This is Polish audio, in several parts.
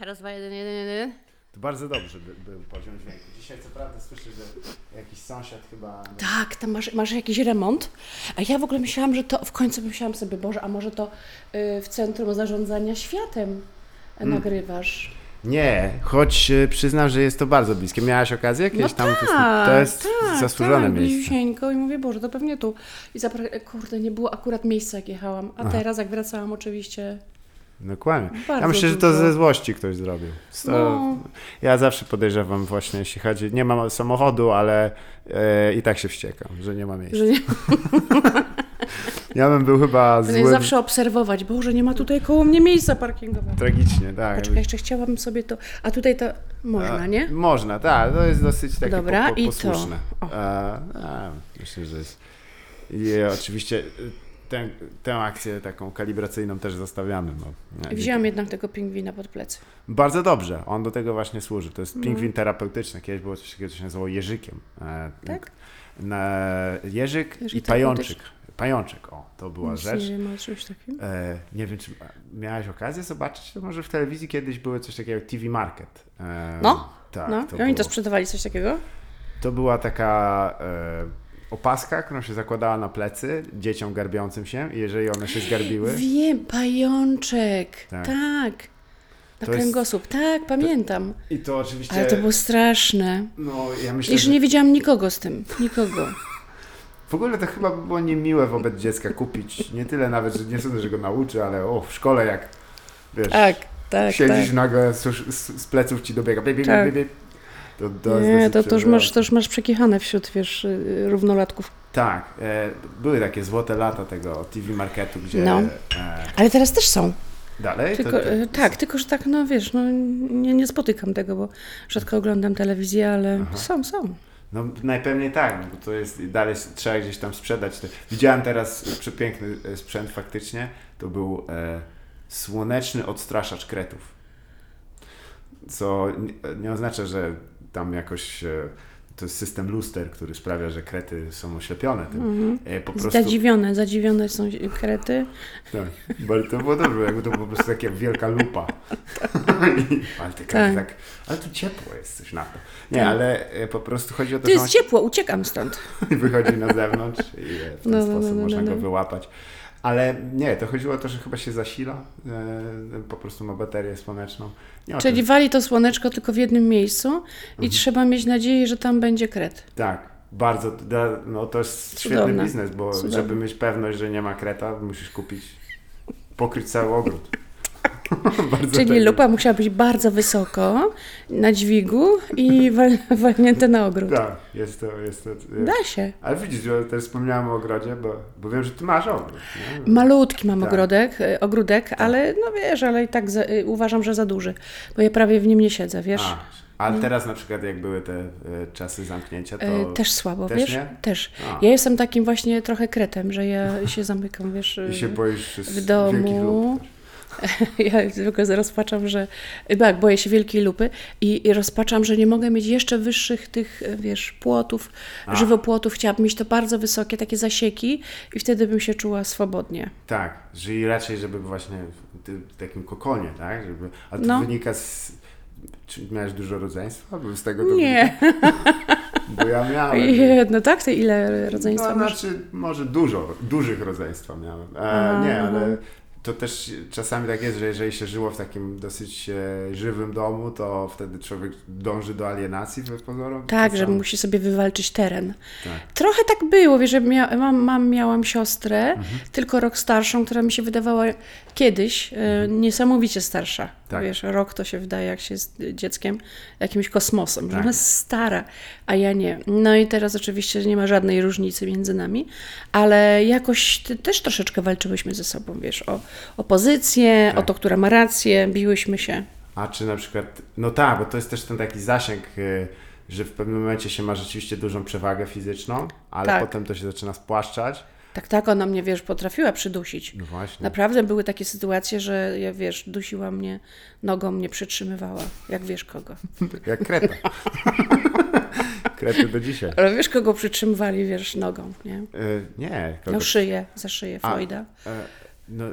Raz, dwa, jeden, jeden, jeden. To bardzo dobrze by, był poziom dźwięku. Dzisiaj co prawda słyszę, że jakiś sąsiad chyba... Tak, tam masz, masz jakiś remont. A ja w ogóle myślałam, że to w końcu myślałam sobie, Boże, a może to y, w Centrum Zarządzania Światem Hmm. nagrywasz. Nie, choć y, przyznam, że jest to bardzo bliskie. Miałaś okazję No jakieś tam... tak, to jest tak, zasłużone tak, miejsce. i mówię, Boże, to pewnie tu. I zapra- kurde, nie było akurat miejsca, jak jechałam. A Aha. teraz, jak wracałam, oczywiście. Dokładnie. Ja Bardzo myślę, że to ze złości ktoś zrobił. To, No. Ja zawsze podejrzewam właśnie, jeśli chodzi... Nie mam samochodu, ale e, i tak się wściekam, że nie ma miejsca. Że nie, Ja bym był chyba zły... zawsze obserwować. Boże, nie ma tutaj koło mnie miejsca parkingowego. Tragicznie, tak. Poczekaj, jeszcze chciałabym sobie to... A tutaj to można, A, nie? Można, tak. To jest dosyć takie Dobra, po, po, i to. posłuszne. A, a, myślę, że jest. I oczywiście tę, tę akcję taką kalibracyjną też zostawiamy. Bo, nie, Wzięłam jednak tego pingwina pod plecy. Bardzo dobrze, on do tego właśnie służy. To jest No. pingwin terapeutyczny. Kiedyś było coś takiego, co się nazywało jeżykiem. E, Tak? Na, jeżyk Jeżyk i pajączyk. Pajączek, o, to była Nic rzecz. Nie wiem o czymś takim. E, nie wiem, czy miałeś okazję zobaczyć, to może w telewizji kiedyś były coś takiego jak TV Market. E, No, tak, no, i oni to było. sprzedawali coś takiego? To była taka e, opaska, którą się zakładała na plecy dzieciom garbiącym się i jeżeli one się zgarbiły, Wiem, pajączek. Tak. Tak. Na To jest- kręgosłup. Tak, pamiętam. i to oczywiście, Ale to było straszne. no ja myślę, I że nie widziałam nikogo z tym. Nikogo. w ogóle to chyba by było niemiłe wobec dziecka kupić, nie tyle nawet, że nie sądzę, że go nauczy, ale o, w szkole jak, wiesz, Tak, tak, siedzisz tak. nagle z, z, pleców ci dobiega, bie, bie, Tak. bie, bie, to, to Nie, to, to, już masz, to już masz przekichane wśród, wiesz, y, równolatków. Tak, e, były takie złote lata tego TV Marketu, gdzie No. e, Ale teraz też są. dalej, to- Tylko, to- y, tak, tylko że tak, no wiesz, no nie, nie spotykam tego, bo rzadko oglądam telewizję, ale Aha. są, są. No najpewniej tak, no bo to jest dalej trzeba gdzieś tam sprzedać. Widziałem teraz przepiękny e, sprzęt faktycznie. To był e, słoneczny odstraszacz kretów. Co nie, nie oznacza, że tam jakoś e, to jest system luster, który sprawia, że krety są oślepione tym. Mhm. E, po prostu Zadziwione, zadziwione są krety. tak, bo to było dobrze, jakby to po prostu taka wielka lupa. I- ale te krety Tak. tak. ale tu ciepło jest coś na to. Nie, Tak. ale e, po prostu chodzi o to, Tu że on jest ciepło, uciekam stąd. wychodzi na zewnątrz i w ten No, no, sposób no, no, można go no. wyłapać. Ale nie, to chodziło o to, że chyba się zasila, e, po prostu ma baterię słoneczną. Nie Czyli tym. wali to słoneczko tylko w jednym miejscu i Mhm. trzeba mieć nadzieję, że tam będzie kret. Tak, bardzo, no to jest świetny Cudowne. biznes, bo Cudowne. żeby mieć pewność, że nie ma kreta, musisz kupić, pokryć cały ogród. Czyli tak- lupa musiała być bardzo wysoko na dźwigu i wal, walnięte na ogród. Tak, jest to, jest to. Da się. Ale widzisz, że też wspomniałem o ogrodzie, bo, bo wiem, że ty masz ogród. Nie? Malutki mam Tak. ogrodek, y, ogródek, ale no wiesz, ale i tak za, y, uważam, że za duży, bo ja prawie w nim nie siedzę, wiesz. A, ale teraz na przykład jak były te e, czasy zamknięcia, to... Też słabo, Też wiesz? nie? Też. A. Ja jestem takim właśnie trochę kretem, że ja się zamykam, wiesz. I się boisz w domu. wielkich lub też. Ja zwykle rozpaczam, że. Tak, boję się wielkiej lupy i, i rozpaczam, że nie mogę mieć jeszcze wyższych tych, e, wiesz, płotów, A. żywopłotów. Chciałabym mieć to bardzo wysokie, takie zasieki i wtedy bym się czuła swobodnie. Tak, że i raczej, żeby właśnie w, takim kokonie, tak? Żeby, a to No. wynika z... Czy miałeś dużo rodzeństwa? Bo z tego to Nie? Bo ja miałem. jedno, tak? Ty ile rodzeństwa no, masz? znaczy, może dużo, dużych rodzeństwa miałem. E, nie, ale to też czasami tak jest, że jeżeli się żyło w takim dosyć e, żywym domu, to wtedy człowiek dąży do alienacji bez pozoru. Tak, że musi sobie wywalczyć teren. Tak. Trochę tak było, wiesz, że mia- mam, mam, miałam siostrę, Mhm. tylko rok starszą, która mi się wydawała kiedyś e, niesamowicie starsza. Mhm. Tak. Wiesz, rok to się wydaje, jak się jest dzieckiem, jakimś kosmosem, że Tak. ona jest stara, a ja nie. No i teraz oczywiście nie ma żadnej różnicy między nami, ale jakoś też troszeczkę walczyłyśmy ze sobą, wiesz, o, o pozycję, Tak. o to, która ma rację, biłyśmy się. A czy na przykład, no tak, bo to jest też ten taki zasięg, y, że w pewnym momencie się ma rzeczywiście dużą przewagę fizyczną, ale Tak. potem to się zaczyna spłaszczać. Tak, tak, ona mnie, wiesz, potrafiła przydusić. No właśnie. Naprawdę były takie sytuacje, że ja wiesz, dusiła mnie, nogą mnie przytrzymywała. Jak wiesz kogo. Jak kreta. Krety do dzisiaj. Ale wiesz kogo przytrzymywali, wiesz, nogą, nie? Y, nie, kogo? No szyję, za szyję A, Floyda. No,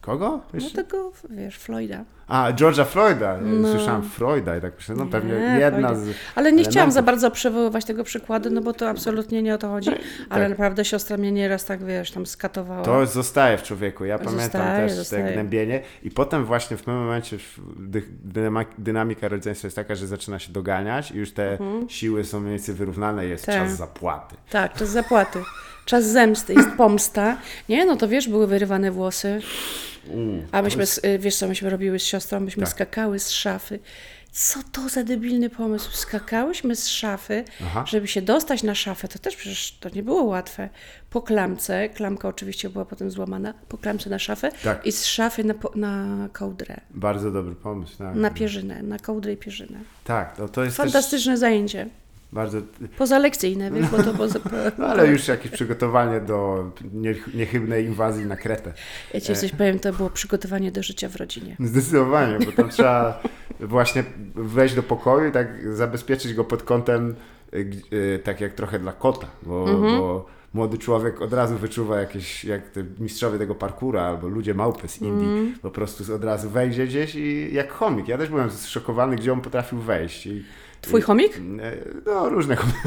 kogo? No Wiesz? tego, wiesz, Floyda. A, George'a Floyda. Słyszałem Freuda i tak myślę, no pewnie Nie, jedna fajnie. z Ale nie chciałam elementów. za bardzo przywoływać tego przykładu, no bo to absolutnie nie o to chodzi. Ale tak. naprawdę siostra mnie nieraz tak, wiesz, tam skatowała. To zostaje w człowieku. Ja pamiętam Zostaje, też zostaje. te gnębienie i potem właśnie w pewnym momencie dynamika rodzeństwa jest taka, że zaczyna się doganiać i już te siły są mniej więcej wyrównane, jest Mhm. Tak. czas zapłaty. Tak, czas zapłaty. Czas zemsty, jest pomsta. Nie, no to wiesz, były wyrywane włosy. A myśmy, y, wiesz co myśmy robiły z siostrą? Myśmy Tak. skakały z szafy. Co to za debilny pomysł? Skakałyśmy z szafy, Aha. żeby się dostać na szafę. To też przecież to nie było łatwe. Po klamce, klamka oczywiście była potem złamana, po klamce na szafę Tak. i z szafy na, na kołdrę, Bardzo dobry pomysł. Tak, na pierzynę, na kołdrę i pierzynę. tak to, to jest też Fantastyczne zajęcie. Bardzo... Pozalekcyjne, wiesz, bo to poza... No, ale już jakieś przygotowanie do nie, niechybnej inwazji na Kretę. Ja ci coś powiem, to było przygotowanie do życia w rodzinie. Zdecydowanie, bo tam trzeba właśnie wejść do pokoju i tak zabezpieczyć go pod kątem g- y, tak jak trochę dla kota, bo, Mhm. bo młody człowiek od razu wyczuwa jakieś, jak te mistrzowie tego parkura albo ludzie małpy z Indii, Mhm. po prostu od razu wejdzie gdzieś i jak chomik. Ja też byłem zszokowany, gdzie on potrafił wejść. I, Twój i- chomik? No, różne chomiki.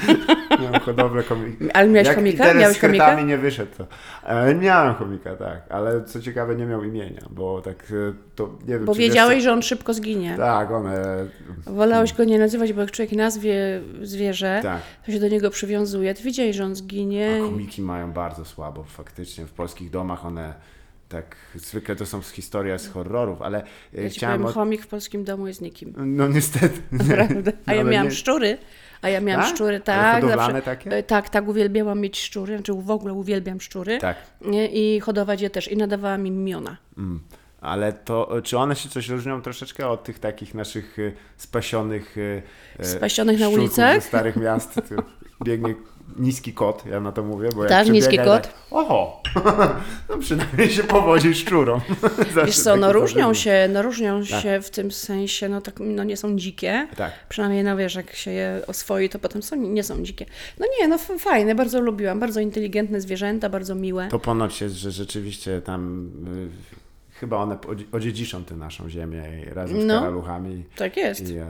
Miałem hodowlę chomiki. Ale miałeś Jak chomika? Miałeś z chomika? nie wyszedł. To. E, miałem chomika, tak, ale co ciekawe nie miał imienia, bo tak e, to nie wiem, Bo czy wiesz, wiedziałeś, że on szybko zginie. Tak, one... Wolałeś go nie nazywać, bo jak człowiek nazwie zwierzę, Tak. to się do niego przywiązuje. Ty wiedziałeś, że on zginie. A komiki mają bardzo słabo faktycznie. W polskich domach one tak, zwykle to są historia z horrorów, ale e, Ja powiem, od- chomik w polskim domu jest nikim. No niestety. A ja Ale miałam nie- szczury. A ja miałam Tak? szczury, tak. hodowlane takie? e, Tak, tak, uwielbiałam mieć szczury, znaczy w ogóle uwielbiam szczury. Tak. Nie? I hodować je też. I nadawałam im imiona. Mm. Ale to, e, czy one się coś różnią troszeczkę od tych takich naszych spasionych Spasionych na ulicach? starych miast? Biegnie niski kot, ja na to mówię, bo jak Tak, niski przebiega, kot. Tak, Oho! no przynajmniej się powodzi. Zawsze Wiesz co, no różnią się, no różnią Tak. się w tym sensie, no tak, no nie są dzikie. Tak. Przynajmniej, no wiesz, jak się je oswoi, to potem są, nie są dzikie. No nie, no fajne, bardzo lubiłam, bardzo inteligentne zwierzęta, bardzo miłe. To ponoć jest, że rzeczywiście tam y, chyba one odzi- odziedziczą tę naszą ziemię razem z No. karaluchami. Tak jest. I, e,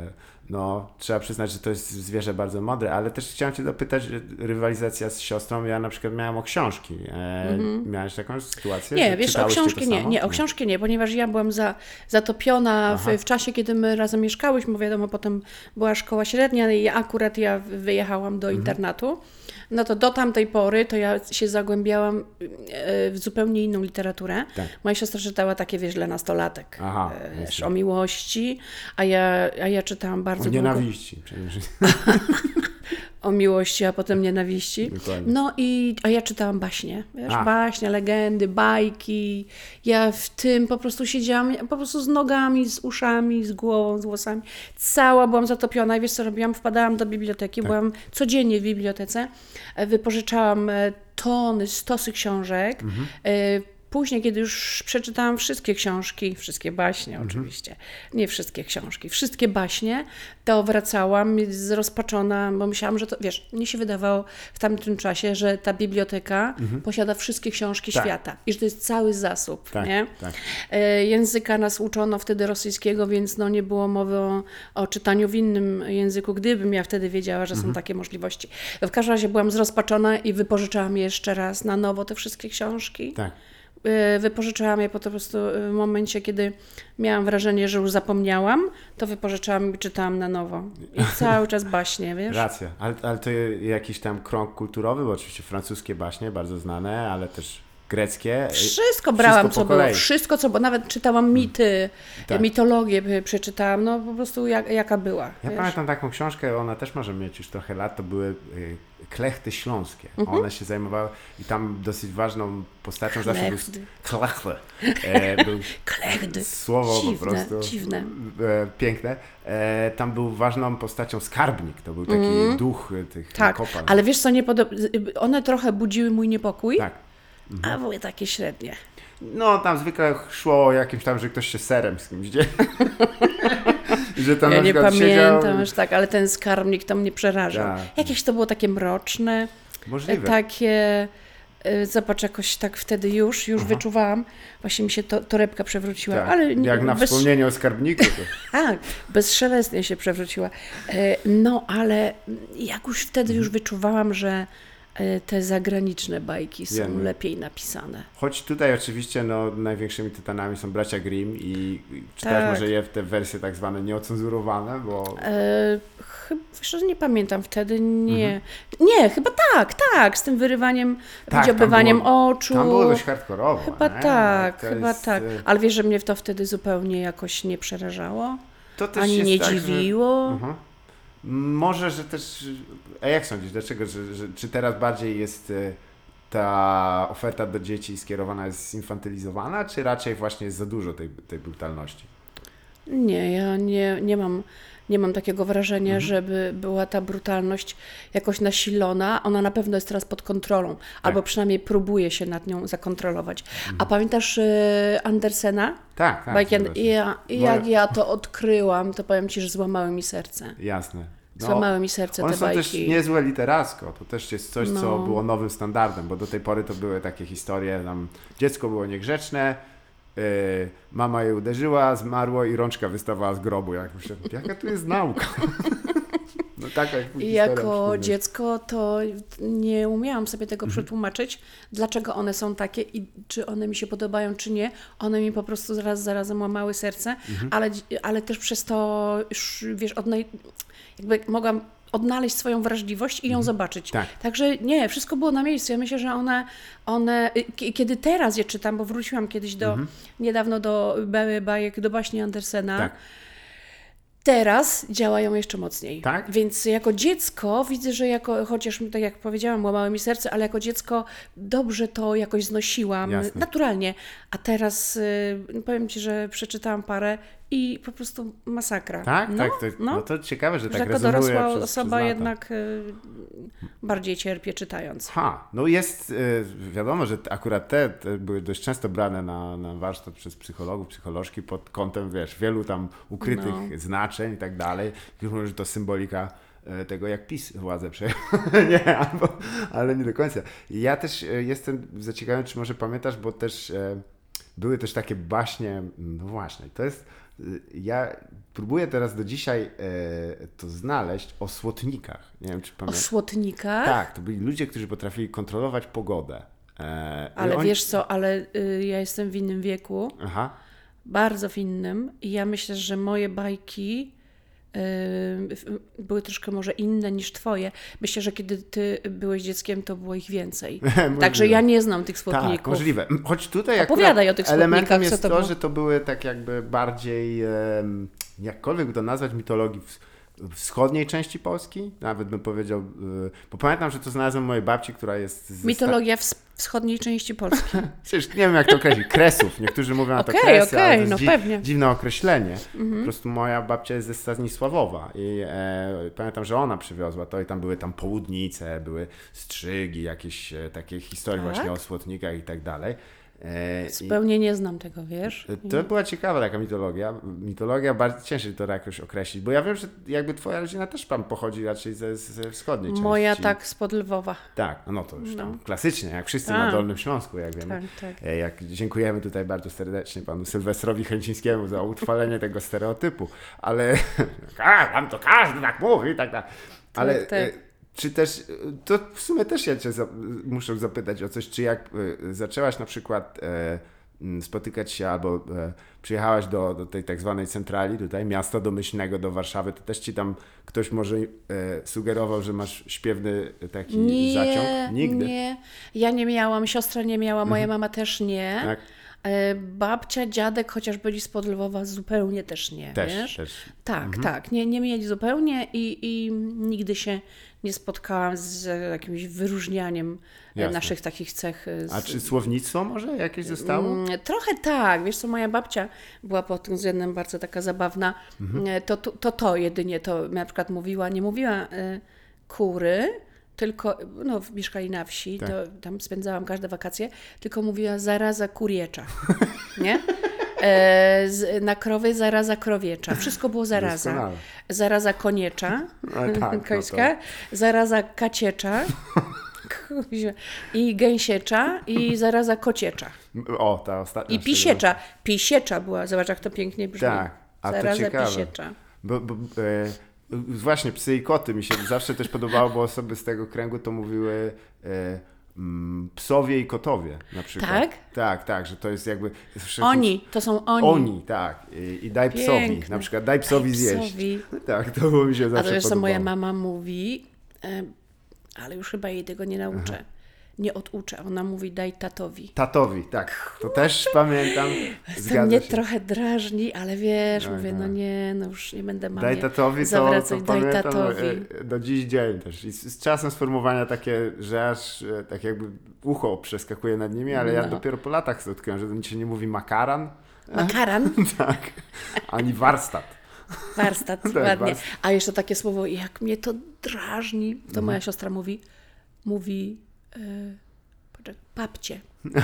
no, trzeba przyznać, że to jest zwierzę bardzo modre, ale też chciałem Cię dopytać, rywalizacja z siostrą, ja na przykład miałem o książki. E, Miałeś taką sytuację? Nie, wiesz, o książki nie, nie, o książki nie, ponieważ ja byłam za, zatopiona w, w czasie, kiedy my razem mieszkałyśmy, bo wiadomo, potem była szkoła średnia i akurat ja wyjechałam do Mhm. internatu. No to do tamtej pory to ja się zagłębiałam e, w zupełnie inną literaturę. Tak. Moja siostra czytała takie, wiesz, dla nastolatek. Aha, E, o miłości, a ja, a ja czytałam bardzo O długo nienawiści. O miłości, a potem nienawiści. Dokładnie. No i, a ja czytałam baśnie, wiesz, A. baśnie, legendy, bajki. Ja w tym po prostu siedziałam, po prostu z nogami, z uszami, z głową, z włosami. Cała byłam zatopiona i wiesz co robiłam? Wpadałam do biblioteki, Tak. byłam codziennie w bibliotece, e, wypożyczałam e, tony, stosy książek. Mhm. Później, kiedy już przeczytałam wszystkie książki, wszystkie baśnie Mhm. oczywiście, nie wszystkie książki, wszystkie baśnie, to wracałam zrozpaczona, bo myślałam, że to, wiesz, mnie się wydawało w tamtym czasie, że ta biblioteka posiada wszystkie książki Mhm. Tak. świata i że to jest cały zasób, Tak, nie? tak. E, Języka nas uczono wtedy rosyjskiego, więc no nie było mowy o, o czytaniu w innym języku, gdybym ja wtedy wiedziała, że są takie możliwości. W każdym razie byłam zrozpaczona i wypożyczałam jeszcze raz na nowo te wszystkie książki. Tak. Y, Wypożyczałam je po prostu y, w momencie, kiedy miałam wrażenie, że już zapomniałam, to wypożyczałam i czytałam na nowo. I cały czas baśnie, wiesz? Racja, ale, ale to jakiś tam krąg kulturowy, bo oczywiście francuskie baśnie, bardzo znane, ale też greckie. Wszystko brałam, po co było. kolei. Wszystko, co było. Nawet czytałam mity, Tak. mitologię y, przeczytałam, no po prostu jak, jaka była. Ja wiesz? pamiętam taką książkę, ona też może mieć już trochę lat, to były y, klechty śląskie. Mhm. One się zajmowały i tam dosyć ważną postacią zawsze był... Klechty. Klechty. E, był Klechdy. słowo Dziwne, po prostu dziwne. E, piękne. E, tam był ważną postacią skarbnik, to był taki duch y, tych Tak, kopalń. ale wiesz co, nie podoba... one trochę budziły mój niepokój, Tak. A były takie średnie. No, tam zwykle szło o jakimś tam, że ktoś się serem z kimś dzieje. że tam Ja na nie pamiętam siedział... tak, ale ten skarbnik to mnie przerażał. Tak. Jakieś to było takie mroczne, Możliwe. takie Y, Zobacz, jakoś tak wtedy już, już wyczuwałam, właśnie mi się to, torebka przewróciła, Tak. ale nie- Jak na bez, wspomnienie o skarbniku. To... tak, bezszelestnie się przewróciła. E, No, ale jak już wtedy już wyczuwałam, że e, te zagraniczne bajki są lepiej napisane. Choć tutaj oczywiście no, największymi tytanami są bracia Grimm i czytałeś Tak. może je w te wersje tak zwane nieocenzurowane, bo E, chyba, że nie pamiętam wtedy, nie. Mhm. Nie, chyba tak, tak, z tym wyrywaniem, wydziobywaniem było- oczu. tam było dość hardkorowo. Chyba nie? tak, To chyba jest, tak. e, Ale wiesz, że mnie to wtedy zupełnie jakoś nie przerażało, To też ani nie tak, że- dziwiło. Mhm. Może, że też. A jak sądzisz, dlaczego? Że, że, czy teraz bardziej jest e, ta oferta do dzieci skierowana jest zinfantylizowana, czy raczej właśnie jest za dużo tej, tej brutalności? Nie, ja nie, nie mam. Nie mam takiego wrażenia, Mhm. żeby była ta brutalność jakoś nasilona. Ona na pewno jest teraz pod kontrolą, albo przynajmniej próbuje się nad nią zakontrolować. A pamiętasz y, Andersena? Tak, Mhm. tak. Bajki And- ja, jak ja to odkryłam, to powiem Ci, że złamały mi serce. Jasne. No, Złamały mi serce One te są też bajki. niezłe literacko. To też jest coś, co No. było nowym standardem, bo do tej pory to były takie historie, tam dziecko było niegrzeczne, mama je uderzyła, zmarło i rączka wystawała z grobu. Jak myślę, jaka tu jest nauka? no taka jak jako dziecko to nie umiałam sobie tego Mhm. przetłumaczyć, dlaczego one są takie i czy one mi się podobają, czy nie. One mi po prostu zaraz zarazem łamały serce, Mhm. ale, ale też przez to, wiesz, odnaj- jakby mogłam odnaleźć swoją wrażliwość i ją zobaczyć. Tak. Także nie, wszystko było na miejscu. Ja myślę, że one, one y, kiedy teraz je czytam, bo wróciłam kiedyś do, niedawno do ba- bajek, do baśni Andersena, Tak. Teraz działają jeszcze mocniej. Tak? Więc jako dziecko widzę, że jako, chociaż tak jak powiedziałam, łamały mi serce, ale jako dziecko dobrze to jakoś znosiłam, Jasne. naturalnie. A teraz y, powiem Ci, że przeczytałam parę i po prostu masakra. Tak, no, tak. To, no. no. to ciekawe, że że tak jako rezonuje dorosła przez, osoba przez jednak y, bardziej cierpię czytając. Ha, no jest, y, wiadomo, że akurat te, te były dość często brane na, na warsztat przez psychologów, psycholożki pod kątem, wiesz, wielu tam ukrytych No. znaczeń i tak dalej. Może, że to symbolika e, tego, jak PiS władzę przejął. nie, albo, ale nie do końca. Ja też e, jestem zaciekawiony, czy może pamiętasz, bo też e, były też takie baśnie, no właśnie, to jest, ja próbuję teraz do dzisiaj e, to znaleźć o słotnikach. Nie wiem, czy O pamiętasz. słotnikach? Tak, to byli ludzie, którzy potrafili kontrolować pogodę. E, Ale oni- wiesz co, ale y, ja jestem w innym wieku. Aha, bardzo w innym i ja myślę, że moje bajki były troszkę może inne niż twoje. Myślę, że kiedy ty byłeś dzieckiem, to było ich więcej. Także ja nie znam tych tak, słodników. możliwe. Choć tutaj Opowiadaj o tych elementem jest to, było. że to były tak jakby bardziej, jakkolwiek to nazwać, mitologii wschodniej części Polski, nawet bym powiedział, y, bo pamiętam, że to znalazłem mojej babci, która jest Mitologia wschodniej części Polski. Przecież nie wiem jak to określić, kresów. Niektórzy mówią na to Okej, kresy, okej, to jest no dzi- pewnie. Mhm. dziwne określenie. Po prostu moja babcia jest ze Stanisławowa i e, pamiętam, że ona przywiozła to i tam były tam południce, były strzygi, jakieś e, takie historie Tak? właśnie o słotnikach i tak dalej. E, Zupełnie nie znam tego, wiesz? to była ciekawa taka mitologia. Mitologia bardzo ciężko to jakoś określić, bo ja wiem, że jakby twoja rodzina też tam pochodzi raczej ze, ze wschodniej części. Moja tak spod Lwowa. Tak, no to już tam No. klasycznie, jak wszyscy Tak. na Dolnym Śląsku, jak wiemy. Tak, tak. E, Jak dziękujemy tutaj bardzo serdecznie panu Sylwestrowi Chęcińskiemu za utrwalenie tego stereotypu, ale a, tam to każdy tak mówi i tak dalej. Ale Tak, tak. Czy też, to w sumie też ja cię za, muszę zapytać o coś, czy jak e, zaczęłaś na przykład e, spotykać się albo e, przyjechałaś do, do tej tak zwanej centrali tutaj, miasta domyślnego do Warszawy, to też ci tam ktoś może e, sugerował, że masz śpiewny taki Nie, zaciąg? Nigdy? nie. Ja nie miałam, siostra nie miała, moja mama też nie. Tak? E, Babcia, dziadek, chociaż byli spod Lwowa, zupełnie też nie, Też, wiesz? też. Tak, Mhm. tak. Nie, nie mieli zupełnie i, i nigdy się nie spotkałam z jakimś wyróżnianiem e, Jasne. naszych takich cech. e, Z, A czy słownictwo może jakieś zostało? Mm, Trochę tak, wiesz co, moja babcia była pod tym względem bardzo taka zabawna. Mhm. E, To, to to to jedynie to na przykład mówiła, nie mówiła kury, tylko, no mieszkali na wsi, Tak. to tam spędzałam każde wakacje, tylko mówiła zaraza kuriecza, nie? E, na krowy zaraza krowiecza. Wszystko było zaraza. Kuźwa. I gęsiecza, i zaraza kociecza. O, ta ostatnia. I pisiecza. Pisiecza była, zobacz jak to pięknie brzmi. Tak, a to Zaraza ciekawe. pisiecza. Bo, bo, e, właśnie psy i koty mi się zawsze też podobało, bo osoby z tego kręgu to mówiły e, psowie i kotowie na przykład. Tak? Tak, tak, że to jest jakby... Oni, to są oni. Oni, tak. I, i daj psowi, Piękne. na przykład daj psowi Daj zjeść. psowi. Tak, to było mi się A zawsze to wiesz co moja mama mówi, e, ale już chyba jej tego nie nauczę. Nie oduczę. Ona mówi daj tatowi. Tatowi, tak. To też pamiętam. To Zgadza mnie się. trochę drażni, ale wiesz, Tak, mówię, tak. no nie, no już nie będę mamie Daj tatowi, to, to zawracać, daj pamiętam tatowi. e, do dziś dzień też. I z, z czasem sformułowania takie, że aż e, tak jakby ucho przeskakuje nad nimi, ale ja No. dopiero po latach odkryłem, że to się nie mówi makaran, Makaran, tak, ani warsztat. warsztat, Tak, ładnie. warsztat. A jeszcze takie słowo, jak mnie to drażni, to Mhm. moja siostra mówi, mówi, e, poczekaj, papcie.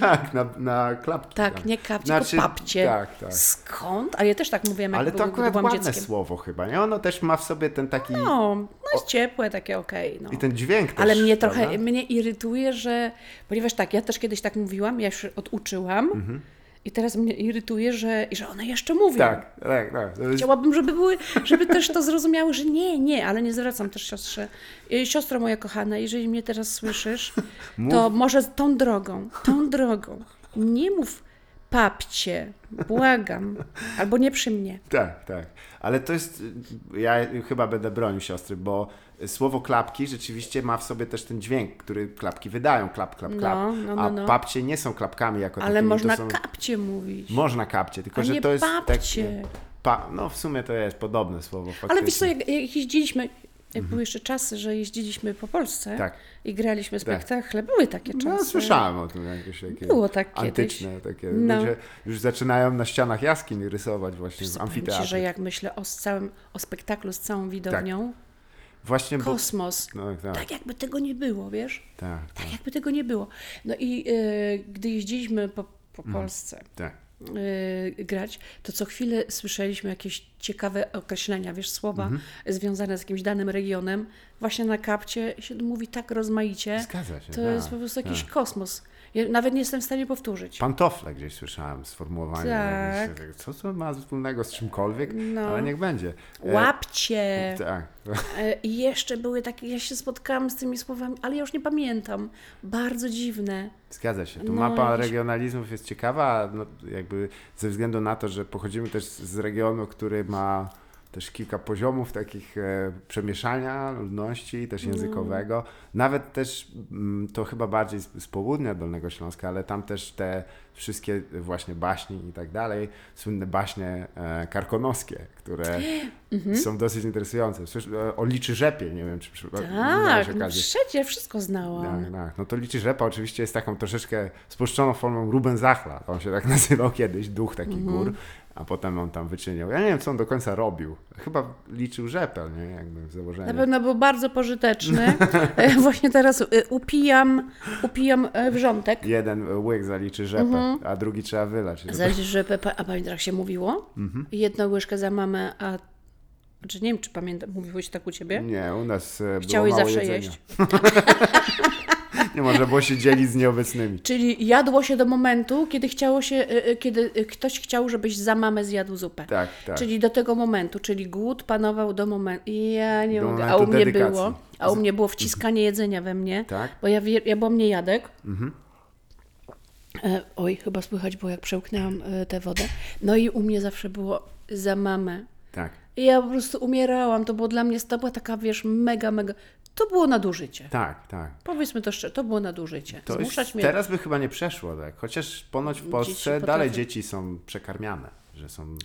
Tak, na, na klapki. Tak, tam. nie kapcie, Znaczy, papcie. Tak, tak. Skąd? A ja też tak mówiłam, jak Ale to akurat ładne dzieckiem. słowo chyba, nie? Ono też ma w sobie ten taki... No, no jest ciepłe, takie okej. no. I ten dźwięk też, Ale mnie trochę, prawda? mnie irytuje, że, ponieważ tak, ja też kiedyś tak mówiłam, ja już oduczyłam i teraz mnie irytuje, że, że one jeszcze mówią. Tak, tak, tak. Chciałabym, żeby były, żeby też to zrozumiały, że nie, nie, ale nie zwracam też siostrze. Y, Siostro moja kochana, jeżeli mnie teraz słyszysz, to może tą drogą, tą drogą, nie mów papcie, błagam, albo nie przy mnie. Tak, tak. Ale to jest. Ja chyba będę bronił siostry, bo słowo klapki rzeczywiście ma w sobie też ten dźwięk, który klapki wydają. Klap, klap, klap. No, no, no, A no. papcie nie są klapkami jako Ale takimi. można są... kapcie mówić. Można kapcie, tylko A że nie to jest papcie. Pa... No w sumie to jest podobne słowo. Faktycznie. Ale wiesz co, jak, jak jeździliśmy, jak były jeszcze czasy, że jeździliśmy po Polsce Mhm. Tak. i graliśmy spektakle, były takie czasy. No, słyszałem o tym jakieś takie Było tak kiedyś. antyczne, takie No. ludzie już zaczynają na ścianach jaskiń rysować właśnie w Ci, amfiteatrze. że jak myślę o, całym, o spektaklu z całą widownią, Właśnie bo... kosmos, No, tak, tak jakby tego nie było, wiesz? tak, tak, Tak jakby tego nie było. No i e, gdy jeździliśmy po, po Mhm. Polsce tak. e, grać, to co chwilę słyszeliśmy jakieś ciekawe określenia, wiesz, słowa Mhm. związane z jakimś danym regionem. Właśnie na kapcie się mówi tak rozmaicie. Zgadza się. To tak, jest po prostu jakiś tak. kosmos. Ja nawet nie jestem w stanie powtórzyć. Pantofle gdzieś słyszałem sformułowanie. Tak. jakieś, Co to ma wspólnego z czymkolwiek? No. Ale niech będzie. E, Łapcie. Tak. E, I jeszcze były takie, ja się spotkałam z tymi słowami, ale ja już nie pamiętam. Bardzo dziwne. Zgadza się. Tu No, mapa regionalizmów jest ciekawa, no, jakby ze względu na to, że pochodzimy też z regionu, który ma też kilka poziomów takich e, przemieszania ludności, też językowego. Nawet też mm, to chyba bardziej z, z południa Dolnego Śląska, ale tam też te wszystkie właśnie baśni i tak dalej, słynne baśnie e, karkonoskie, które są dosyć interesujące. Słysz, e, o liczy rzepie, nie wiem, czy Tak, no przecież wszystko znałam. Tak, tak. No to liczy rzepa oczywiście jest taką troszeczkę spolszczoną formą Ruben Zachla. On się tak nazywał kiedyś, duch takich Mhm. gór, a potem on tam wyczyniał. Ja nie wiem, co on do końca robił. Chyba liczył rzepę, nie? Jakby w założeniu. Na pewno był bardzo pożyteczny. E, Właśnie teraz e, upijam, upijam e, wrzątek. Jeden łyk zaliczy rzepę, Mhm. a drugi trzeba wylać. żeby- że Pepe, a pamiętasz jak się mówiło? Mhm. Jedną łyżkę za mamę, a... Znaczy nie wiem, czy pamiętam, mówiłeś tak u Ciebie? Nie, u nas Chciałeś było mało zawsze jedzenia. jeść. Nie można było się dzielić z nieobecnymi. Czyli jadło się do momentu, kiedy chciało się, e, e, kiedy e, ktoś chciał, żebyś za mamę zjadł zupę. Tak, tak. Czyli do tego momentu, czyli głód panował do momentu. Ja nie Do mogę. A u mnie dedykacji. było, a u mnie było wciskanie jedzenia we mnie, Tak? bo ja, ja byłam niejadek. E, oj, chyba słychać było, jak przełknęłam e, tę wodę. No i u mnie zawsze było za mamę. Tak. I ja po prostu umierałam. To było dla mnie, to była taka, wiesz, mega, mega. To było nadużycie. Tak, tak. Powiedzmy to szczerze, to było nadużycie. To Zmuszać jest, mnie. teraz by chyba nie przeszło, tak? Chociaż ponoć w Polsce potrafią- dalej dzieci są przekarmiane, że są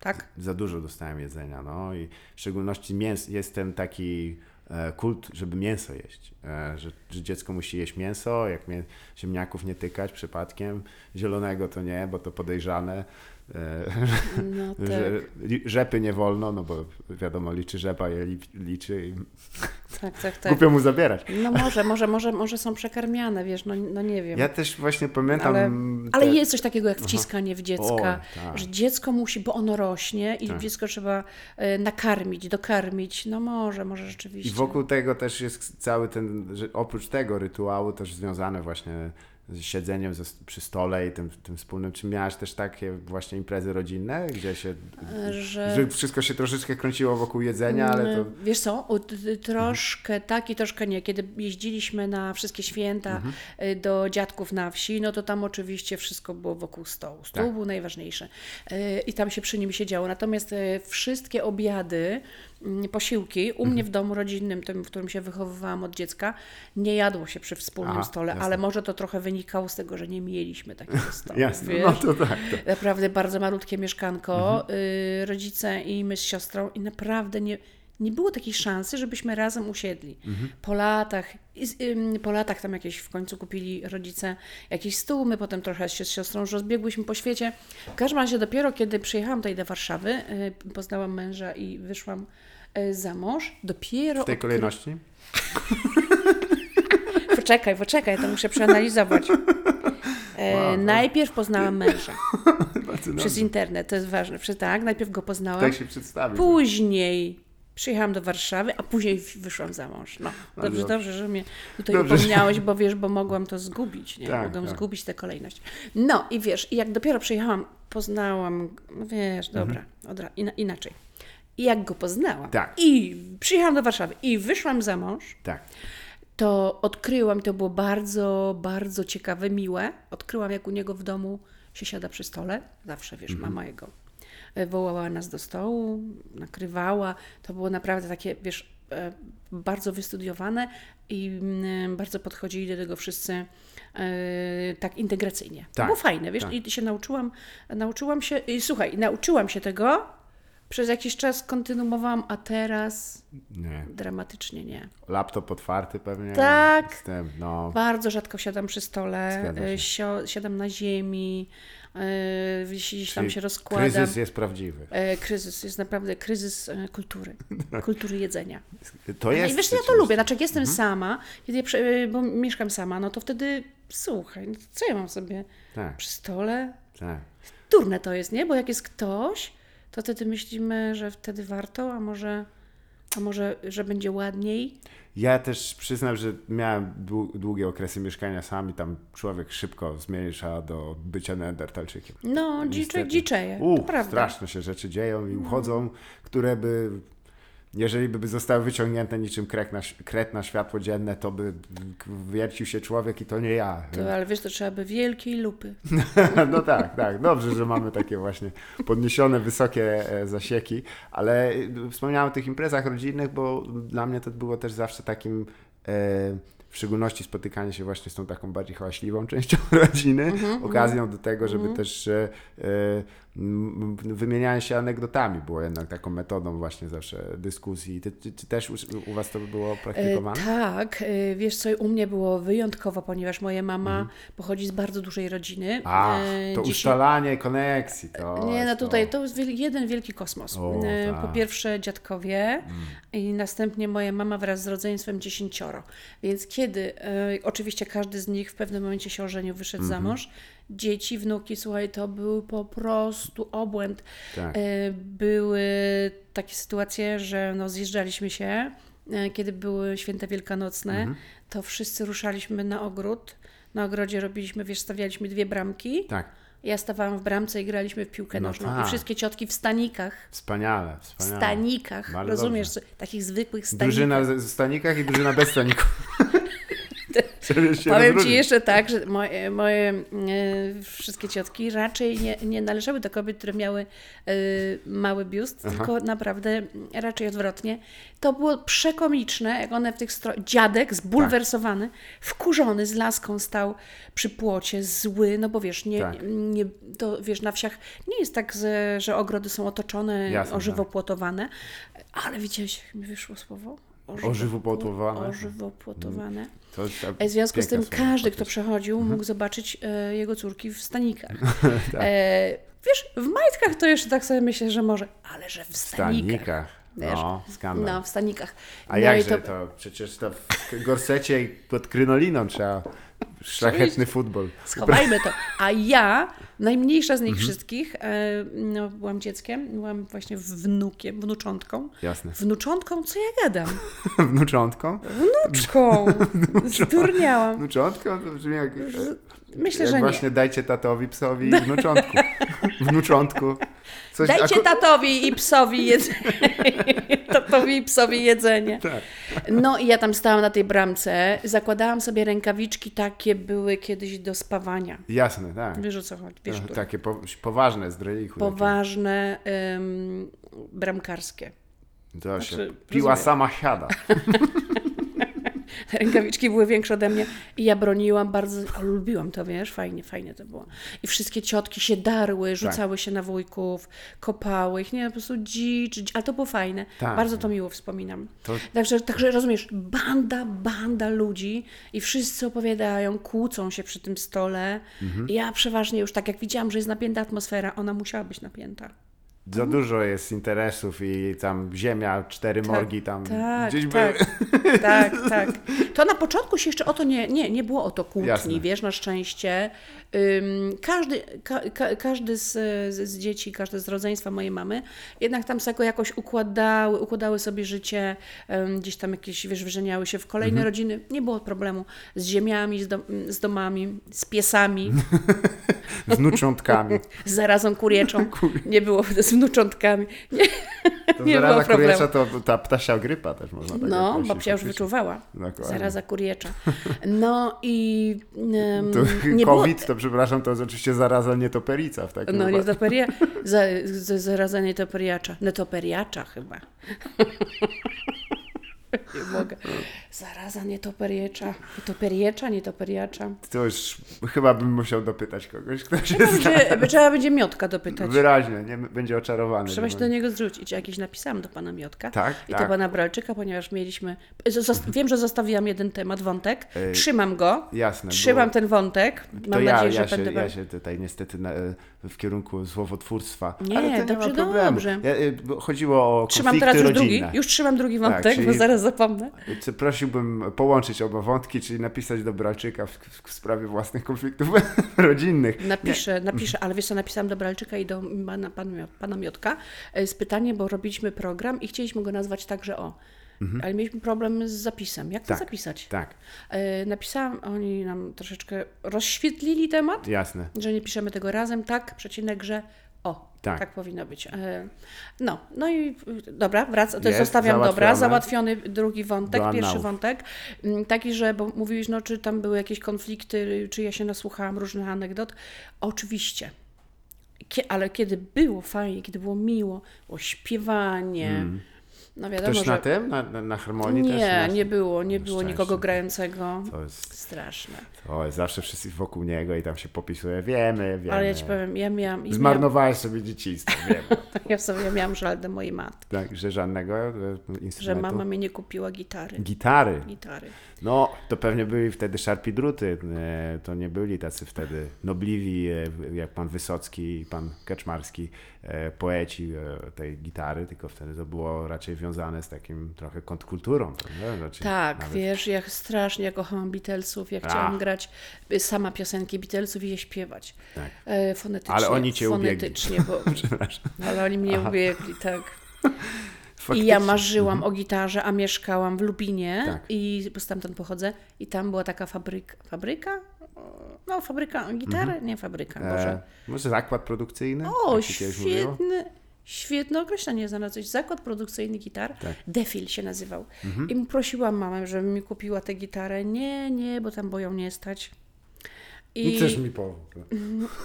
Tak. za dużo dostałem jedzenia, no i w szczególności mięs, jest ten taki e, kult, żeby mięso jeść, e, że, że dziecko musi jeść mięso, jak mię, ziemniaków nie tykać przypadkiem, zielonego to nie, bo to podejrzane, No tak. że li, rzepy nie wolno, no bo wiadomo, liczy rzepa, je li, liczy i Tak, tak, tak. Głupio mu zabierać. No może, może, może, może są przekarmiane, wiesz, no, no nie wiem. Ja też właśnie pamiętam... ale, te- ale jest coś takiego jak wciskanie w dziecka, tak. że dziecko musi, bo ono rośnie i Tak. dziecko trzeba e, nakarmić, dokarmić. No może, może rzeczywiście. I wokół tego też jest cały ten, że oprócz tego rytuału też związane właśnie siedzeniem ze, przy stole i tym, tym wspólnym. Czy miałaś też takie właśnie imprezy rodzinne, gdzie się, że- że wszystko się troszeczkę kręciło wokół jedzenia, ale to... Mm, Wiesz co, troszkę tak i troszkę nie. Kiedy jeździliśmy na wszystkie święta Mhm. y, do dziadków na wsi, no to tam oczywiście wszystko było wokół stołu. Stół Tak. był najważniejszy y, i tam się przy nim siedziało. Natomiast y, wszystkie obiady, posiłki, u mnie w domu rodzinnym, tym, w którym się wychowywałam od dziecka, nie jadło się przy wspólnym Aha, stole, jasne. ale może to trochę wynikało z tego, że nie mieliśmy takiego stołu. Jasne, wiesz? no to tak. To. Naprawdę bardzo malutkie mieszkanko, Mhm. y, rodzice i my z siostrą i naprawdę nie, nie było takiej szansy, żebyśmy razem usiedli. Mhm. Po latach, po latach tam jakieś w końcu kupili rodzice jakiś stół, my potem trochę się z siostrą już rozbiegłyśmy po świecie. W każdym razie dopiero kiedy przyjechałam tutaj do Warszawy, y, poznałam męża i wyszłam za mąż, dopiero... W tej kolejności? Poczekaj, poczekaj, to muszę przeanalizować. E, Wow, to- najpierw poznałam męża przez internet, to jest ważne. Przez, tak, najpierw go poznałam. Tak się przedstawił. Później przyjechałam do Warszawy, a później wyszłam za mąż. No, dobrze, dobrze. dobrze, że mnie tutaj Dobrze. upomniałeś, bo wiesz, bo mogłam to zgubić, nie? Tak, mogłam tak. zgubić tę kolejność. No i wiesz, i jak dopiero przyjechałam, poznałam, no wiesz, dobra, odra- ina- inaczej. I jak go poznałam Mhm. Tak. i przyjechałam do Warszawy i wyszłam za mąż, Tak. to odkryłam, to było bardzo, bardzo ciekawe, miłe. Odkryłam, jak u niego w domu się siada przy stole. Zawsze, wiesz, mama jego e, wołała nas do stołu, nakrywała. To było naprawdę takie, wiesz, e, bardzo wystudiowane i mm, bardzo podchodzili do tego wszyscy e, tak integracyjnie. To Tak, było fajne, wiesz, tak. i się nauczyłam, nauczyłam się, i słuchaj, nauczyłam się tego, przez jakiś czas kontynuowałam, a teraz Nie. dramatycznie nie. Laptop otwarty pewnie. Tak. No. Bardzo rzadko siadam przy stole, y, sio, siadam na ziemi, y, jeśli gdzieś tam Czyli się rozkładam. Kryzys jest prawdziwy. E, Kryzys, jest naprawdę kryzys e, kultury, kultury jedzenia. To jest. I wiesz, ja to lubię, znaczy jak jestem sama, kiedy ja, y, bo mieszkam sama, no to wtedy słuchaj, co ja mam sobie Tak, przy stole? tak. Durne to jest, nie? Bo jak jest ktoś, to wtedy myślimy, że wtedy warto, a może, a może, że będzie ładniej. Ja też przyznam, że miałem dłu- długie okresy mieszkania sam i tam człowiek szybko zmierza do bycia neandertalczykiem. No, dzicze, dziczeje, U, straszne się rzeczy dzieją i uchodzą, które by, jeżeli by zostały wyciągnięte niczym krek na, kret na światło dzienne, to by wiercił się człowiek i to nie ja. To, ale wiesz, to trzeba by wielkiej lupy. No tak, tak. Dobrze, że mamy takie właśnie podniesione, wysokie e, zasieki, ale e, wspomniałem o tych imprezach rodzinnych, bo dla mnie to było też zawsze takim e, w szczególności spotykanie się właśnie z tą taką bardziej hałaśliwą częścią rodziny, Mhm, okazją do tego, żeby też e, wymienianie się anegdotami było jednak taką metodą właśnie zawsze dyskusji. Ty, ty, ty też u, u Was to było E, praktykowane? tak, e, wiesz co, u mnie było wyjątkowo, ponieważ moja mama pochodzi z bardzo dużej rodziny. Mhm. Ach, E, to dzisiaj- ustalanie koneksji. To Nie, no tutaj to. to jest jeden wielki kosmos. O, tak. Po pierwsze dziadkowie i następnie moja mama wraz z rodzeństwem dziesięcioro. Więc kiedy, oczywiście każdy z nich w pewnym momencie się ożenił, wyszedł Mhm. za mąż, dzieci, wnuki, słuchaj, to był po prostu obłęd. Tak. E, Były takie sytuacje, że no, zjeżdżaliśmy się, e, kiedy były święta wielkanocne, Mhm. to wszyscy ruszaliśmy na ogród. Na ogrodzie robiliśmy, wiesz, stawialiśmy dwie bramki. Tak. Ja stawałam w bramce i graliśmy w piłkę No nożną. tak. I wszystkie ciotki w stanikach. Wspaniale, W wspaniale. stanikach. Bardzo Rozumiesz? dobrze. Takich zwykłych stanikach. Drużyna w stanikach i drużyna bez staników. Się Powiem Ci jeszcze tak, że moje, moje e, wszystkie ciotki raczej nie, nie należały do kobiet, które miały e, mały biust, tylko naprawdę raczej odwrotnie. To było przekomiczne, jak one w tych stro... Dziadek zbulwersowany, wkurzony z laską stał przy płocie, zły, no bo wiesz, nie, Tak. nie, to wiesz, na wsiach nie jest tak, że, ogrody są otoczone, Jasne, tak. ożywopłotowane, ale widziałeś, jak mi wyszło słowo? Ożywopłotowane. Ożywopłotowane. To jest ta W związku z tym każdy, kto przechodził, Mhm. mógł zobaczyć e, jego córki w stanikach. Tak. e, wiesz, w majtkach to jeszcze tak sobie myślę, że może, ale że w W stanikach. stanikach. Wiesz. No, skandal. No, w stanikach. A no jakże to... Przecież to w gorsecie i pod krynoliną trzeba szlachetny futbol. Schowajmy to. A ja, najmniejsza z Mhm. nich wszystkich, e, no, byłam dzieckiem, byłam właśnie wnukiem, wnuczątką. Jasne. Wnuczątką? Co ja gadam? Wnuczątką? Wnuczką! Zdurniałam. Wnuczątką to brzmi jak... Myślę, jak że nie. właśnie dajcie tatowi, psowi wnuczątku. Wnuczątku. Coś Dajcie tatowi i psowi jedzenie. tatowi i psowi jedzenie. Tak. No i ja tam stałam na tej bramce, zakładałam sobie rękawiczki, takie były kiedyś do spawania. Jasne, tak. Wiesz o co chodzi? Wiesz, które? Takie po, poważne zdrojichu. Poważne, ym, bramkarskie. To się Znaczy, piła rozumiem. sama siada. Rękawiczki były większe ode mnie i ja broniłam bardzo, o, lubiłam to, wiesz, fajnie, fajnie to było. I wszystkie ciotki się darły, rzucały się na wujków, kopały ich, nie, po prostu dzicz, dzicz ale to było fajne. Tak. Bardzo to miło wspominam. To- Także, także rozumiesz, banda, banda ludzi i wszyscy opowiadają, kłócą się przy tym stole. Mhm. I ja przeważnie już tak jak widziałam, że jest napięta atmosfera, ona musiała być napięta. Za dużo jest interesów i tam ziemia, cztery morgi tam Tak, gdzieś tak, były. tak, tak. To na początku się jeszcze o to nie, nie, nie było o to kłótni, Jasne. wiesz, na szczęście. Każdy ka, ka, każdy z, z, dzieci, każde z rodzeństwa mojej mamy, jednak tam sobie jakoś układały, układały sobie życie, gdzieś tam jakieś, wiesz, wyżeniały się w kolejne rodziny. Nie było problemu z ziemiami, z, dom, z domami, z piesami, Z wnuczątkami. z zarazą kurieczą. Nie było z wnuczątkami. Nie, To Nie zaraza było problemu. kuriecza to ta ptasia grypa też można tak no, określić babcia już wyczuwała. Dokładnie. Zaraza kuriecza. No i ym, To nie było... COVID, to przepraszam, to jest oczywiście zaraza nietoperica w takim No, nietoperia, za, za, zaraza nietoperiacza. Netoperiacza chyba. Nie mogę. Zaraza nietoperiacza. Nietoperiecza, nietoperiacza. To już chyba bym musiał dopytać kogoś, kto się zna. Będzie, trzeba będzie Miotka dopytać. Wyraźnie, nie będzie oczarowany. Trzeba się Nie do niego zwrócić. Jakieś napisałam do pana Miotka. Tak, I tak. do pana Bralczyka, ponieważ mieliśmy... Wiem, że zostawiłam jeden temat, wątek. Trzymam go. Jasne. Trzymam było- ten wątek. Mam to ja, nadzieję, ja, że się, będę... ja się tutaj niestety na, w kierunku słowotwórstwa. Nie, ale to nie dobrze, ma problemu. dobrze. Y, chodziło o Trzymam teraz już rodzinne. drugi. Już trzymam drugi Tak, wątek, czyli- bo zaraz zapomnę. Prosiłbym połączyć oba wątki, czyli napisać do Bralczyka w, w, sprawie własnych konfliktów rodzinnych. Napiszę, napiszę, ale wiesz co, napisałam do Bralczyka i do pana, pana, pana Miotka e, z pytaniem, bo robiliśmy program i chcieliśmy go nazwać także o. Ale mieliśmy problem z zapisem. Jak to Mhm. Tak. zapisać? Tak, E, Napisałam, oni nam troszeczkę rozświetlili temat, jasne. że nie piszemy tego razem, tak, przecinek, że o, Tak. tak, powinno być. E, No, no i dobra, wracam, to Jest, zostawiam, dobra, załatwiony drugi wątek, Do pierwszy wątek, mm, taki, że, bo mówiłeś, no, czy tam były jakieś konflikty, czy ja się nasłuchałam różnych anegdot. Oczywiście. Kie, ale kiedy było fajnie, kiedy było miło, było śpiewanie, no wiadomo, Ktoś że... na tym, na, na, na harmonii też? nie, nie było, nie było szczęście. nikogo grającego. To jest, Straszne. to jest zawsze wszyscy wokół niego i tam się popisuje, wiemy, wiemy. Ale ja ci powiem, ja miałam... Zmarnowałeś sobie dzieciństwo, wiem. ja sobie ja miałam żal do mojej matki, tak, że żadnego e, instrumentu. że mama mi nie kupiła gitary. Gitary. Gitary. No, to pewnie byli wtedy szarpi druty. e, To nie byli tacy wtedy nobliwi, e, jak pan Wysocki i pan Kaczmarski, poeci e, tej gitary, tylko wtedy to było raczej wiązane z takim trochę kontrkulturą. Znaczy, Tak, nawet- wiesz, ja strasznie kochałam Beatlesów, ja chciałam A. grać sama piosenki Beatlesów i je śpiewać. Tak. E, fonetycznie. Ale oni cię ubiegli. Fonetycznie, bo... Przepraszam. Ale oni mnie Aha. ubiegli, tak. I Faktycznie. ja marzyłam o gitarze, a mieszkałam w Lubinie Tak. i stamtąd pochodzę i tam była taka fabryka, fabryka? No, fabryka gitary? Nie fabryka, Boże. E, może zakład produkcyjny? O, mówiło? świetny, świetne określenie znalazłeś. Zakład produkcyjny gitar, Tak. Mhm. Defil się nazywał. I prosiłam mamę, żeby mi kupiła tę gitarę. Nie, nie, bo tam boją nie stać. I też mi powie.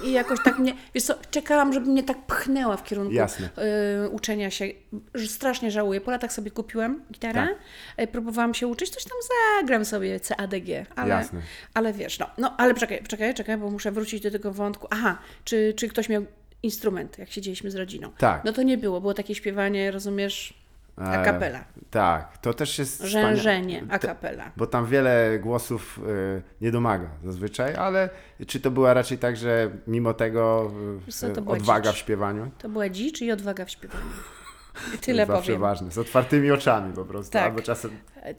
I jakoś tak mnie, wiesz co, czekałam, żeby mnie tak pchnęła w kierunku y, uczenia się. Strasznie żałuję. Po latach sobie kupiłem gitarę, Tak. y, próbowałam się uczyć, coś tam zagram sobie CADG, ale, Jasne. ale wiesz, no, no ale czekaj, czekaj, czekaj, bo muszę wrócić do tego wątku. Aha, czy, czy ktoś miał instrument, jak siedzieliśmy z rodziną? Tak. No to nie było, było takie śpiewanie, rozumiesz, a capella. Tak, to też jest Rzężenie, a capella. Bo tam wiele głosów y, nie domaga zazwyczaj, ale czy to była raczej tak, że mimo tego y, odwaga dzicz. w śpiewaniu? To była dzicz i odwaga w śpiewaniu. I tyle to jest powiem. ważne. Z otwartymi oczami po prostu. Tak. Albo czasem.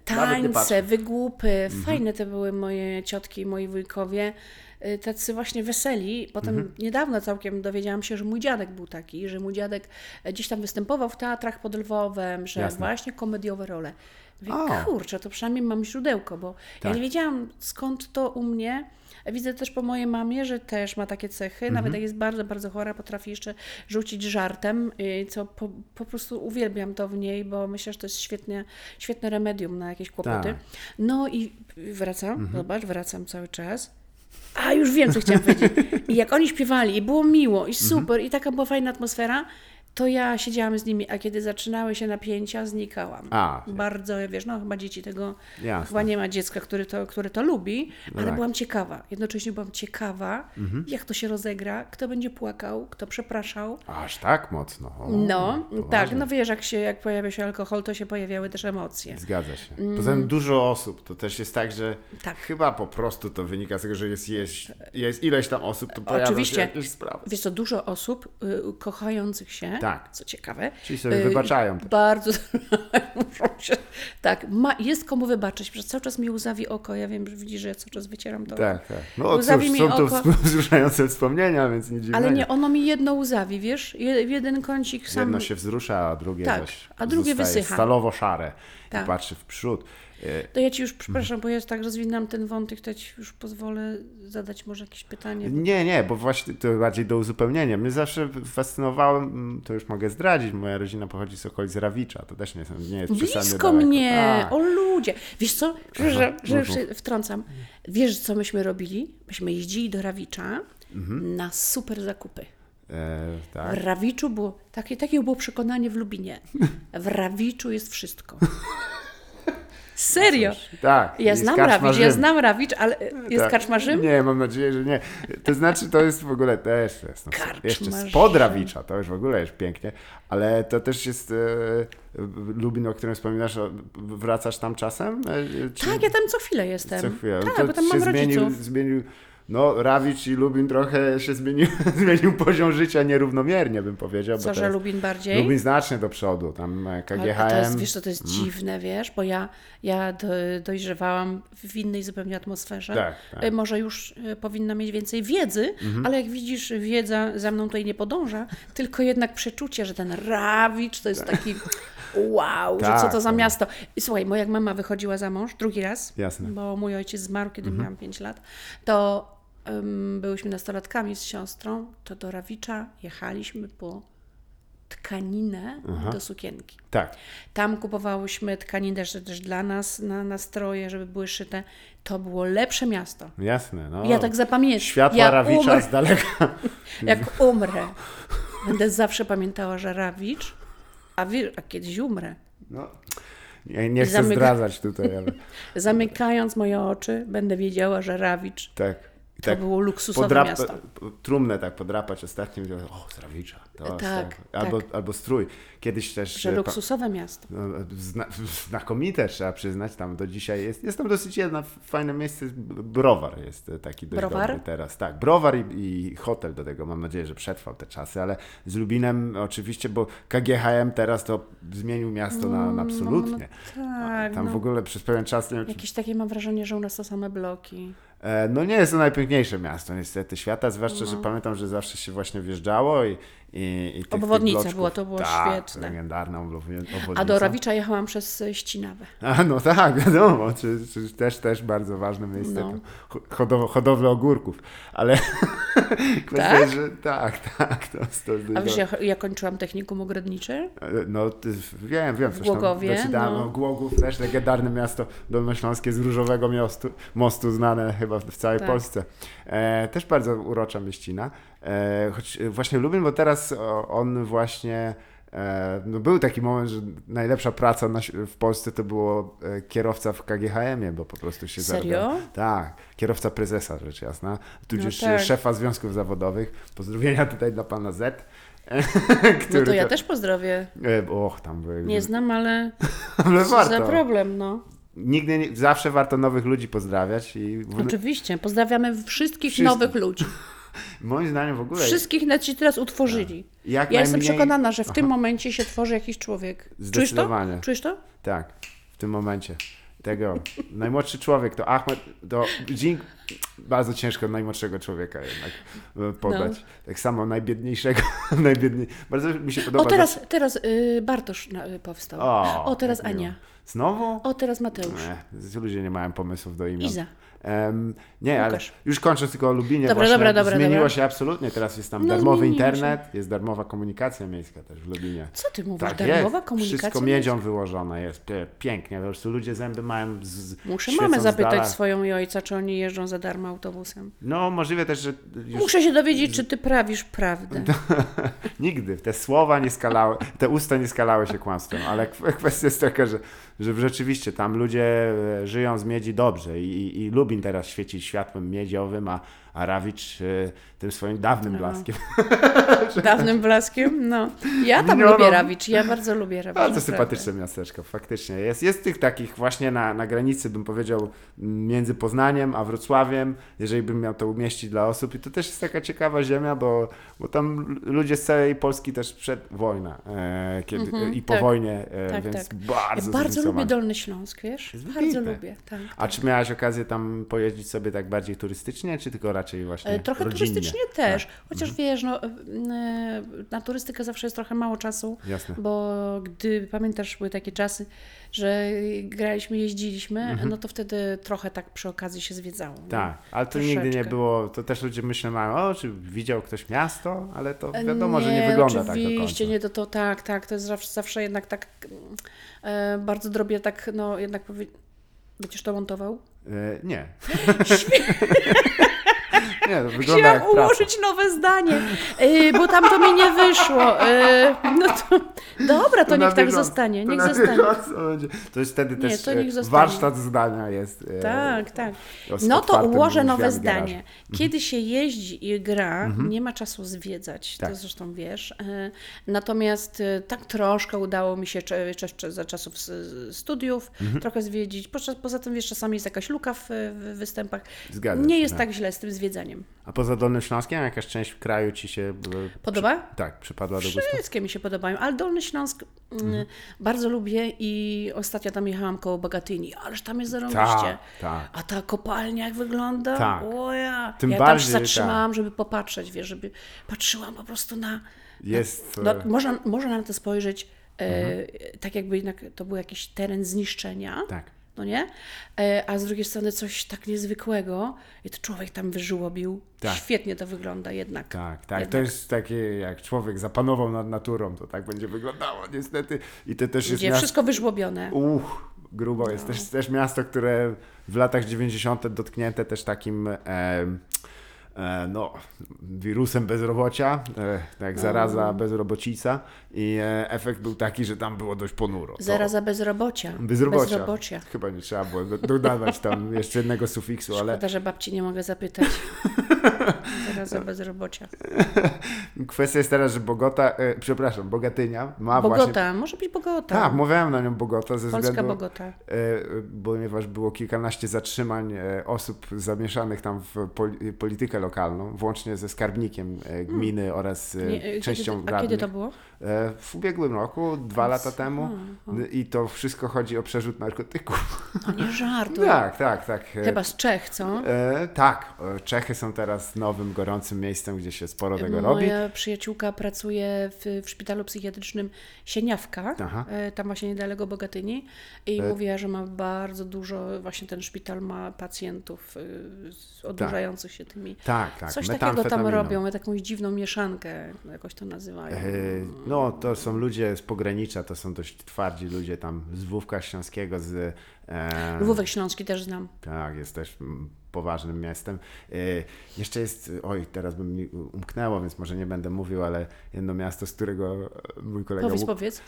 Tańce, wygłupy, Mhm. fajne to były moje ciotki i moi wujkowie, tacy właśnie weseli. Potem Mhm. niedawno całkiem dowiedziałam się, że mój dziadek był taki, że mój dziadek e, gdzieś tam występował w teatrach pod Lwowem, że Jasne. właśnie komediowe role. Mówię, O. kurczę, to przynajmniej mam źródełko, bo ja Tak. nie wiedziałam skąd to u mnie. Widzę też po mojej mamie, że też ma takie cechy. Mhm. Nawet jak jest bardzo, bardzo chora, potrafi jeszcze rzucić żartem, y, co po, po prostu uwielbiam to w niej, bo myślę, że to jest świetnie, świetne remedium na jakieś kłopoty. Tak. No i wracam, Mhm. zobacz, wracam cały czas. A już wiem, co chciałam powiedzieć. I jak oni śpiewali, i było miło, i super, i taka była fajna atmosfera, to ja siedziałam z nimi, a kiedy zaczynały się napięcia, znikałam. A. Bardzo, wiesz, no chyba dzieci tego, Jasne. chyba nie ma dziecka, który to, które to lubi, ale tak. byłam ciekawa. Jednocześnie byłam ciekawa, Mhm. jak to się rozegra, kto będzie płakał, kto przepraszał. Aż tak mocno. O, No, tak, poważnie. no wiesz, jak, się, jak pojawia się alkohol, to się pojawiały też emocje. Zgadza się. Poza tym dużo osób. To też jest tak, że Mm. Tak. chyba po prostu to wynika z tego, że jest, jest, jest ileś tam osób, to pojawią Oczywiście. się jakieś sprawy. Wiesz co, dużo osób y, kochających się, Tak. co ciekawe. Czyli sobie y, wybaczają też. Bardzo muszą się. Tak, ma, jest komu wybaczyć, przecież cały czas mi łzawi oko. Ja wiem, że widzisz, że ja cały czas wycieram to. Tak, tak. No cóż, mi są to oko. wzruszające wspomnienia, więc nie dziwnego. Ale nie, ono mi jedno łzawi, wiesz? Je- Jeden kącik sam. Jedno się wzrusza, a drugie Tak, a drugie wysycha. stalowo-szare Tak. i patrzy w przód. To ja ci już przepraszam, bo ja tak rozwinam ten wątek, to ja ci już pozwolę zadać może jakieś pytanie. Nie, nie, bo właśnie to bardziej do uzupełnienia. Mnie zawsze fascynowało, mm, to już mogę zdradzić, moja rodzina pochodzi z okolic Rawicza, to też nie, są- nie jest Blisko mnie, Tak. o ludzie. Wiesz co, że, że się wtrącam. Wiesz, co myśmy robili? Myśmy jeździli do Rawicza Mhm. na super zakupy. E, W tak. Rawiczu było, takie, takie było przekonanie w Lubinie. W Rawiczu jest wszystko. Serio. Tak. Ja jest znam Rawicz, ja znam Rawicz, ale jest Tak. karczma Rzym? Nie, mam nadzieję, że nie. To znaczy, to jest w ogóle też, jest, no, jeszcze spod Rawicza, to już w ogóle jest pięknie, ale to też jest e, Lubin, o którym wspominasz, wracasz tam czasem? E, czy Tak, ja tam co chwilę jestem. co chwilę? Tak, to bo tam mam zmienił, rodziców. zmienił, no Rawicz i Lubin trochę się zmienił, zmienił poziom życia nierównomiernie, bym powiedział. Co, że Lubin bardziej? Lubin znacznie do przodu, tam e, Ale KGHM. to jest, wiesz co, to jest Mm. dziwne, wiesz, bo ja, ja do, dojrzewałam w innej zupełnie atmosferze. Tak, tak. Y, Może już y, powinna mieć więcej wiedzy, Mhm. ale jak widzisz, wiedza za mną tutaj nie podąża, tylko jednak przeczucie, że ten Rawicz to jest taki wow, że co Tak, to za tak. miasto. I słuchaj, moja jak mama wychodziła za mąż drugi raz, Jasne. Mhm. bo mój ojciec zmarł, kiedy miałam 5 lat, to byłyśmy nastolatkami z siostrą, to do Rawicza jechaliśmy po tkaninę do sukienki. Tak, Tam kupowałyśmy tkaniny też, też dla nas na, na stroje, żeby były szyte. To było lepsze miasto. jasne. No. Ja tak zapamiętam. Światła jak Rawicza umrę, z daleka. jak umrę, będę zawsze pamiętała, że Rawicz, a, wie, a kiedyś umrę. No, nie, nie chcę Zamyka- zdradzać tutaj, ale Zamykając moje oczy, będę wiedziała, że Rawicz tak. I to tak było luksusowe podrap- miasto. trumnę tak podrapać ostatnim, i o, z Rawicza. To, Tak, to. Albo, tak. albo strój. Kiedyś też... Że e, luksusowe miasto. no, zna, znakomite trzeba przyznać, tam do dzisiaj jest, jest tam dosyć jedno fajne miejsce, Browar jest e, taki dość Browar? dobry teraz, tak, Browar i, i hotel do tego, mam nadzieję, że przetrwał te czasy, ale z Lubinem oczywiście, bo KGHM teraz to zmienił miasto na, na absolutnie. Tak, Tam no. w ogóle przez pewien czas, nie wiem, czy Jakieś takie mam wrażenie, że u nas to same bloki. E, No nie jest to najpiękniejsze miasto niestety świata, zwłaszcza, No. że pamiętam, że zawsze się właśnie wjeżdżało i, i, i tych, Obwodnica tych była, to było tak, świetne. legendarna obwodnica. A do Rawicza jechałam przez e, Ścinawę. A no tak, wiadomo, czy, czy też, też bardzo ważne miejsce, No. hodowla ogórków, ale kwestia, Tak? że tak, tak, to, to, to A wiesz, ja, ja kończyłam technikum ogrodnicze. No ty, wiem, wiem, zresztą Głogowie, doczytałem, no. no. Głogów też legendarne miasto dolnośląskie z Różowego Mostu, mostu znane chyba w całej Tak. Polsce. E, też bardzo urocza mieścina, e, choć e, właśnie lubię, bo teraz on właśnie e, no był taki moment, że najlepsza praca w Polsce to było e, kierowca w KGHM-ie, bo po się Serio? zarabiało. Tak, kierowca prezesa, rzecz jasna, tudzież No tak. szefa związków zawodowych. Pozdrowienia tutaj dla pana Z. No który to ja to- też pozdrowię. E, Och, tam były. Nie znam, ale Ale warto. za problem, no. Nigdy, nie, zawsze warto nowych ludzi pozdrawiać i Oczywiście. Pozdrawiamy wszystkich Wszystkich. nowych ludzi. Moim zdaniem w ogóle... Wszystkich net ci teraz utworzyli. Jak Ja jestem najmniej- przekonana, że w tym momencie się tworzy jakiś człowiek. Czujesz to? Zdecydowanie. Czujesz to? Tak, w tym momencie. Tego. Najmłodszy człowiek to Ahmed, to Jing, bardzo ciężko najmłodszego człowieka jednak e, podać. No. Tak samo najbiedniejszego, najbiedniej. Bardzo mi się podoba. O, teraz, teraz y, Bartosz y, powstał. O, O, teraz miło. Ania. Znowu? O, teraz Mateusz. Nie, ludzie nie mają pomysłów do imion. Iza. Em, nie, ale Łukasz. już kończąc tylko o Lubinie, Dobra, właśnie dobra, dobra, zmieniło się absolutnie. Teraz jest tam No, darmowy zmieniło się. internet, jest darmowa komunikacja miejska też w Lubinie. Co ty mówisz? Tak Darmowa jest. komunikacja? Wszystko miedzią wyłożone jest. Pięknie. Po prostu ludzie zęby mają z, Muszę mamę zapytać swoją i ojca, czy oni jeżdżą za darmo autobusem. No, możliwe też, że już Muszę się dowiedzieć, czy ty prawisz prawdę. nigdy te słowa nie skalały, te usta nie skalały się kłamstwem, ale kw- kwestia jest taka, że, że rzeczywiście tam ludzie e, żyją z miedzi dobrze i, i, i Lubin teraz świeci światłem miedziowym, a, a Rawicz e, tym swoim dawnym No. blaskiem. Dawnym blaskiem? No. Ja tam No, no. lubię Rawicz, ja bardzo lubię Rawicz. Bardzo sympatyczne miasteczko, faktycznie. Jest, jest tych takich właśnie na, na granicy, bym powiedział, między Poznaniem a Wrocławiem, jeżeli bym miał to umieścić dla osób. I to też jest taka ciekawa ziemia, bo, bo tam ludzie z całej Polski też przed wojną e, kiedy, Mhm, i po tak. wojnie, e, Tak, więc tak. bardzo Ja bardzo lubię. Dolny Śląsk, wiesz? Bardzo lubię, tak. A czy miałaś okazję tam pojeździć sobie tak bardziej turystycznie, czy tylko raczej właśnie E, Trochę rodzinnie? turystycznie też, Tak. chociaż wiesz, no, e, e, na turystykę zawsze jest trochę mało czasu, Jasne. bo gdy, pamiętasz, były takie czasy, że graliśmy, jeździliśmy, no to wtedy trochę tak przy okazji się zwiedzało. nie? Tak, ale to nigdy nie Troszeczkę. było, to też ludzie myślą o, czy widział ktoś miasto, ale to wiadomo, że nie Nie, wygląda tak do oczywiście, nie, to, to tak, tak, to jest zawsze, zawsze jednak tak e, bardzo drobie tak, no jednak powie... Będziesz to montował? E, nie. nie, to wygląda Chciałam jak ułożyć nowe zdanie, e, bo tam to mi nie wyszło. E, no to dobra, to, na niech tak bieżąco. zostanie, To niech na zostanie. To jest wtedy Nie, też to e, warsztat zdania jest. e, Tak, tak. No to ułożę nowe zdanie. Kiedy się jeździ i gra, nie ma czasu zwiedzać, Tak. to zresztą wiesz. E, Natomiast tak troszkę udało mi się cze- jeszcze za czasów studiów trochę zwiedzić. Poza, poza tym wiesz, czasami jest jakaś luka w, w występach. Zgadza nie jest tak. tak źle z tym zwiedzaniem. A poza Dolnym Śląskiem jakaś część kraju ci się... e, Podoba? Przy, tak, przypadła do gustu? Wszystkie mi się podobają, ale Dolny Śląsk mm, bardzo lubię i ostatnio tam jechałam koło Bogatyni, ależ tam jest zarąbiście. Tak, tak. A ta kopalnia jak wygląda? Tak. O ja. Tym ja bardziej, tam się zatrzymałam, żeby popatrzeć, wiesz, żeby patrzyłam po prostu na... Jest... No, e, można, można na to spojrzeć e, tak jakby jednak to był jakiś teren zniszczenia, Tak. No nie? E, a z drugiej strony coś tak niezwykłego i to człowiek tam wyżłobił. Tak. Świetnie to wygląda jednak. Tak, tak. To Jednak. jest takie, jak człowiek zapanował nad naturą, to tak będzie wyglądało niestety. I to też jest Gdzie miasto... wszystko wyżłobione. Uch, grubo jest. Też, też miasto, które w latach 90. dotknięte też takim e, no, wirusem bezrobocia, e, tak zaraza bezrobocica i e, efekt był taki, że tam było dość ponuro. To- Zaraza bezrobocia. Bezrobocia. Bezrobocia. Chyba nie trzeba było do- dodawać tam jeszcze jednego sufiksu, ale Szkoda, że babci nie mogę zapytać. Zaraza bezrobocia. kwestia jest teraz, że Bogota, e, przepraszam, Bogatynia ma właśnie... Bogota, może być Bogota. Tak, mówiłem na nią Bogota ze Polska względu... Bogota. E, ponieważ było kilkanaście zatrzymań e, osób zamieszanych tam w poli- politykę lokalną, włącznie ze skarbnikiem e, gminy oraz Hmm. Nie, częścią kiedy, A radnych. kiedy to było? E, w ubiegłym roku, dwa lata temu o. i to wszystko chodzi o przerzut narkotyków. No nie żartuj. tak, tak, tak. E, Chyba z Czech, co? E, tak, Czechy są teraz nowym, gorącym miejscem, gdzie się sporo tego robi. Moja przyjaciółka pracuje w, w szpitalu psychiatrycznym Sieniawka, Aha. tam właśnie niedaleko Bogatyni i E- mówiła, że ma bardzo dużo, właśnie ten szpital ma pacjentów y, z- odurzających się tymi. Tak, tak. Coś takiego tam robią, taką dziwną mieszankę, jakoś to nazywają. E, No, to są ludzie z pogranicza, to są dość twardzi ludzie tam z Wówka Śląskiego, z... E, Lwówek Śląski też znam. Tak, jest też poważnym miastem. E, Jeszcze jest, oj, teraz bym mi umknęło, więc może nie będę mówił, ale jedno miasto, z którego e, mój kolega... Powiedz, Łuk- powiedz.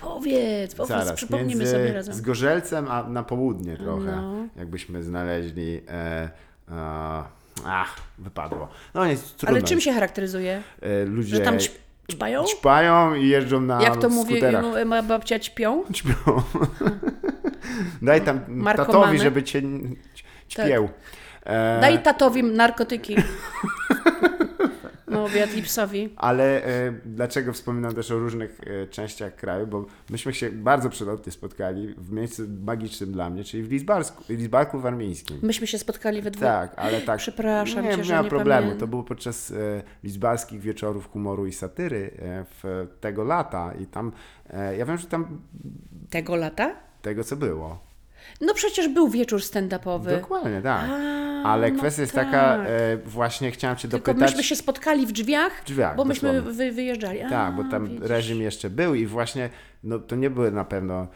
Powiedz, powiedz, Zaraz, przypomnijmy między sobie razem. z Gorzelcem, a na południe trochę, No. jakbyśmy znaleźli... E, e, ach, wypadło. No nic, trudno. Ale czym się charakteryzuje? E, ludzie Że tam ćp- ćpają? ćpają i jeżdżą na Jak to mówi moja babcia, ćpią? Ćpią. Daj tam Markomany. tatowi, żeby cię n- ć- ćpiał. E, Daj tatowi narkotyki. No, Beatlipsowi. Ale e, dlaczego wspominam też o różnych e, częściach kraju? Bo myśmy się bardzo przelotnie spotkali w miejscu magicznym dla mnie, czyli w Lizbarsku, Lizbarku Warmińskim. Myśmy się spotkali we dwóch. Tak, ale tak. Przepraszam nie, cię, że miała nie problemu. pamiętam. To było podczas e, lizbarskich wieczorów humoru i satyry e, w tego lata i tam, e, ja wiem, że tam Tego lata? tego co było. No przecież był wieczór stand-upowy. Dokładnie, tak. A, Ale no kwestia jest tak. taka, e, właśnie chciałem cię Tylko dopytać. myśmy się spotkali w drzwiach, W drzwiach, bo myśmy dosłownie. wy, wyjeżdżali. A, Tak, bo tam widzisz. reżim jeszcze był i właśnie no, to nie były na pewno,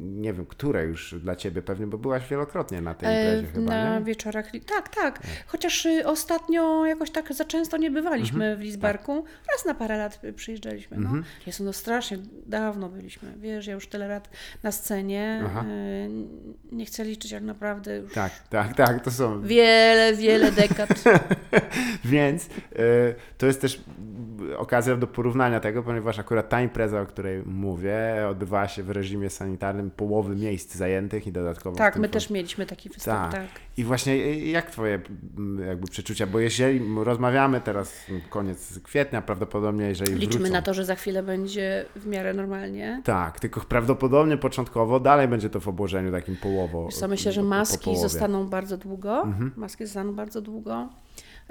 nie wiem, które już dla ciebie pewnie, bo byłaś wielokrotnie na tej E, imprezie chyba, na nie? wieczorach. li- Tak, tak. Chociaż y, ostatnio jakoś tak za często nie bywaliśmy Mhm. w Lizbarku. Raz na parę lat y, przyjeżdżaliśmy. No. Mhm. Jezu, no strasznie dawno byliśmy. Wiesz, ja już tyle lat na scenie. Aha. y, Nie chcę liczyć, ale naprawdę już Tak, tak, tak, to są. wiele, wiele dekad. Więc e, to jest też okazja do porównania tego, ponieważ akurat ta impreza, o której mówię, odbywała się w reżimie sanitarnym połowy miejsc zajętych i dodatkowo. tak, my też mieliśmy taki występ. Tak. Tak. I właśnie e, jak twoje jakby przeczucia, bo jeżeli rozmawiamy teraz koniec kwietnia, prawdopodobnie jeżeli Liczymy wrócą, na to, że za chwilę będzie w miarę normalnie. Tak, tylko prawdopodobnie początkowo dalej będzie to w obłożeniu takim połowo. Wiesz co, myślę, że po- po maski połowie. zostaną bardzo długo. Mhm. Maski zostaną bardzo długo.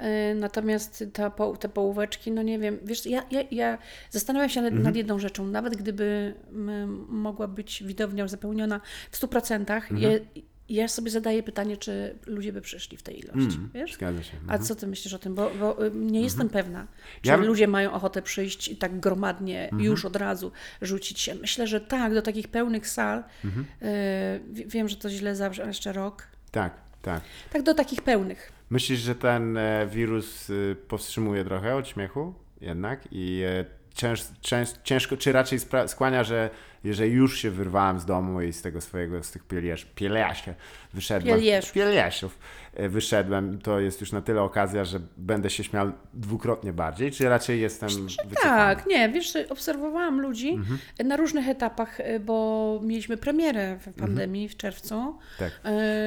Yy, Natomiast ta, te połóweczki, no nie wiem, wiesz, ja, ja, ja zastanawiam się nad, Mhm. nad jedną rzeczą. Nawet gdyby mogła być widownia zapełniona w 100%, Mhm. ja, ja sobie zadaję pytanie, czy ludzie by przyszli w tej ilości, Mm, wiesz? Zgadza się. A co ty myślisz o tym? Bo, bo y, nie jestem pewna, czy Mhm. Ja- ludzie mają ochotę przyjść i tak gromadnie, Mhm. już od razu rzucić się. Myślę, że tak, do takich pełnych sal. Mhm. y, wi- wiem, że to źle ale jeszcze rok. Tak, tak. Tak, do takich pełnych. Myślisz, że ten e, wirus y, powstrzymuje trochę od śmiechu jednak i e, cięż, cięż, ciężko, czy raczej skłania, że jeżeli już się wyrwałem z domu i z tego swojego, z tych pieliesz, pieliasie wyszedłem, Pielieszów. pielieszów e, wyszedłem, to jest już na tyle okazja, że będę się śmiał dwukrotnie bardziej, czy raczej jestem wycofany? Tak, nie, wiesz, obserwowałam ludzi Mhm. na różnych etapach, y, bo mieliśmy premierę w pandemii w czerwcu. Tak.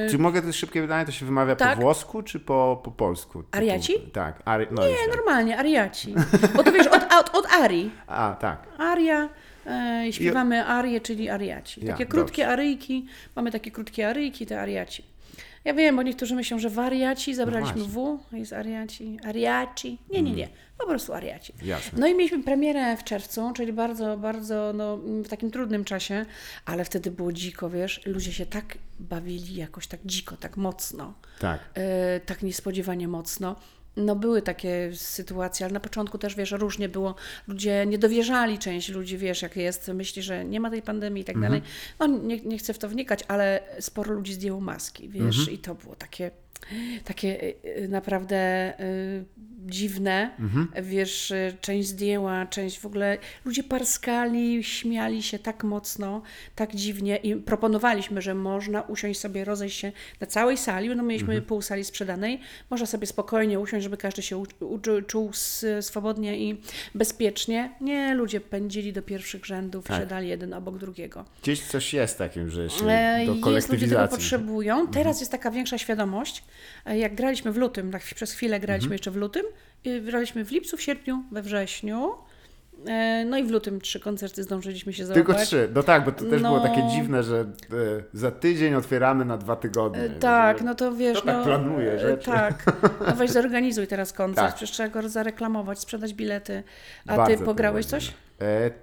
Y, Czy mogę to szybkie pytanie, to się wymawia Tak. po włosku czy po, po polsku? Ariaci? Tak. Ari, no Nie, normalnie, ariaci. Bo to wiesz, od, od, od arii. A, tak. Aria, e, śpiewamy arię, czyli ariaci. Ja, Takie krótkie aryjki, mamy takie krótkie aryjki, te ariaci. Ja wiem, bo niektórzy myślą, że wariaci, zabraliśmy No W, jest ariaci, ariaci. Nie, nie, nie, po prostu ariaci. Jasne. No i mieliśmy premierę w czerwcu, czyli bardzo, bardzo no, w takim trudnym czasie, ale wtedy było dziko, wiesz, ludzie się tak bawili jakoś tak dziko, tak mocno Tak. e, tak niespodziewanie mocno. No były takie sytuacje, ale na początku też, wiesz, różnie było. Ludzie nie dowierzali, część ludzi, wiesz, jak jest, myśli, że nie ma tej pandemii i tak dalej. No nie, nie chcę w to wnikać, ale sporo ludzi zdjęło maski, wiesz, i to było takie, takie y, y, naprawdę y, dziwne. Wiesz, y, część zdjęła, część w ogóle. Ludzie parskali, śmiali się tak mocno, tak dziwnie i proponowaliśmy, że można usiąść sobie, rozejść się na całej sali, no mieliśmy pół sali sprzedanej, można sobie spokojnie usiąść, żeby każdy się czuł swobodnie i bezpiecznie. Nie, ludzie pędzili do pierwszych rzędów, Tak. siadali jeden obok drugiego. Gdzieś coś jest takim, że się E, do Jest, ludzie tego kolektywizacji. Mhm. potrzebują. Teraz jest taka większa świadomość. E, Jak graliśmy w lutym, tak przez chwilę graliśmy Mhm. jeszcze w lutym, graliśmy w lipcu, w sierpniu, we wrześniu. E, No i w lutym trzy koncerty zdążyliśmy się załapać. Tylko trzy. No tak, bo to też było No. takie dziwne, że e, za tydzień otwieramy na dwa tygodnie. Tak, no to wiesz, To tak no, planuje e, rzeczy. Tak, no weź zorganizuj teraz koncert, Tak. przecież trzeba go zareklamować, sprzedać bilety. A Bardzo ty pograłeś było coś?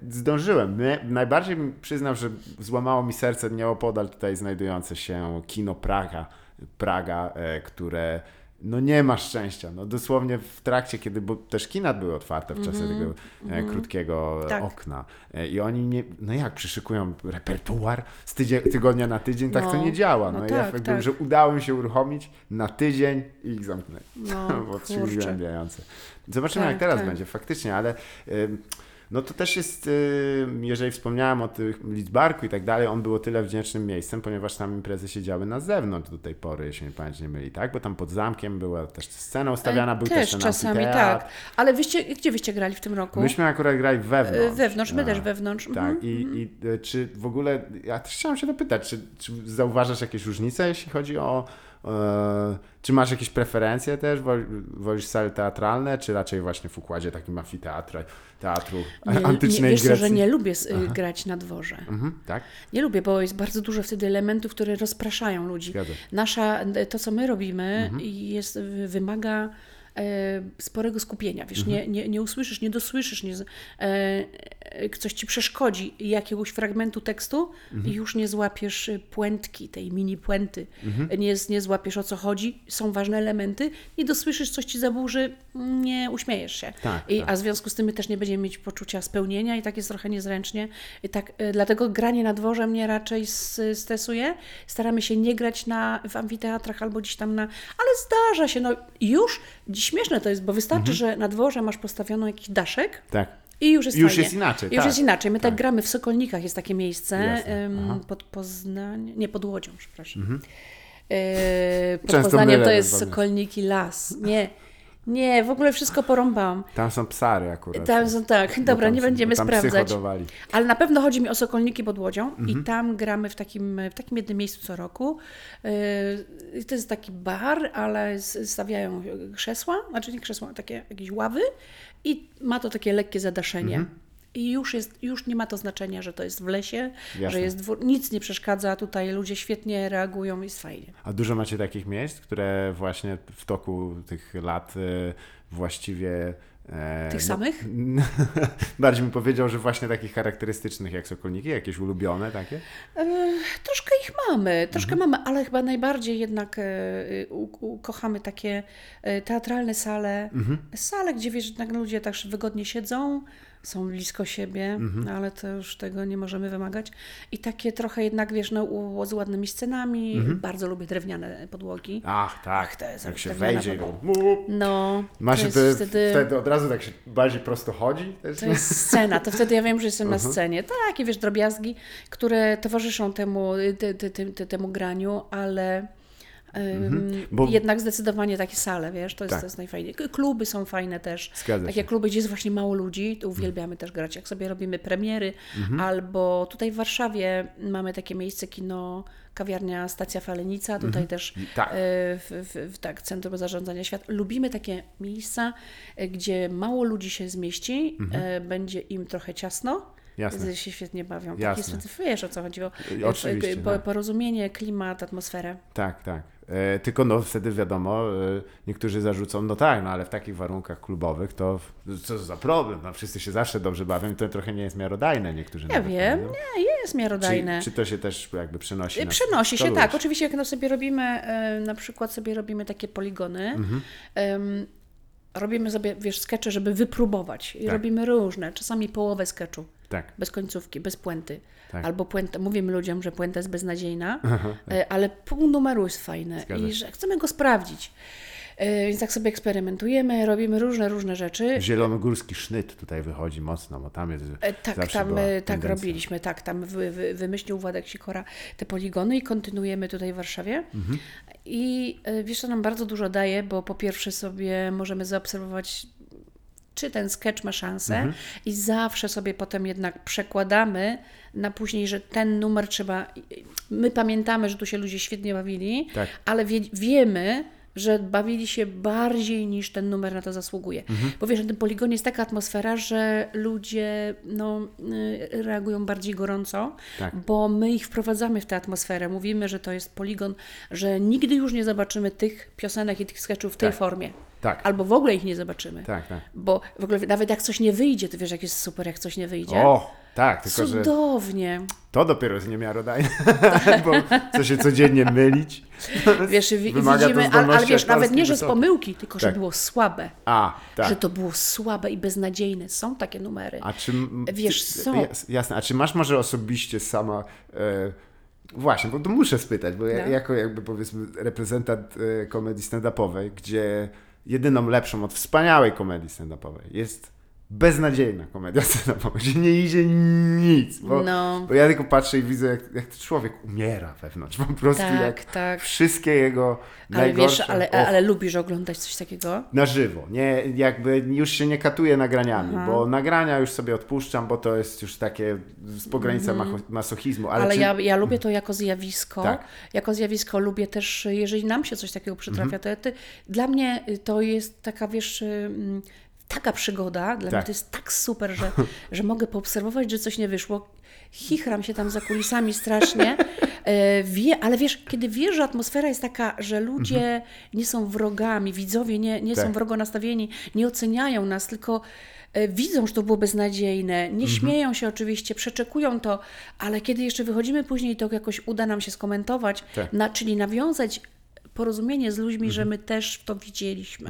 zdążyłem. Najbardziej przyznam, że złamało mi serce nieopodal tutaj znajdujące się kino Praga, Praga e, które no nie ma szczęścia. No dosłownie w trakcie, kiedy, bo też kina były otwarte w czasie tego e, krótkiego e, Mhm. Tak. okna. I oni nie, no jak, przyszykują repertuar z tydzień, tygodnia na tydzień, tak to No. nie działa. No, No ja tak, jakby, tak. że udało mi się uruchomić na tydzień i ich zamknąć. No, przygnębiające. Zobaczymy, Tak, jak teraz tak. będzie, faktycznie, ale no to też jest, ym, jeżeli wspomniałem o tym Lidzbarku i tak dalej, on był o tyle wdzięcznym miejscem, ponieważ tam imprezy się działy na zewnątrz do tej pory, jeśli mnie pamięć nie myli, tak? Bo tam pod zamkiem była też scena ustawiana, był też, też czasami tak. Ale wyście, gdzie wyście grali w tym roku? Myśmy akurat grali wewnątrz. E, Wewnątrz, my też wewnątrz. Tak, mhm. i, i e, czy w ogóle, ja też chciałem się dopytać, czy, czy zauważasz jakieś różnice, jeśli chodzi o, E, czy masz jakieś preferencje też? Wol- Wolisz sale teatralne, czy raczej właśnie w układzie takim amfiteatru, teatru Nie, antycznej nie, wiesz co, Grecji? że nie lubię y, grać na dworze. Mhm, tak? Nie lubię, bo jest bardzo dużo wtedy elementów, które rozpraszają ludzi. Nasza, to co my robimy, Mhm. jest, wymaga sporego skupienia. Wiesz, nie, Mhm. nie, nie usłyszysz, nie dosłyszysz, nie, e, e, coś ci przeszkodzi jakiegoś fragmentu tekstu Mhm. i już nie złapiesz puentki, tej mini puenty. Mhm. Nie, nie złapiesz o co chodzi, są ważne elementy, nie dosłyszysz, coś ci zaburzy, nie uśmiejesz się. Tak, I, tak. A w związku z tym my też nie będziemy mieć poczucia spełnienia i tak jest trochę niezręcznie. I tak, dlatego granie na dworze mnie raczej stresuje. Staramy się nie grać na, w amfiteatrach albo gdzieś tam na... Ale zdarza się, no już śmieszne to jest, bo wystarczy, że na dworze masz postawiono jakiś daszek Tak. i już jest Już fajnie. jest inaczej, Już tak. jest inaczej. My tak, Tak. gramy w Sokolnikach, jest takie miejsce pod Poznań, nie pod Łodzią, przepraszam. E, pod Często Poznaniem to jest. Sokolniki Las. Nie, nie, w ogóle wszystko porąbałam. Tam są psary akurat. Tam są, tak, dobra, tam nie będziemy tam sprawdzać. Ale na pewno chodzi mi o Sokolniki pod Łodzią Mhm. i tam gramy w takim, w takim jednym miejscu co roku. Yy, To jest taki bar, ale stawiają krzesła, znaczy nie krzesła, takie jakieś ławy i ma to takie lekkie zadaszenie. Mhm. I już, jest, już nie ma to znaczenia, że to jest w lesie, Jasne. że jest dwór, nic nie przeszkadza, tutaj ludzie świetnie reagują, jest fajnie. A dużo macie takich miejsc, które właśnie w toku tych lat e, właściwie. E, Tych no- samych? Bardziej bym powiedział, że właśnie takich charakterystycznych jak Sokolniki, jakieś ulubione takie. E, Troszkę ich mamy, troszkę Mhm. mamy, ale chyba najbardziej jednak e, kochamy takie teatralne sale, Mhm. sale, gdzie wiesz, jednak ludzie tak wygodnie siedzą, są blisko siebie, Mhm. ale to już tego nie możemy wymagać. I takie trochę jednak, wiesz, no, z ładnymi scenami, Mhm. bardzo lubię drewniane podłogi. Ach, tak. Ach, to jest jak się wejdzie podłoga. No, Ma się wtedy, wtedy... od razu tak się bardziej prosto chodzi. Też, To jest scena, to wtedy ja wiem, że jestem Mhm. na scenie. Takie, wiesz, drobiazgi, które towarzyszą temu, te, te, te, te, temu graniu, ale Mhm. Bo- jednak zdecydowanie takie sale, wiesz, to jest, Tak. to jest najfajniejsze. Kluby są fajne też. Zgadza takie się. kluby, gdzie jest właśnie mało ludzi, to uwielbiamy też grać. Jak sobie robimy premiery, Mhm. albo tutaj w Warszawie mamy takie miejsce kino, kawiarnia Stacja Falenica, tutaj też Tak. e, w, w, w tak, Centrum Zarządzania Świat. Lubimy takie miejsca, e, gdzie mało ludzi się zmieści, e, będzie im trochę ciasno. Mhm. Jasne. się świetnie bawią. Jasne. Takie, wiesz o co chodziło. Oczywiście, tak. Porozumienie, klimat, atmosferę. Tak, tak. E, tylko no wtedy wiadomo, e, niektórzy zarzucą, no tak, no ale w takich warunkach klubowych to co za problem, no wszyscy się zawsze dobrze bawią i to trochę nie jest miarodajne niektórzy Ja wiem, mówią. nie, jest miarodajne. Czy, czy to się też jakby przenosi? Przenosi się, tak. Oczywiście, jak no sobie robimy, e, na przykład sobie robimy takie poligony, Mhm. robimy sobie, wiesz, skecze, żeby wypróbować. I Tak. robimy różne, czasami połowę sketchu. Tak. Bez końcówki, bez puenty. Tak. Albo puenta, mówimy ludziom, że puenta jest beznadziejna, e, ale pół numeru jest fajne Zgadza i że chcemy go sprawdzić. E, Więc tak sobie eksperymentujemy, robimy różne, różne rzeczy. Zielonogórski sznyt tutaj wychodzi mocno, bo tam jest E, Tak, tam tak robiliśmy, tak, tam wy, wy, wymyślił Władek Sikora te poligony i kontynuujemy tutaj w Warszawie. Mhm. I wiesz, to nam bardzo dużo daje, bo po pierwsze sobie możemy zaobserwować, czy ten sketch ma szansę Mhm. i zawsze sobie potem jednak przekładamy na później, że ten numer trzeba... My pamiętamy, że tu się ludzie świetnie bawili, Tak. ale wie, wiemy, że bawili się bardziej niż ten numer na to zasługuje. Mhm. Bo wiesz, na tym poligonie jest taka atmosfera, że ludzie no, y, reagują bardziej gorąco, Tak. bo my ich wprowadzamy w tę atmosferę. Mówimy, że to jest poligon, że nigdy już nie zobaczymy tych piosenek i tych sketchów w tej Tak. formie. Tak. Albo w ogóle ich nie zobaczymy. Tak, tak. Bo w ogóle nawet jak coś nie wyjdzie, to wiesz, jak jest super, jak coś nie wyjdzie. O, tak, tylko że Cudownie. to dopiero jest niemiarodajne, bo co się codziennie mylić. Wiesz, widzimy, ale, ale wiesz, nawet nie, że z pomyłki, tylko że Tak. było słabe. A, tak. Że to było słabe i beznadziejne. Są takie numery. A czy. Wiesz, są. jas- Jasne, a czy masz może osobiście sama. E, właśnie, bo to muszę spytać, bo ja, No. jako jakby powiedzmy reprezentant e, komedii stand-upowej, gdzie jedyną lepszą od wspaniałej komedii stand-upowej. Jest beznadziejna komedia stand-upowa, gdzie nie idzie nic, bo, No. bo ja tylko patrzę i widzę, jak, jak ten człowiek umiera wewnątrz, po prostu Tak, jak tak. wszystkie jego Ale wiesz, najgorsze... ale, Och, ale lubisz oglądać coś takiego? na żywo, nie, jakby już się nie katuję nagraniami, Aha. bo nagrania już sobie odpuszczam, bo to jest już takie z pogranicza macho- masochizmu, ale. Ale, czy... ja, ja lubię to jako zjawisko. Tak. Jako zjawisko lubię też, jeżeli nam się coś takiego przytrafia, Mhm. to, to dla mnie to jest taka, wiesz, taka przygoda, dla mnie Tak. to jest tak super, że, że mogę poobserwować, że coś nie wyszło. Chichram się tam za kulisami strasznie, e, wie, ale wiesz, kiedy wiesz, że atmosfera jest taka, że ludzie nie są wrogami, widzowie nie, nie są Mhm. Tak. wrogo nastawieni, nie oceniają nas, tylko e, widzą, że to było beznadziejne, nie Mhm. śmieją się oczywiście, przeczekują to, ale kiedy jeszcze wychodzimy później, to jakoś uda nam się skomentować, Tak. na, czyli nawiązać porozumienie z ludźmi, że my też to widzieliśmy.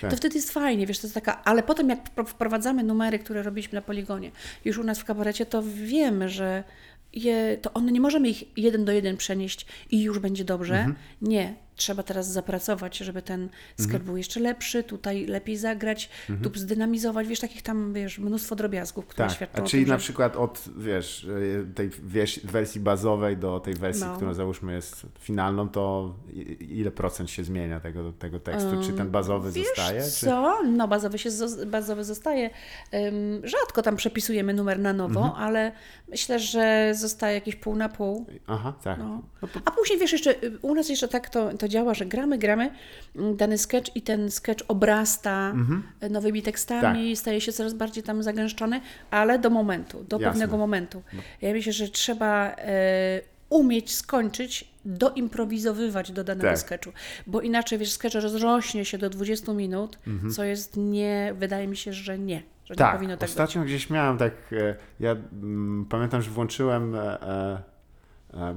Tak. To wtedy jest fajnie, wiesz, to jest taka, ale potem jak wpro- wprowadzamy numery, które robiliśmy na poligonie, już u nas w kabarecie, to wiemy, że je, to one nie możemy ich jeden do jeden przenieść i już będzie dobrze. Mhm. Nie, trzeba teraz zapracować, żeby ten sketch był jeszcze lepszy, tutaj lepiej zagrać, tu zdynamizować, wiesz, takich tam, wiesz, mnóstwo drobiazgów, które Mhm. Tak, świadczą a czyli tym, na że... przykład od, wiesz, y, tej wiesz, wersji bazowej do tej wersji, No. która załóżmy jest finalną, to ile procent się zmienia tego, tego tekstu? czy ten bazowy Wiesz zostaje? Czy... co? No bazowy, się, bazowy zostaje. Ym, rzadko tam przepisujemy numer na nowo, Mhm. ale myślę, że zostaje jakieś pół na pół. Aha, tak. No. No to, A później wiesz, jeszcze y, u nas jeszcze tak to, to działa, że gramy, gramy mm, dany sketch i ten sketch obrasta y, nowymi tekstami, staje się coraz bardziej tam zagęszczony, ale do momentu, do Jasne. pewnego momentu. Ja myślę, że trzeba e, umieć skończyć, doimprowizowywać do danego Tak. sketchu, bo inaczej, wiesz, sketch rozrośnie się do 20 minut, co jest nie, wydaje mi się, że nie, że nie tak, powinno tak być. ostatnio gdzieś miałem tak, e, ja mm, pamiętam, że włączyłem, e, e, e,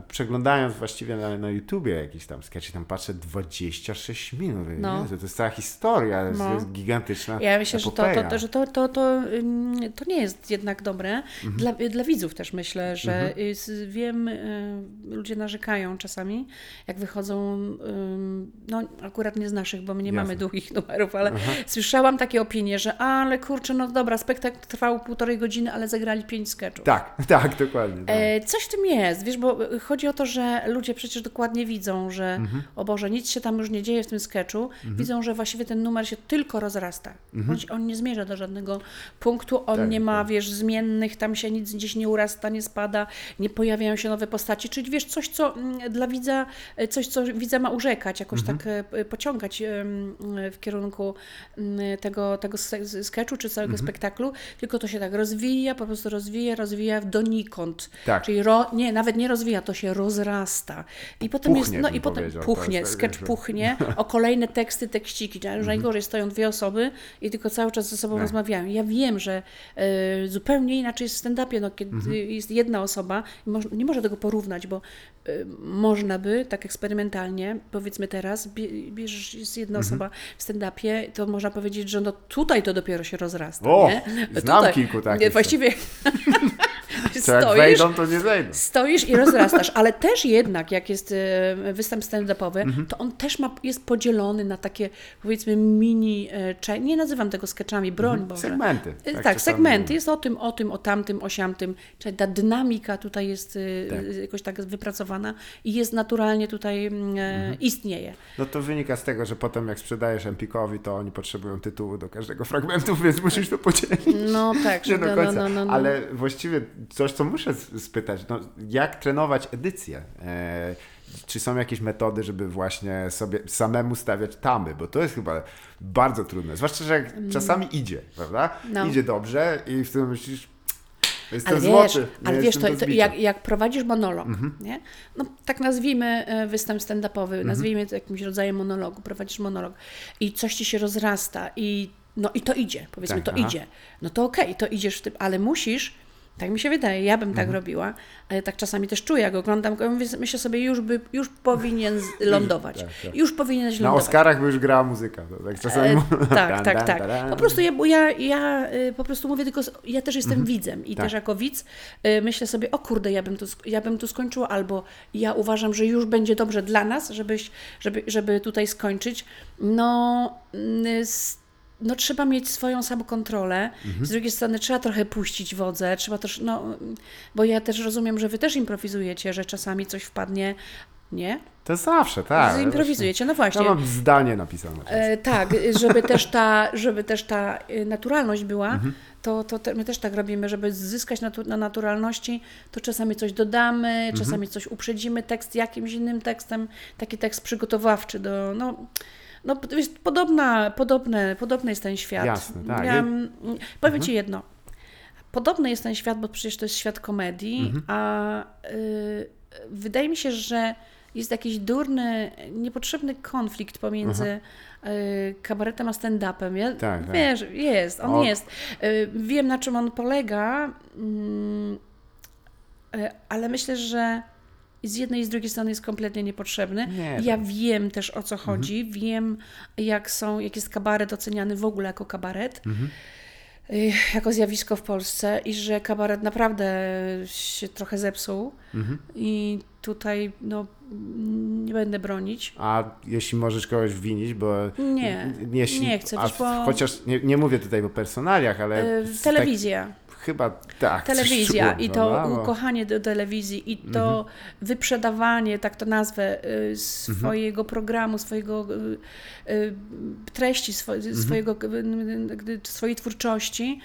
przeglądając właściwie na, na YouTubie jakiś tam sketch tam patrzę 26 minut. No. Jezu, to jest cała historia, No. jest gigantyczna Ja myślę, że to, to, że to, to, to, to nie jest jednak dobre. Dla, dla widzów też myślę, że y, s- wiem, y, ludzie narzekają czasami, jak wychodzą, no akurat nie z naszych, bo my nie Jasne. mamy długich numerów, ale słyszałam takie opinie, że ale kurczę, no dobra, spektakl trwał półtorej godziny, ale zagrali pięć sketchów. Tak, tak, dokładnie. Tak. E, Coś w tym jest, wiesz, bo chodzi o to, że ludzie przecież dokładnie widzą, że Mhm. o Boże, nic się tam już nie dzieje w tym sketchu. Widzą, że właściwie ten numer się tylko rozrasta. Się- on nie zmierza do żadnego punktu, on Mhm. Tak, nie ma, tak. wiesz, zmiennych, tam się nic gdzieś nie urasta, nie spada, nie pojawiają się nowe postaci, czyli wiesz, coś, co mm, dla widza, e, coś, co widza ma urzekać, jakoś Mhm. tak e, pociągać em, w kierunku mm, tego, tego sketchu czy całego Mhm. spektaklu, tylko to się tak rozwija, po prostu rozwija, rozwija donikąd. Tak. Czyli ro, nie, nawet nie rozwija, to się rozrasta. I potem Puchnie, jest, no i potem puchnie, tak, sketch puchnie o kolejne teksty, tekściki. A Mhm. Już najgorzej stoją dwie osoby i tylko cały czas ze sobą Tak. rozmawiają. Ja wiem, że e, zupełnie inaczej jest w stand-upie, no, kiedy Mhm. jest jedna osoba, nie można tego porównać, bo e, można by tak eksperymentalnie, powiedzmy teraz, bie- bierzesz, jest jedna Mhm. osoba w stand-upie, to można powiedzieć, że no tutaj to dopiero się rozrasta. O, nie? znam kilku takich. Właściwie To jak stoisz, wejdą, to nie zejdą. stoisz i rozrastasz, ale też jednak, jak jest e, występ stand-upowy, Mhm. to on też ma, jest podzielony na takie, powiedzmy, mini, cze- nie nazywam tego sketchami, broń Boże. Mhm. Segmenty. E, tak Tak, segmenty. Jest o tym, o tym, o tamtym, o siamtym. Czyli ta dynamika tutaj jest Tak. jakoś tak wypracowana i jest naturalnie tutaj, mm, e, Mhm. istnieje. No to wynika z tego, że potem jak sprzedajesz Empikowi, to oni potrzebują tytułu do każdego fragmentu, więc musisz to podzielić. No tak, Nie do no, końca. no, no, no. Ale właściwie coś, co muszę spytać, no, jak trenować edycję? E, czy są jakieś metody, żeby właśnie sobie samemu stawiać tamy? Bo to jest chyba bardzo trudne. Zwłaszcza, że jak czasami idzie, prawda? Mm. No. Idzie dobrze i wtedy myślisz, jestem Ale wiesz, złoty. ale wiesz to, to jak, jak prowadzisz monolog, Mhm. nie? No, tak nazwijmy e, występ stand-upowy, nazwijmy to jakimś rodzajem monologu, prowadzisz monolog i coś ci się rozrasta i no i to idzie, powiedzmy, Tak, to aha. idzie. No to okej, to idziesz w tym, ale musisz, tak mi się wydaje, ja bym Mhm. tak robiła, ale tak czasami też czuję, jak oglądam, go, myślę sobie, już, by, już powinien z- lądować, Tak, tak. już powinieneś Na lądować. Oscarach by już grała muzyka. To tak czasami... E, tak, tak, tak. Po prostu ja, ja, ja y, po prostu mówię tylko, z- ja też jestem widzem i Tak. też jako widz y, myślę sobie, o kurde, ja bym, tu, ja bym tu skończyła, albo ja uważam, że już będzie dobrze dla nas, żebyś, żeby, żeby tutaj skończyć. No, y, s- no, trzeba mieć swoją samokontrolę. Mhm. Z drugiej strony trzeba trochę puścić wodze, trzeba też, no, bo ja też rozumiem, że wy też improwizujecie, że czasami coś wpadnie. Nie? To zawsze, tak. Improwizujecie, no właśnie. Ja mam zdanie napisane. E, tak, żeby też ta, żeby też ta e, naturalność była, Mhm. to, to te, my też tak robimy, żeby zyskać natu, na naturalności, to czasami coś dodamy, Mhm. czasami coś uprzedzimy tekst jakimś innym tekstem, taki tekst przygotowawczy do, no, no jest podobna, podobne, podobny jest ten świat. Jasne, tak. Ja, mm, powiem Ci jedno, podobny jest ten świat, bo przecież to jest świat komedii, Mhm. a y, wydaje mi się, że jest jakiś durny, niepotrzebny konflikt pomiędzy y, kabaretem a stand-upem. Ja, Tak, tak. Wiesz, jest, on O- jest. Y, wiem, na czym on polega, mm, y, ale myślę, że i z jednej i z drugiej strony jest kompletnie niepotrzebny. Nie, ja wiem. też o co chodzi, wiem jak są, jak jest kabaret oceniany w ogóle jako kabaret, y, jako zjawisko w Polsce i że kabaret naprawdę się trochę zepsuł. I tutaj no, nie będę bronić. A jeśli możesz kogoś winić, bo... Nie, jeśli, nie chcę, a bo- Chociaż nie, nie mówię tutaj o personaliach, ale... Y, z Telewizja. Tak, chyba tak. Telewizja i to? Bo- ukochanie do telewizji i to Mhm. wyprzedawanie, tak to nazwę, y, swojego programu, swojego y, y, treści, Mhm. swojego, swojej twórczości,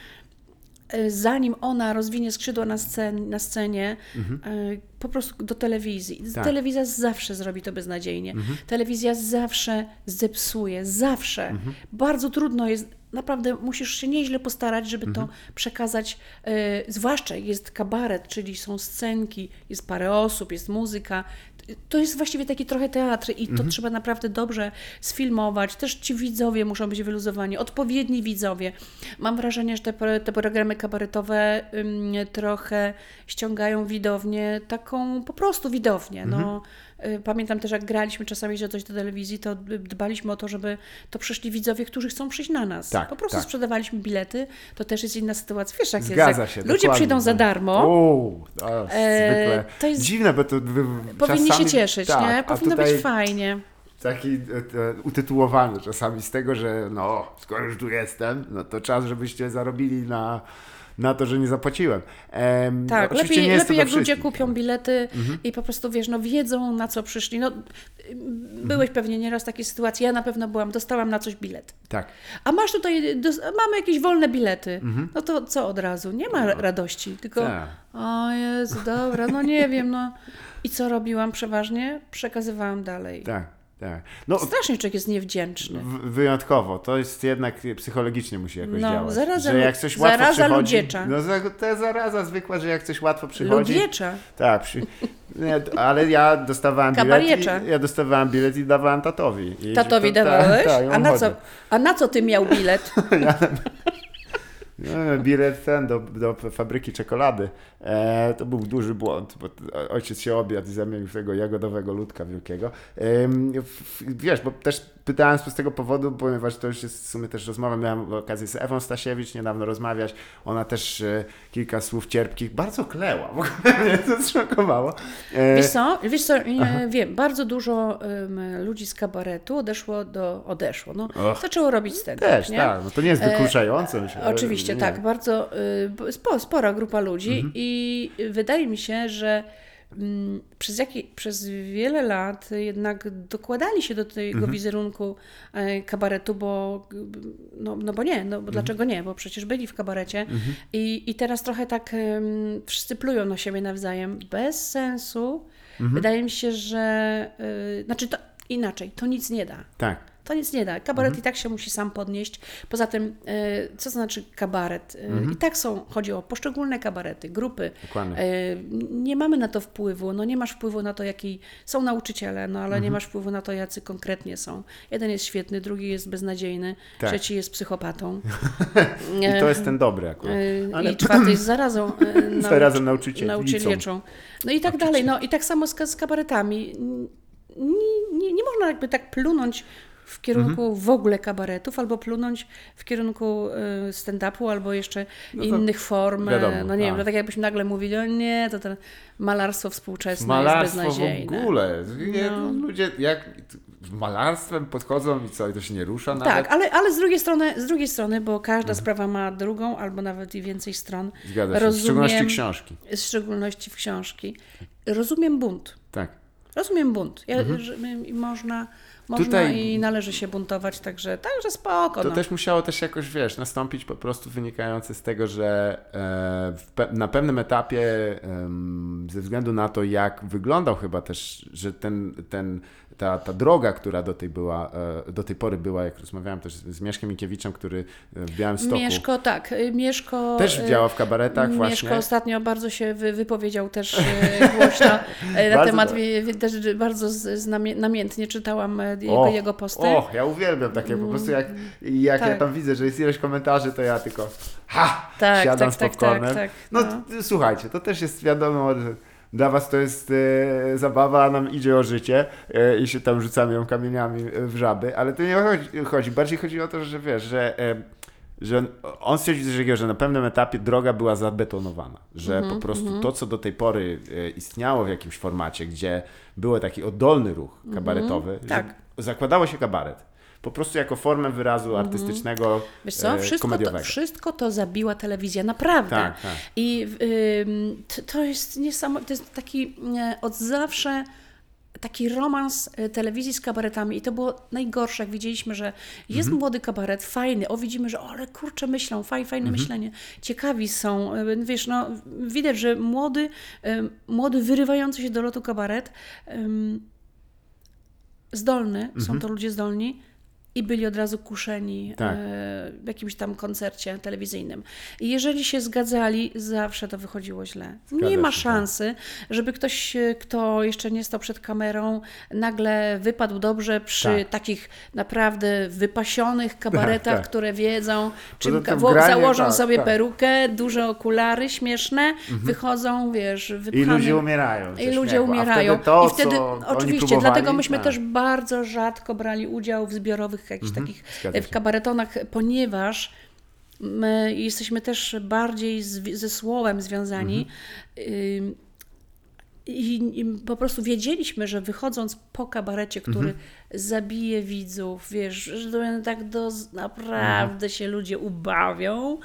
zanim ona rozwinie skrzydła na, scen, na scenie, y, po prostu do telewizji. Mhm. Tak. Mhm. Telewizja zawsze zrobi to beznadziejnie. Telewizja zawsze zepsuje, zawsze. Mhm. Bardzo trudno jest, naprawdę musisz się nieźle postarać, żeby Mhm. to przekazać, y, zwłaszcza jest kabaret, czyli są scenki, jest parę osób, jest muzyka. To jest właściwie taki trochę teatr i to Mhm. trzeba naprawdę dobrze sfilmować. Też ci widzowie muszą być wyluzowani, odpowiedni widzowie. Mam wrażenie, że te, te programy kabaretowe ym, trochę ściągają widownię, taką po prostu widownię. No, Mhm. y, pamiętam też, jak graliśmy czasami że coś do telewizji, to dbaliśmy o to, żeby to przyszli widzowie, którzy chcą przyjść na nas. Tak, po prostu tak. sprzedawaliśmy bilety, to też jest inna sytuacja. Wiesz, jak Zgadza jest, się. ludzie dokładnie. przyjdą za darmo, Uuu, o, E, to jest- Dziwne, bo to powinni czasami, się cieszyć, tak, nie? a Powinno tutaj być fajnie. Taki e, e, utytułowany czasami z tego, że no, skoro już tu jestem, no to czas, żebyście zarobili na, na to, że nie zapłaciłem. Em, Tak, lepiej, nie lepiej jak ludzie kupią bilety Mhm. i po prostu, wiesz, no wiedzą na co przyszli. No, byłeś pewnie nieraz w takiej sytuacji, ja na pewno byłam, dostałam na coś bilet. Tak. A masz tutaj, mamy jakieś wolne bilety. No to co od razu? Nie ma radości, tylko Tak. o Jezu, dobra, no nie wiem, no. I co robiłam przeważnie? Przekazywałam dalej. Tak, tak. No, Strasznie człowiek jest niewdzięczny. wyjątkowo. To jest jednak psychologicznie musi jakoś No, działać. zaraza że jak coś łatwo zaraza przychodzi, ludziecza. No to zaraza zwykła, że jak coś łatwo przychodzi. Lubiecza. Tak, przy, nie, ale ja dostawałem bilet. I, ja dostawałem bilet i dawałem tatowi. I Tatowi to- dawałeś? Tak, tak, a, na co, a na co ty miał bilet? No, bilet ten do, do fabryki czekolady. E, to był duży błąd, bo ojciec się obiadł i zamienił tego jagodowego ludka wielkiego. W- wiesz, bo też pytałem z tego powodu, ponieważ to już jest w sumie też rozmowa, miałem okazję z Ewą Stasiewicz niedawno rozmawiać. Ona też e, kilka słów cierpkich, bardzo kleła, w ogóle mnie to zszokowało. E, Wiesz co, wiesz co nie, wiem, bardzo dużo ludzi z kabaretu odeszło do, odeszło, no, Och. zaczęło robić stand też, nie? tak, no to nie jest E, wykluczające. myślę, ale Oczywiście, nie. tak, bardzo y, spo, spora grupa ludzi Mhm. i wydaje mi się, że mm, przez, jaki, przez wiele lat jednak dokładali się do tego Mhm. wizerunku e, kabaretu, bo no, no bo nie, no Mhm. bo dlaczego nie, bo przecież byli w kabarecie i, i teraz trochę tak em, wszyscy plują na siebie nawzajem, bez sensu. Mhm. Wydaje mi się, że y, znaczy to inaczej, to nic nie da. Tak. To nic nie da. Kabaret Mhm. i tak się musi sam podnieść. Poza tym, e, co znaczy kabaret? E, Mhm. I tak są, chodzi o poszczególne kabarety, grupy. Dokładnie. E, Nie mamy na to wpływu. No nie masz wpływu na to, jaki są nauczyciele, no ale Mhm. nie masz wpływu na to, jacy konkretnie są. Jeden jest świetny, drugi jest beznadziejny, Tak. trzeci jest psychopatą. I to jest ten dobry akurat. Ale- I czwarty jest zarazą. naucz- Zarazem nauczyciel- nauczycielczą. No i tak dalej. No i tak samo z, z kabaretami. Nie, nie, nie można jakby tak plunąć w kierunku Mhm. w ogóle kabaretów, albo plunąć w kierunku y, stand-upu, albo jeszcze No to innych form. wiadomo, no nie wiem, tak. no tak jakbyśmy nagle mówili, o nie, to to malarstwo współczesne Malarstwo jest w beznadziejne. ogóle. Nie, No. Ludzie, jak malarstwem podchodzą i co, i to się nie rusza nawet? Tak, ale, ale z, drugiej strony, z drugiej strony, bo każda sprawa ma drugą albo nawet i więcej stron. Mhm. Zgadza się, w szczególności książki. W szczególności w książki. Rozumiem bunt. Tak. Rozumiem bunt. Ja, że, i można, można. Tutaj- i należy się buntować, także, także spoko. To no. też musiało też jakoś, wiesz, nastąpić po prostu wynikające z tego, że e, pe- na pewnym etapie ze względu na to, jak wyglądał chyba też, że ten, ten, ta, ta droga, która do tej, była, e, do tej pory była, jak rozmawiałem też z Mieszkiem Mikiewiczem, który e, w Białymstoku Mieszko, tak. y, Mieszko... też y, działa w kabaretach Mieszko właśnie. ostatnio bardzo się wy, wypowiedział też głośno na temat, też bardzo z- znamie- namiętnie czytałam jego, jego posty. Mm, Och, ja uwielbiam takie, po prostu jak, jak ja Tak. tam widzę, że jest ileś komentarzy, to ja tylko ha, Tak, siadam tak, z tak, popcornem. tak, tak, No, no. słuchajcie, to też jest wiadomo, że dla was to jest e, zabawa, a nam idzie o życie e, i się tam rzucamy ją kamieniami e, w żaby, ale to nie chodzi, chodzi. bardziej chodzi o to, że wiesz, że e, że on stwierdził że na pewnym etapie droga była zabetonowana, że Mhm, po prostu to, co do tej pory e, istniało w jakimś formacie, gdzie był taki oddolny ruch kabaretowy, że tak. Zakładało się kabaret. Po prostu jako formę wyrazu artystycznego, Mhm. Wiesz co, e, wszystko to, wszystko to zabiła telewizja, naprawdę. Tak, tak. I t- to jest niesamowite, to jest taki e, od zawsze taki romans e, telewizji z kabaretami i to było najgorsze, jak widzieliśmy, że jest Mhm. młody kabaret, fajny, o widzimy, że o, ale kurczę myślą, faj, fajne Mhm. myślenie, ciekawi są, wiesz, no widać, że młody, młody wyrywający się do lotu kabaret, zdolny, Mhm. są to ludzie zdolni i byli od razu kuszeni Tak. e, w jakimś tam koncercie telewizyjnym. I jeżeli się zgadzali, zawsze to wychodziło źle. Zgadza nie ma się, tak. szansy, żeby ktoś, e, kto jeszcze nie stał przed kamerą, nagle wypadł dobrze przy Tak. takich naprawdę wypasionych kabaretach, tak. które wiedzą, czym granie, założą tak, sobie tak. Mhm. perukę, duże okulary śmieszne, wychodzą, wiesz, I wypchane. ludzie umierają. I ludzie umierają. To, I wtedy, oczywiście, dlatego myśmy tak. też bardzo rzadko brali udział w zbiorowych jakichś takich zgadza e, w kabaretonach, ponieważ my jesteśmy też bardziej z, ze słowem związani. Ym, I, I po prostu wiedzieliśmy, że wychodząc po kabarecie, który zabije widzów, wiesz, że tak do, naprawdę się ludzie ubawią,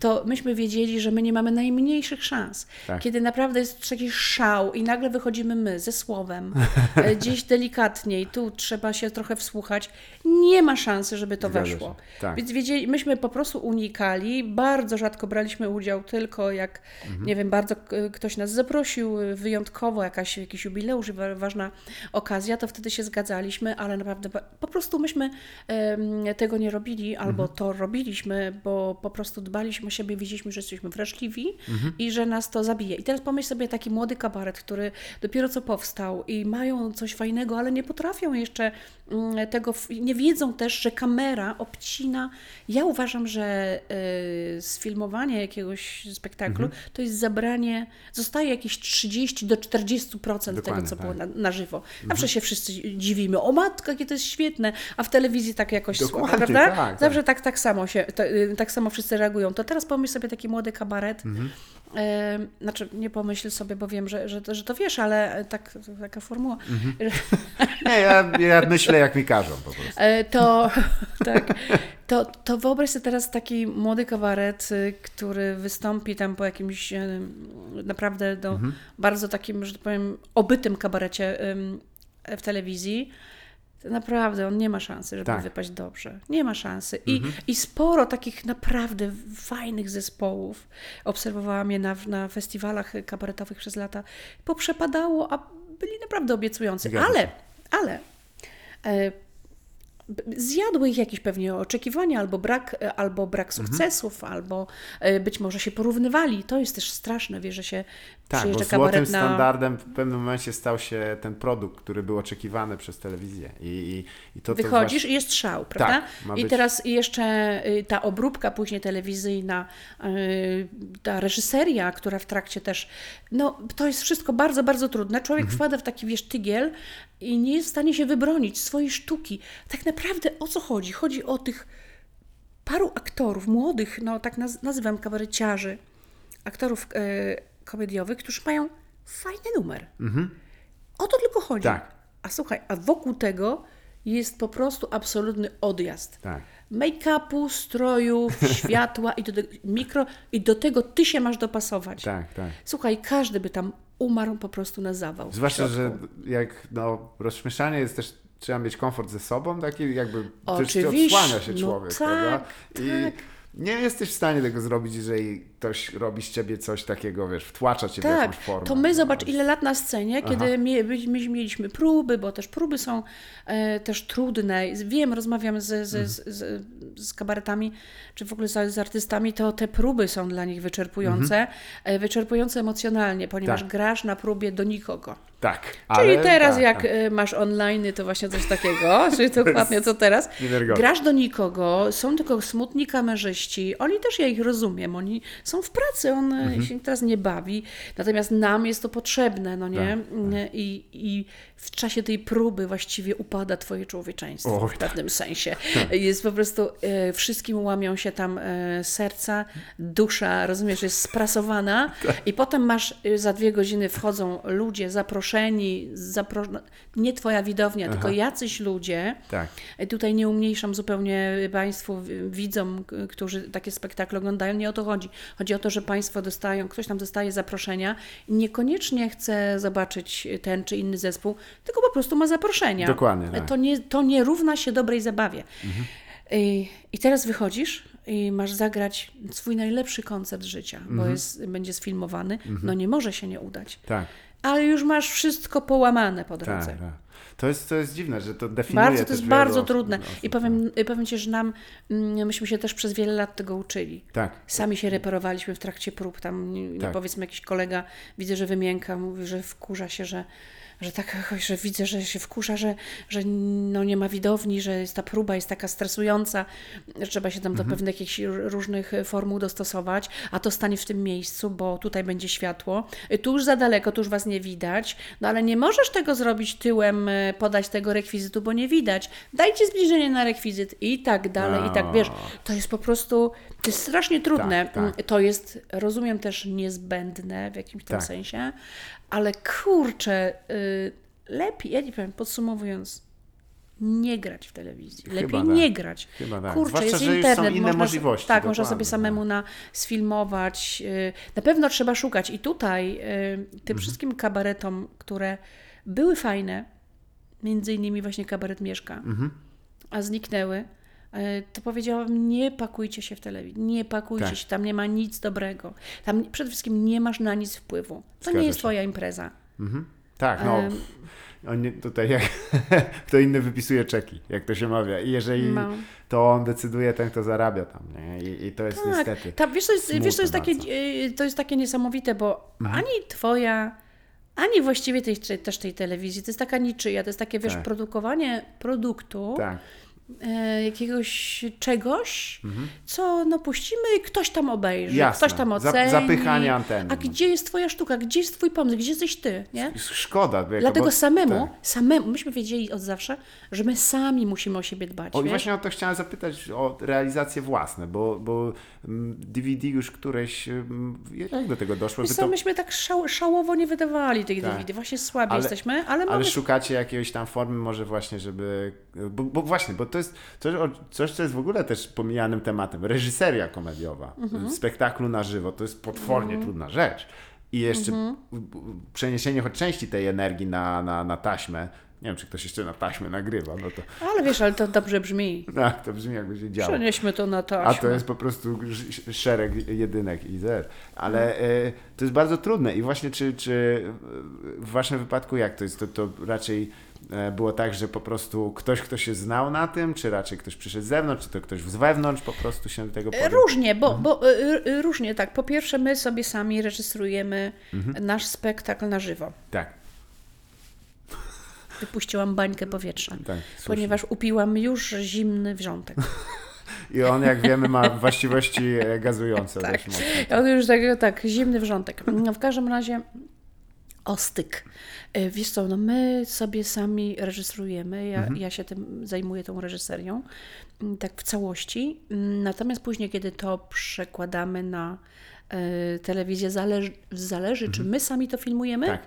to myśmy wiedzieli, że my nie mamy najmniejszych szans. Tak. Kiedy naprawdę jest taki szał i nagle wychodzimy my ze słowem, e, gdzieś delikatniej, tu trzeba się trochę wsłuchać, nie ma szansy, żeby to Zgadza weszło. Tak. Więc wiedzieli, myśmy po prostu unikali, bardzo rzadko braliśmy udział, tylko jak, Mhm. nie wiem, bardzo ktoś nas zaprosił, wyjątkowo jakaś, jakiś jubileusz, wa- ważna okazja, to wtedy się zgadzaliśmy, ale naprawdę po prostu myśmy tego nie robili, albo Mhm. to robiliśmy, bo po prostu dbaliśmy o siebie, wiedzieliśmy, że jesteśmy wrażliwi Mhm. i że nas to zabije. I teraz pomyśl sobie taki młody kabaret, który dopiero co powstał i mają coś fajnego, ale nie potrafią jeszcze mm, tego, nie wiedzą też, że kamera obcina. Ja uważam, że y, sfilmowanie jakiegoś spektaklu Mhm. to jest zabranie, zostaje jakieś 30 do 40% tego, Dokładnie, co było tak. na, na żywo. Zawsze się wszyscy dziwimy, o matko, jakie to jest świetne, a w telewizji tak jakoś słabo, Dokładnie, prawda? tak, Zawsze tak, tak samo się, to, y, tak samo wszyscy reagują. To teraz pomyśl sobie taki młody kabaret, Mhm. znaczy nie pomyśl sobie, bo wiem, że, że, to- że to wiesz, ale tak, taka formuła, Mhm. Nie, ja, ja myślę jak mi każą po prostu. E, to, tak, to, to wyobraź sobie teraz taki młody kabaret, y, który wystąpi tam po jakimś naprawdę do Mhm. bardzo takim, że tak powiem, obytym kabarecie w telewizji. To naprawdę on nie ma szansy, żeby Tak. wypaść dobrze. Nie ma szansy. I, I sporo takich naprawdę fajnych zespołów obserwowałam je na, na festiwalach kabaretowych przez lata. Poprzepadało, a byli naprawdę obiecujący. Zgadza ale, się. ale e, zjadły ich jakieś pewnie oczekiwania, albo brak, e, albo brak Mhm. sukcesów, albo e, być może się porównywali. To jest też straszne, wie, że się Tak, bo złotym na... standardem w pewnym momencie stał się ten produkt, który był oczekiwany przez telewizję. I, i, i to, to Wychodzisz i jest szał, prawda? Tak, I być- teraz jeszcze y, ta obróbka później telewizyjna, y, ta reżyseria, która w trakcie też, no to jest wszystko bardzo, bardzo trudne. Człowiek Mhm. wpada w taki, wiesz, tygiel i nie jest w stanie się wybronić swojej sztuki. Tak naprawdę o co chodzi? Chodzi o tych paru aktorów, młodych, no tak naz- nazywam kabareciarzy, aktorów y, komediowych, którzy mają fajny numer. O to tylko chodzi. Tak. A słuchaj, a wokół tego jest po prostu absolutny odjazd. Tak. Make-upu, strojów, światła i do, tego- mikro i do tego ty się masz dopasować. Tak, tak. Słuchaj, każdy by tam umarł po prostu na zawał. Zwłaszcza, że jak no, rozśmieszanie jest też, trzeba mieć komfort ze sobą, taki jakby Oczywiście. odsłania się No człowiek, tak, prawda? I tak. nie jesteś w stanie tego zrobić, jeżeli ktoś robi z ciebie coś takiego, wiesz, wtłacza cię w Tak, jakąś formę. to my zobacz ile lat na scenie, Aha. kiedy my, my mieliśmy próby, bo też próby są e, też trudne. Wiem, rozmawiam z, z, Mhm. z, z, z kabaretami, czy w ogóle z, z artystami, to te próby są dla nich wyczerpujące, e, wyczerpujące emocjonalnie, ponieważ Mhm. Tak. grasz na próbie do nikogo. Tak. Czyli teraz tak, jak tak. e, masz online, to właśnie coś takiego, czyli dokładnie co teraz. Grasz do nikogo, są tylko smutni kamerzyści, oni też, ja ich rozumiem, oni są w pracy, on Mhm. e, się teraz nie bawi, natomiast nam jest to potrzebne, no nie? Tak, I, I w czasie tej próby właściwie upada twoje człowieczeństwo w pewnym sensie. Jest po prostu, e, wszystkim łamią się tam e, serca, dusza, rozumiesz, jest sprasowana Tak. i potem masz, e, za dwie godziny wchodzą ludzie zaproszeni, zapro... nie twoja widownia, tylko jacyś ludzie, Tak. E, Tutaj nie umniejszam zupełnie Państwu, widzom, którzy takie spektakle oglądają. Nie o to chodzi. Chodzi o to, że Państwo dostają, ktoś tam dostaje zaproszenia i niekoniecznie chce zobaczyć ten czy inny zespół, tylko po prostu ma zaproszenia. Dokładnie, tak. Mhm. To nie, to nie równa się dobrej zabawie. I, I teraz wychodzisz i masz zagrać swój najlepszy koncert życia, bo Mhm. jest, będzie sfilmowany. No nie może się nie udać. Tak. Ale już masz wszystko połamane po drodze. Tak, tak. To jest, to jest dziwne, że to definiuje Bardzo, to jest bardzo osób- trudne. osób, I powiem, powiem Ci, że nam, mm, myśmy się też przez wiele lat tego uczyli. Tak. Sami się reperowaliśmy w trakcie prób. Tam, no Tak. powiedzmy, jakiś kolega, widzę, że wymięka, mówi, że wkurza się, że, że tak, jakoś, że widzę, że się wkurza, że, że no nie ma widowni, że jest ta próba jest taka stresująca, że trzeba się tam Mhm. do pewnych jakichś różnych formuł dostosować, a to stanie w tym miejscu, bo tutaj będzie światło. Tu już za daleko, tu już Was nie widać, no ale nie możesz tego zrobić tyłem, e, podać tego rekwizytu, bo nie widać. Dajcie zbliżenie na rekwizyt i tak dalej, i tak, wiesz, to jest po prostu, to jest strasznie trudne. Tak, tak. To jest, rozumiem też, niezbędne w jakimś tam Tak. sensie, ale kurczę, y, lepiej, ja nie powiem, podsumowując, nie grać w telewizji. Chyba Lepiej tak. nie grać. Chyba tak. Kurczę, Zwłaszcza, jest internet. inne można, możliwości, Tak, można sobie samemu tak. na, sfilmować. y, Na pewno trzeba szukać. I tutaj y, tym Mhm. wszystkim kabaretom, które były fajne, między innymi właśnie kabaret Mieszka, Mhm. a zniknęły, to powiedziałam, nie pakujcie się w telewizji, nie pakujcie Tak. się, tam nie ma nic dobrego. Tam przede wszystkim nie masz na nic wpływu. To Zgadza nie jest się. twoja impreza. Mhm. Tak, no. On tutaj jak kto inny wypisuje czeki, jak to się mawia. I jeżeli No. to on decyduje, ten kto zarabia tam, nie? I, i to jest Tak, niestety. ta, wiesz, to jest, wiesz, to jest takie, y, to jest takie niesamowite, bo Mhm. ani twoja, ani właściwie tej, też tej telewizji, to jest taka niczyja, to jest takie, wiesz, Tak. produkowanie produktu, Tak, e, jakiegoś czegoś, co no puścimy i ktoś tam obejrzy, Mhm. Jasne. ktoś tam oceni. zapychanie anteny, A no. gdzie jest twoja sztuka, gdzie jest twój pomysł, gdzie jesteś ty, nie? szkoda. Dlatego bo- samemu, tak. samemu, myśmy wiedzieli od zawsze, że my sami musimy o siebie dbać, O, i właśnie o to chciałem zapytać, o realizacje własne, bo, bo mm, DVD już któreś, mm, jak do tego doszło? Wiesz to, myśmy tak szał, szałowo nie wydawali tych Tak. DVD, właśnie słabi Ale- jesteśmy, ale, ale mamy szukacie jakiejś tam formy może właśnie, żeby... Bo, bo właśnie, bo to jest coś, coś, co jest w ogóle też pomijanym tematem. Reżyseria komediowa Mhm. w spektaklu na żywo to jest potwornie trudna rzecz. I jeszcze Mhm. przeniesienie choć części tej energii na, na, na taśmę. Nie wiem, czy ktoś jeszcze na taśmę nagrywa, no to Ale wiesz, ale to dobrze brzmi. tak, to brzmi jakby się działo. Przenieśmy to na taśmę. A to jest po prostu szereg jedynek i zer. Ale e, to jest bardzo trudne i właśnie czy, czy w waszym wypadku jak to jest? To, to raczej było tak, że po prostu ktoś, kto się znał na tym, czy raczej ktoś przyszedł z zewnątrz, czy to ktoś z wewnątrz po prostu się do tego podjął? Różnie, bo, Mhm. bo y, różnie tak. Po pierwsze, my sobie sami reżyserujemy Mhm. nasz spektakl na żywo. Tak, Wypuściłam bańkę powietrza, tak. ponieważ upiłam już zimny wrzątek. I on, jak wiemy, ma właściwości e, gazujące Tak. On już tak, tak, zimny wrzątek. No, w każdym razie ostyk. E, Wiesz co, no my sobie sami reżyserujemy, ja, Mhm. ja się tym zajmuję tą reżyserią, mm, tak w całości. Mm, Natomiast później, kiedy to przekładamy na e, telewizję, zależy, zależy czy my sami to filmujemy, Tak.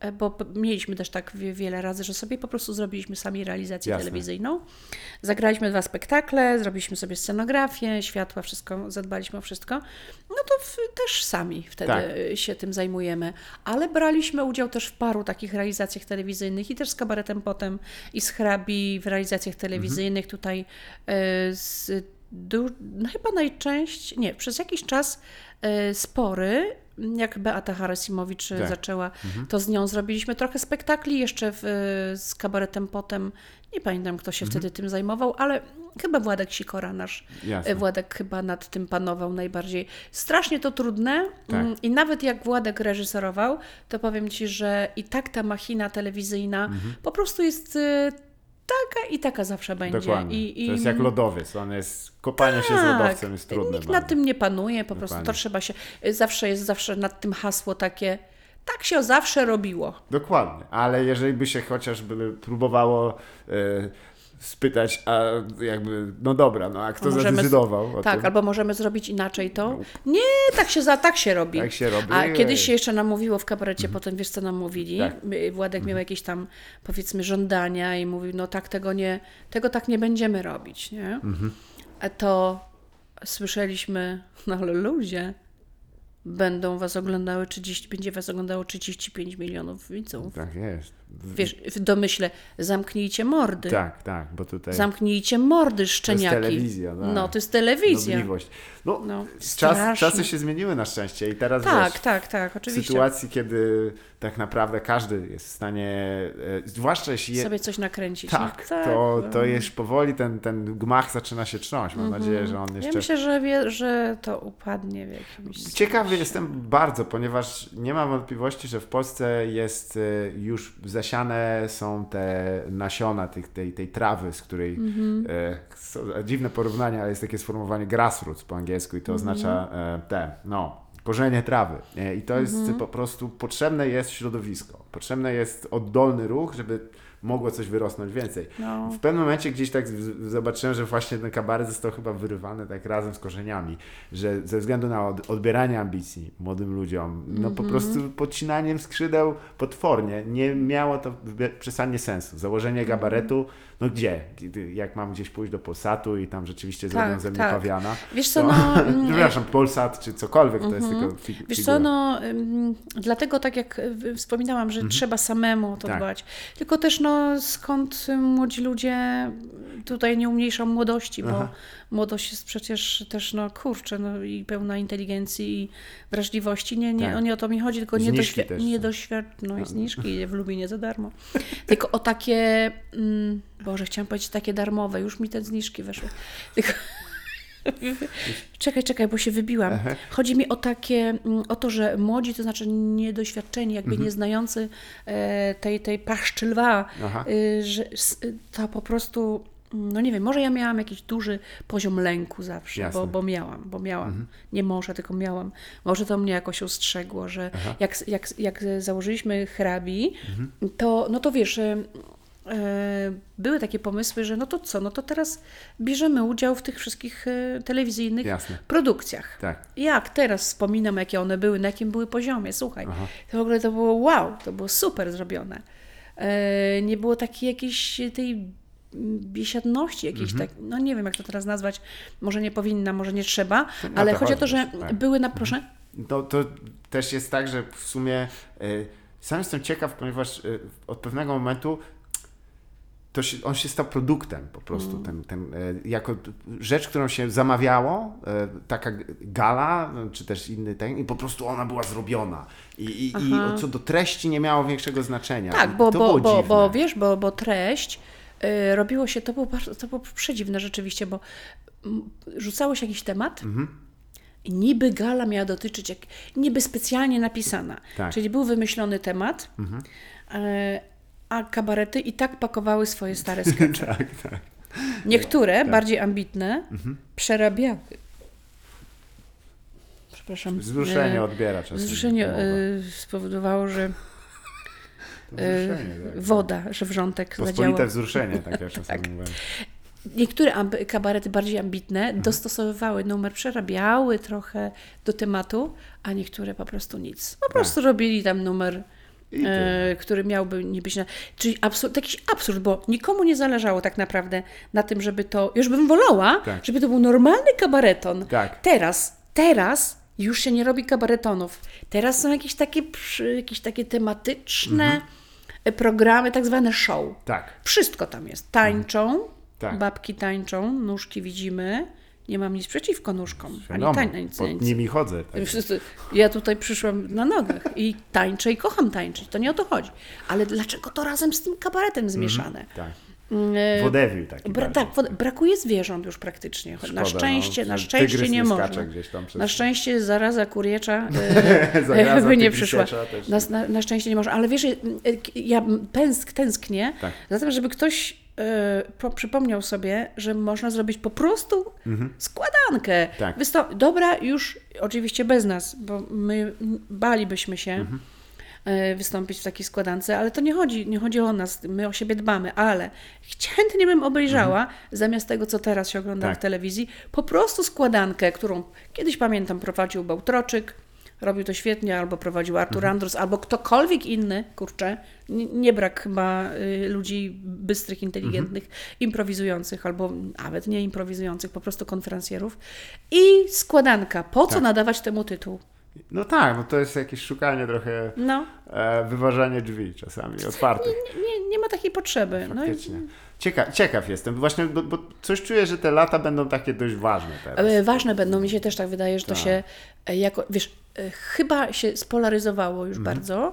E, bo mieliśmy też tak wie- wiele razy, że sobie po prostu zrobiliśmy sami realizację Jasne. telewizyjną. Zagraliśmy dwa spektakle, zrobiliśmy sobie scenografię, światła, wszystko, zadbaliśmy o wszystko. No to w, też sami wtedy Tak. się tym zajmujemy. Ale braliśmy udział też w paru takich realizacjach telewizyjnych i też z kabaretem potem i z hrabi w realizacjach telewizyjnych tutaj e, z, du, no chyba najczęściej, nie, przez jakiś czas e, spory, jak Beata Harasimowicz e, Tak. zaczęła, to z nią zrobiliśmy trochę spektakli jeszcze w, e, z kabaretem potem. Nie pamiętam, kto się wtedy tym zajmował, ale chyba Władek Sikora, nasz Jasne. e, Władek chyba nad tym panował najbardziej. Strasznie to trudne Tak. mm, i nawet jak Władek reżyserował, to powiem Ci, że i tak ta machina telewizyjna Mhm. po prostu jest taka i taka zawsze będzie. Dokładnie. I, i, To jest jak lodowiec. On jest, kopanie się z lodowcem jest trudne. Tak. Nikt bardzo. nad tym nie panuje, po prostu to trzeba się. Zawsze jest zawsze nad tym hasło takie. Tak się zawsze robiło. Dokładnie, ale jeżeli by się chociażby próbowało e, spytać, a jakby, no dobra, no a kto Możemy- zadecydował Tak, tym? albo możemy zrobić inaczej to. Nie, tak się, za, tak się robi. Tak się robi. A kiedyś się jeszcze nam mówiło w kabarecie, potem wiesz co nam mówili? Tak. Władek miał jakieś tam powiedzmy żądania i mówił, no tak tego nie, tego tak nie będziemy robić, nie? A to słyszeliśmy, no ale ludzie, będą was oglądały 30, będzie was oglądało 35 milionów widzów. Tak jest. Wiesz, w domyśle, zamknijcie mordy. Tak, tak, bo tutaj Zamknijcie mordy, szczeniaki. telewizja, tak. No, to jest telewizja. nobliwość. No, No, czas, czasy się zmieniły na szczęście i teraz Tak, wiesz, tak, tak, w oczywiście. sytuacji, kiedy tak naprawdę każdy jest w stanie, e, zwłaszcza jeśli je, Sobie coś nakręcić. tak, no, to, no. to już powoli ten, ten gmach zaczyna się trząść. Mam nadzieję, że on Ja jeszcze... myślę, że, wie, że to upadnie w jakimś... Ciekawy jestem bardzo, ponieważ nie mam wątpliwości, że w Polsce jest e, już zasiane są te nasiona tych, tej, tej trawy, z której Mhm. e, dziwne porównanie, ale jest takie sformułowanie grassroots po angielsku i to Mhm. oznacza e, te, no, korzenie trawy. E, I to jest Mhm. po prostu potrzebne jest środowisko, potrzebny jest oddolny ruch, żeby mogło coś wyrosnąć więcej. No. W pewnym momencie gdzieś tak zobaczyłem, że właśnie ten kabaret został chyba wyrywany tak razem z korzeniami, że ze względu na od, odbieranie ambicji młodym ludziom, no po prostu podcinaniem skrzydeł potwornie, nie miało to przesadnie sensu. Założenie gabaretu, no gdzie? Jak mam gdzieś pójść do Polsatu i tam rzeczywiście Tak, zrobią ze mnie tak. pawiana. Wiesz co, to, no... mm, przepraszam, Polsat czy cokolwiek, to jest tylko fi- Wiesz figura. co, no, dlatego tak jak wspominałam, że trzeba samemu o to Tak. dbać. Tylko też, no, skąd y, młodzi ludzie, tutaj nie umniejszam młodości, bo Aha. młodość jest przecież też, no, kurczę, no, i pełna inteligencji i wrażliwości. Nie, nie, Tak. o nie o to mi chodzi, tylko nie, Zniżki doświ- też. No i zniżki w Lubinie za darmo. Tylko o takie, mm, Boże, chciałam powiedzieć takie darmowe, już mi te zniżki weszły. Tylko... Czekaj, czekaj, bo się wybiłam. Aha. Chodzi mi o takie, mm, o to, że młodzi, to znaczy niedoświadczeni, jakby nieznający e, tej, tej paszczy lwa, Aha. y, że y, to po prostu, mm, no nie wiem, może ja miałam jakiś duży poziom lęku zawsze, Jasne. bo, bo miałam, bo miałam. Nie może, tylko miałam. Może to mnie jakoś ustrzegło, że jak, jak, jak założyliśmy hrabi, to, no to wiesz, e, były takie pomysły, że no to co, no to teraz bierzemy udział w tych wszystkich e, telewizyjnych Jasne. produkcjach. Tak. Jak teraz wspominam, jakie one były, na jakim były poziomie, słuchaj, Aha. to w ogóle to było wow, to było super zrobione. E, nie było takiej jakiejś tej biesiadności jakiejś Mhm. tak, no nie wiem jak to teraz nazwać, może nie powinna, może nie trzeba, ale o to chodzi o to, chodzi, że tak. były na, proszę, To, to też jest tak, że w sumie sam jestem ciekaw, ponieważ od pewnego momentu to się, on się stał produktem po prostu, Mm. ten, ten, y, jako rzecz, którą się zamawiało, y, taka gala, y, czy też inny ten, i po prostu ona była zrobiona. I, i, i co do treści nie miało większego znaczenia. Tak, bo, bo, bo, bo wiesz, bo, bo treść y, robiło się, to było, bardzo, to było przedziwne rzeczywiście, bo mm, rzucało się jakiś temat Mhm. i niby gala miała dotyczyć, jak, niby specjalnie napisana. Tak. Czyli był wymyślony temat, e, a kabarety i tak pakowały swoje stare skecze. tak, tak. Niektóre, bardziej ambitne, Mhm. przerabiały. Przepraszam. Wzruszenie e, odbiera czasem. Wzruszenie e, spowodowało, że e, wzruszenie, tak. woda, że wrzątek. Pospolite wzruszenie, tak ja czasami mówię. Niektóre kabarety bardziej ambitne Mhm. dostosowywały numer, przerabiały trochę do tematu, a niektóre po prostu nic. Po prostu Tak. robili tam numer. E, który miałby niby się. Czyli absurd, jakiś absurd, bo nikomu nie zależało tak naprawdę na tym, żeby to. Już bym wolała, Tak. żeby to był normalny kabareton. Tak. Teraz, teraz już się nie robi kabaretonów. Teraz są jakieś takie, jakieś takie tematyczne Mhm. programy, tak zwane show. Tak. Wszystko tam jest. Tańczą, Tak. babki tańczą, nóżki widzimy. Nie mam nic przeciwko nóżkom. Wiadomo, ani tań, nic, pod nic. nimi chodzę. Tak. Ja tutaj przyszłam na nogach i tańczę i kocham tańczyć. To nie o to chodzi. Ale dlaczego to razem z tym kabaretem zmieszane? tak. E, Wodewill taki Bra- tak, brakuje zwierząt już praktycznie. na Szkoda, szczęście, no. na szczęście nie, nie można. Na szczęście zaraza kuriecza Zaraza by nie przyszła. Na, na, na szczęście nie można. Ale wiesz, e, ja pęsk, tęsknię Tak. za tym, żeby ktoś po, przypomniał sobie, że można zrobić po prostu składankę. Mhm. Tak. Wystąp- Dobra, już oczywiście bez nas, bo my balibyśmy się Mhm. e, wystąpić w takiej składance, ale to nie chodzi, nie chodzi o nas, my o siebie dbamy, ale chętnie bym obejrzała, zamiast tego, co teraz się ogląda Mhm. Tak. w telewizji, po prostu składankę, którą kiedyś pamiętam prowadził Bałtroczyk, robił to świetnie, albo prowadził Artur Mhm. Andrus, albo ktokolwiek inny, kurczę, nie, nie brak chyba y, ludzi bystrych, inteligentnych, Mhm. improwizujących, albo nawet nie improwizujących, po prostu konferencjerów. I składanka, po co Tak. nadawać temu tytuł? No tak, no to jest jakieś szukanie trochę, No, e, wyważanie drzwi czasami otwartych. nie, nie ma takiej potrzeby. No i, Faktycznie. Cieka ciekaw jestem, właśnie, bo, bo coś czuję, że te lata będą takie dość ważne teraz. E, Ważne będą, mi się też tak wydaje, że to Tak. się e, jako, wiesz, chyba się spolaryzowało już Mhm. bardzo.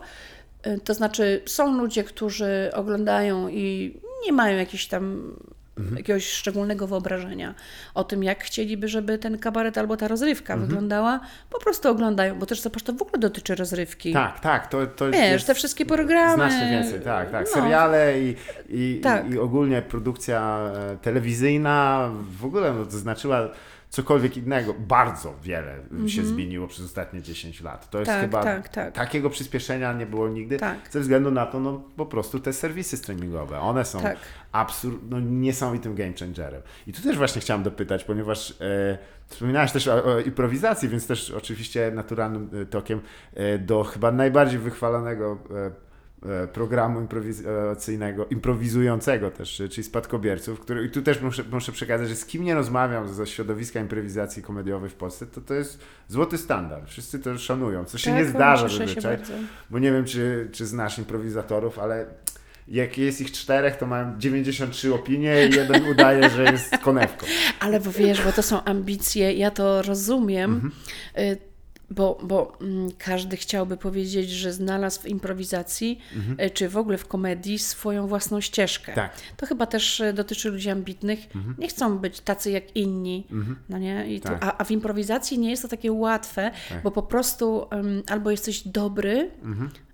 E, To znaczy, są ludzie, którzy oglądają i nie mają jakichś tam Mhm. jakiegoś szczególnego wyobrażenia o tym, jak chcieliby, żeby ten kabaret albo ta rozrywka Mhm. wyglądała. Po prostu oglądają, bo też zobacz, to w ogóle dotyczy rozrywki. Tak, tak, to, to Wiesz, jest te wszystkie programy. znacznie więcej, tak, tak. No. Seriale i, i, Tak. i ogólnie produkcja e, telewizyjna w ogóle no, to znaczyła cokolwiek innego. Bardzo wiele się zmieniło przez ostatnie 10 lat. To jest Mhm. Tak, chyba tak, tak. takiego przyspieszenia nie było nigdy. Tak. Ze względu na to, no po prostu te serwisy streamingowe, one są Tak. absurd, no, niesamowitym game changerem. I tu też właśnie chciałem dopytać, ponieważ e, wspominałeś też o, o improwizacji, więc też oczywiście naturalnym e, tokiem e, do chyba najbardziej wychwalanego e, programu improwizacyjnego, improwizującego też, e, czyli Spadkobierców, który, i tu też muszę, muszę przekazać, że z kim nie rozmawiam ze środowiska improwizacji komediowej w Polsce, to to jest złoty standard. Wszyscy to szanują, co się Tak, nie zdarza cieszę się zazwyczaj, bo nie wiem, czy, czy znasz improwizatorów, ale jak jest ich czterech, to mają 93 opinie i jeden udaje, że jest konewką. Ale bo wiesz, bo to są ambicje, ja to rozumiem, Mhm. Bo, bo mm, każdy chciałby powiedzieć, że znalazł w improwizacji, y, czy w ogóle w komedii swoją własną ścieżkę. Mhm. Tak. To chyba też y, dotyczy ludzi ambitnych. Nie chcą być tacy jak inni, no nie? I tu, Mhm. Tak. a, a w improwizacji nie jest to takie łatwe, bo po prostu em, albo jesteś dobry, Mhm. E,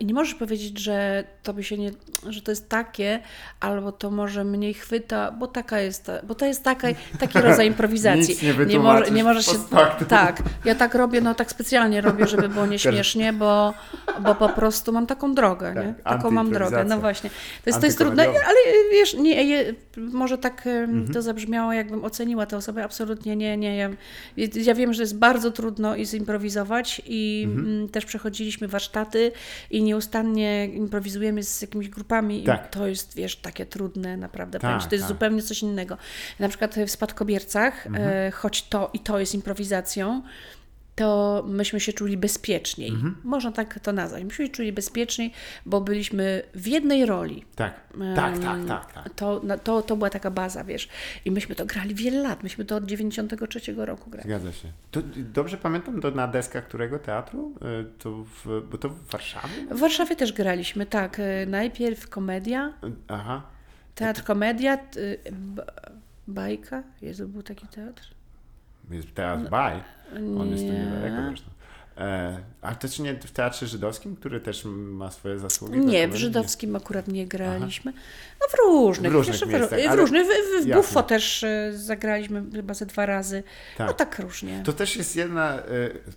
I nie możesz powiedzieć, że to by się nie, że to jest takie, albo to może mniej chwyta, bo taka jest, ta- bo to jest taka, taki rodzaj improwizacji. Nic nie nie, może, nie możesz się. Tak, ja tak robię, no tak specjalnie robię, żeby było nieśmiesznie, bo, bo po prostu mam taką drogę, nie? Tak, Taką mam drogę. No właśnie. To jest, to jest trudne, ale wiesz, nie, je, może tak Mhm. to zabrzmiało, jakbym oceniła tę osobę. Absolutnie nie, nie. Ja, ja wiem, że jest bardzo trudno i zimprowizować i Mhm. mm, też przechodziliśmy warsztaty i nieustannie improwizujemy z jakimiś grupami Tak. i to jest, wiesz, takie trudne naprawdę. Tak, to jest tak. zupełnie coś innego. Na przykład w Spadkobiercach, Mhm. e, choć to i to jest improwizacją, to myśmy się czuli bezpieczniej. Mhm. Można tak to nazwać. Myśmy się czuli bezpieczniej, bo byliśmy w jednej roli. Tak, tak, tak, tak. tak. To, to, to była taka baza, wiesz. I myśmy to grali wiele lat. Myśmy to od 93 roku grali. Zgadza się. To, dobrze pamiętam, to na deskach którego teatru? Y, To w, bo to w Warszawie? W Warszawie też graliśmy, tak. Y, Najpierw komedia, Aha. teatr komedia, b- bajka. Jezu, był taki teatr. Jest teatr Baj. On jest tu Nie. niedaleko zresztą. E, a to czy nie w teatrze żydowskim, który też ma swoje zasługi? Nie, dla w żydowskim akurat nie graliśmy. No w różnych. W różnych wiesz, miejscach, w, w ale- różnych. W, w. Buffo też y, zagraliśmy chyba ze dwa razy. Tak. No tak różnie. To też jest jedna, e,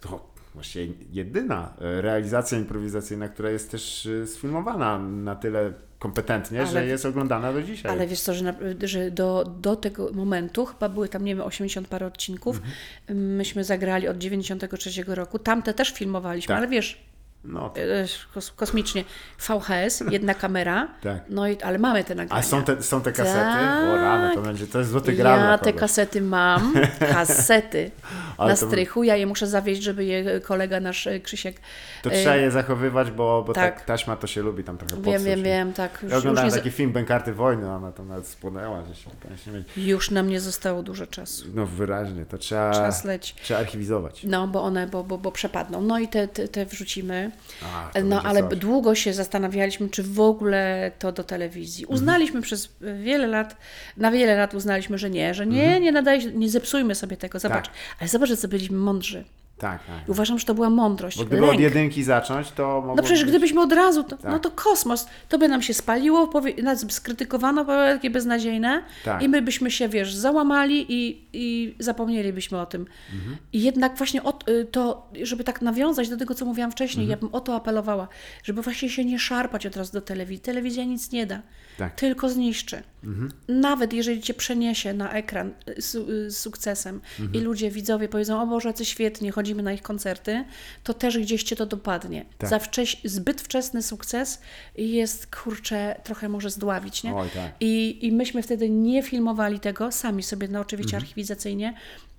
to właściwie jedyna e, realizacja improwizacyjna, która jest też e, sfilmowana na tyle kompetentnie, Ale- że jest oglądana do dzisiaj. Ale wiesz co, że, na, że do, do tego momentu, chyba były tam, nie wiem, 80 parę odcinków, Mhm. myśmy zagrali od 93 roku. Tamte też filmowaliśmy, Tak. ale wiesz, No, e, kos, kosmicznie. VHS, jedna kamera, tak. no i, ale mamy te nagrania. A są te, są te kasety? Tak. O rano, to będzie, to jest złoty gra Ja te kasety mam, kasety Ale na strychu, ja je muszę zawieźć, żeby je kolega nasz e, Krzysiek... To e, trzeba je zachowywać, bo, bo tak. tak. taśma to się lubi tam trochę Wiem, wiem, wiem, tak. Już, Ja już, oglądałem nie, taki film Bękarty Wojny, ona tam nawet spłonęła, że się nie mieć. już nam nie zostało dużo czasu. No wyraźnie, to trzeba, Czas leci. trzeba archiwizować. No, bo one, bo, bo, bo przepadną. No i te, te, te wrzucimy. A, to No, ale coś. długo się zastanawialiśmy, czy w ogóle to do telewizji. Mhm. Uznaliśmy przez wiele lat, na wiele lat uznaliśmy, że nie, że nie, nie nadaje nie zepsujmy sobie tego, zobacz. Mhm. Tak. Ale zobacz, że byliśmy mądrzy. Tak, tak. I uważam, że to była mądrość. Bo gdyby lęk. od jedynki zacząć, to mogło No przecież być... gdybyśmy od razu, to, Tak. no to kosmos, to by nam się spaliło, powie, nas skrytykowano, było takie beznadziejne Tak. i my byśmy się, wiesz, załamali i, i zapomnielibyśmy o tym. Mhm. I jednak właśnie o, y, to, żeby tak nawiązać do tego, co mówiłam wcześniej, ja Mhm. bym o to apelowała, żeby właśnie się nie szarpać od razu do telewizji. Telewizja nic nie da, Tak. Mhm. tylko zniszczy. Nawet jeżeli cię przeniesie na ekran y, y, z sukcesem i Mhm. ludzie, widzowie powiedzą, o Boże, co świetnie, chodzimy na ich koncerty, to też gdzieś cię to dopadnie. Tak. Za wcześ, zbyt wczesny sukces jest, kurczę, trochę może zdławić, nie? Oj, tak. I, I myśmy wtedy nie filmowali tego, sami sobie, no oczywiście Mhm. archiwizacyjnie,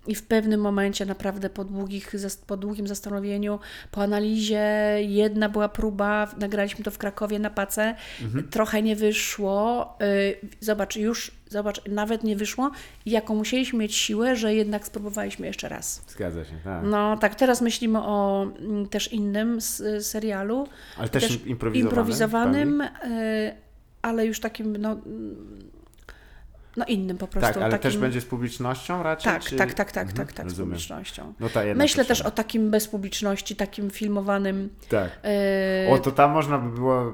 i w pewnym momencie, naprawdę po, długich, po długim zastanowieniu, po analizie, jedna była próba, nagraliśmy to w Krakowie na pace, Mhm. trochę nie wyszło. y, Zobacz, już, zobacz, nawet nie wyszło, i jaką musieliśmy mieć siłę, że jednak spróbowaliśmy jeszcze raz. Zgadza się, tak. No tak, teraz myślimy o mm, też innym serialu. Ale też improwizowanym, improwizowanym, y, ale już takim, no, no innym po prostu. Tak, ale takim, też będzie z publicznością raczej? tak, czy... tak, tak, tak, Mhm, tak, tak, z rozumiem. publicznością. No Myślę też o takim bez publiczności, takim filmowanym. Tak. y, O, to tam można by było e,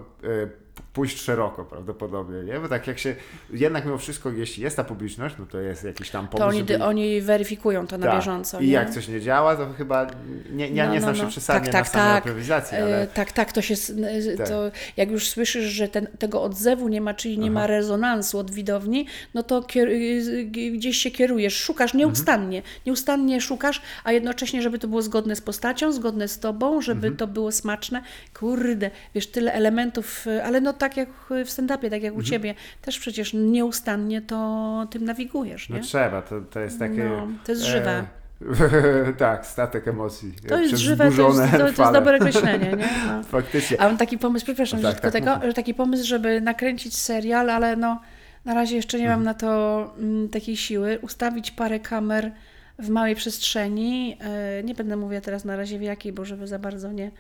pójść szeroko prawdopodobnie, nie? Bo tak jak się, jednak mimo wszystko, jeśli jest ta publiczność, no to jest jakiś tam to pomysł, oni, żeby... oni weryfikują to na Tak. bieżąco. I nie? jak coś nie działa, to chyba, nie, ja No, nie no, znam się no. przesadnie Tak, na tak, samej tak. E, ale Tak, tak, to się, n- Tak. to jak już słyszysz, że ten, tego odzewu nie ma, czyli nie ma rezonansu od widowni, no to kier, g- gdzieś się kierujesz, szukasz nieustannie, nieustannie szukasz, a jednocześnie, żeby to było zgodne z postacią, zgodne z tobą, żeby Mhm. to było smaczne. Kurde, wiesz, tyle elementów, ale no tak jak w stand-upie, tak jak Mhm. u ciebie, też przecież nieustannie to tym nawigujesz, no nie? trzeba, to, to jest takie... No, to jest żywe. E, tak, statek emocji. To jest żywe, to jest, to, to jest dobre określenie, nie? No. Faktycznie. A mam taki pomysł, przepraszam, Tak, że tylko tak, tego, że taki pomysł, żeby nakręcić serial, ale no na razie jeszcze nie mam na to mm, takiej siły. Ustawić parę kamer w małej przestrzeni. E, nie będę mówiła teraz na razie w jakiej, bo żeby za bardzo nie,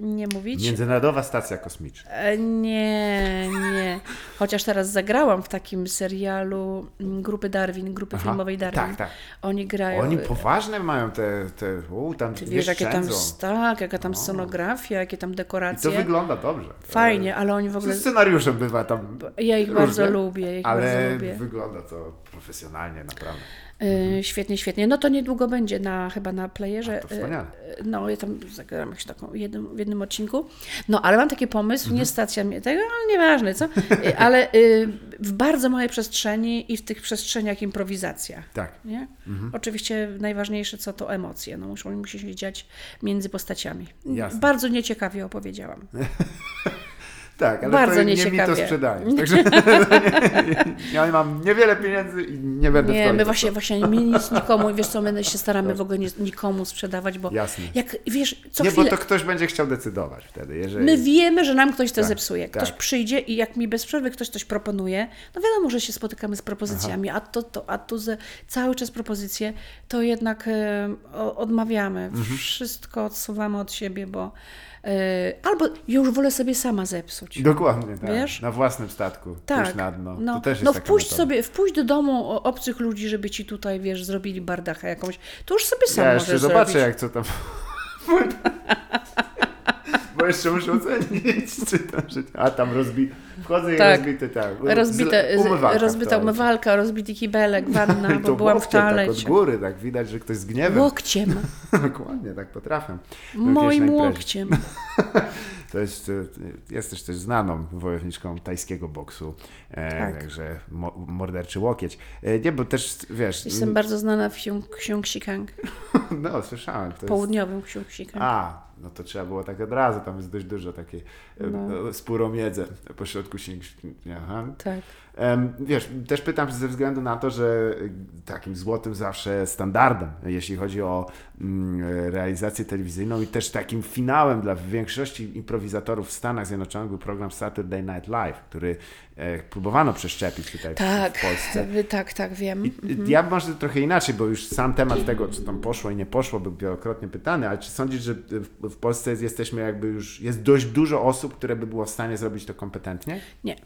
nie mówić. Międzynarodowa Stacja Kosmiczna. E, Nie, nie. Chociaż teraz zagrałam w takim serialu mm, grupy Darwin, grupy Aha, filmowej Darwin. tak, tak. Oni grają. Oni poważne mają te, te u, tam Ty wiesz, jakie tam, tak, jaka tam scenografia, jakie tam I to dekoracje. wygląda dobrze. Fajnie, ale oni w ogóle... Ze scenariuszem bywa tam Ja ich bardzo lubię, ja ich ale bardzo lubię. wygląda to profesjonalnie, naprawdę. Y, Świetnie, świetnie. No to niedługo będzie na, chyba na playerze. Wspaniale. Y, No, ja tam zagram jakąś taką jednym, w jednym odcinku. No, ale mam taki pomysł, Mhm. nie stacja mnie tego, ale nieważne, co? Y, Ale y, w bardzo małej przestrzeni i w tych przestrzeniach improwizacja. Tak. Nie? Mhm. Oczywiście najważniejsze co to emocje. No, muszą, musi się dziać między postaciami. Jasne. Bardzo nieciekawie opowiedziałam. Tak, ale Bardzo to nie mi nieciekawie. to sprzedajesz. Także ja mam niewiele pieniędzy i nie będę Nie, my właśnie, właśnie my nic nikomu, wiesz co, my się staramy w ogóle nie, nikomu sprzedawać, bo Jasne. jak, wiesz, co Nie, chwilę, bo to ktoś będzie chciał decydować wtedy, jeżeli... my wiemy, że nam ktoś to Tak, zepsuje. Ktoś tak. przyjdzie i jak mi bez przerwy ktoś coś proponuje, no wiadomo, że się spotykamy z propozycjami, a to, to, a tu cały czas propozycje, to jednak o- odmawiamy. Mhm. Wszystko odsuwamy od siebie, bo albo już wolę sobie sama zepsuć. Dokładnie, tak. Wiesz? Na własnym statku, Tak, pójść na dno. no, to też jest no wpuść metoda. sobie, wpuść do domu obcych ludzi, żeby ci tutaj, wiesz, zrobili bardachę jakąś, to już sobie sam Ja jeszcze możesz zobaczę, zrobić. jak co tam... Bo jeszcze muszę ocenić, czy tam. A tam rozbi... Wchodzę i Tak. rozbity tak. Rozbite, z- umywalka rozbita toalecie. umywalka, rozbity kibelek, wanna, bo to byłam w łokcie Tak od toalecie. góry, tak widać, że ktoś z gniewem. Łokciem, Dokładnie, tak potrafię. Moim łokciem. To jest, e, jesteś też znaną wojowniczką tajskiego boksu, e, Tak. także mo, morderczy łokieć. E, nie, bo też, wiesz, Jestem bardzo znana w Xiongxikang, no słyszałem, to jest... południowym Xiongxikang. A, no to trzeba było tak od razu, tam jest dość dużo takiej No. no. pośrodku się. Aha. Tak. Wiesz, też pytam ze względu na to, że takim złotym zawsze standardem, jeśli chodzi o mm, realizację telewizyjną i też takim finałem dla większości improwizatorów w Stanach Zjednoczonych był program Saturday Night Live, który e, próbowano przeszczepić tutaj w- Tak, w Polsce. tak, tak, wiem. I, Ja może trochę inaczej, bo już sam temat tego, czy tam poszło i nie poszło, był wielokrotnie pytany, ale czy sądzisz, że w, w Polsce jest, jesteśmy jakby już, jest dość dużo osób, które by było w stanie zrobić to kompetentnie? Nie,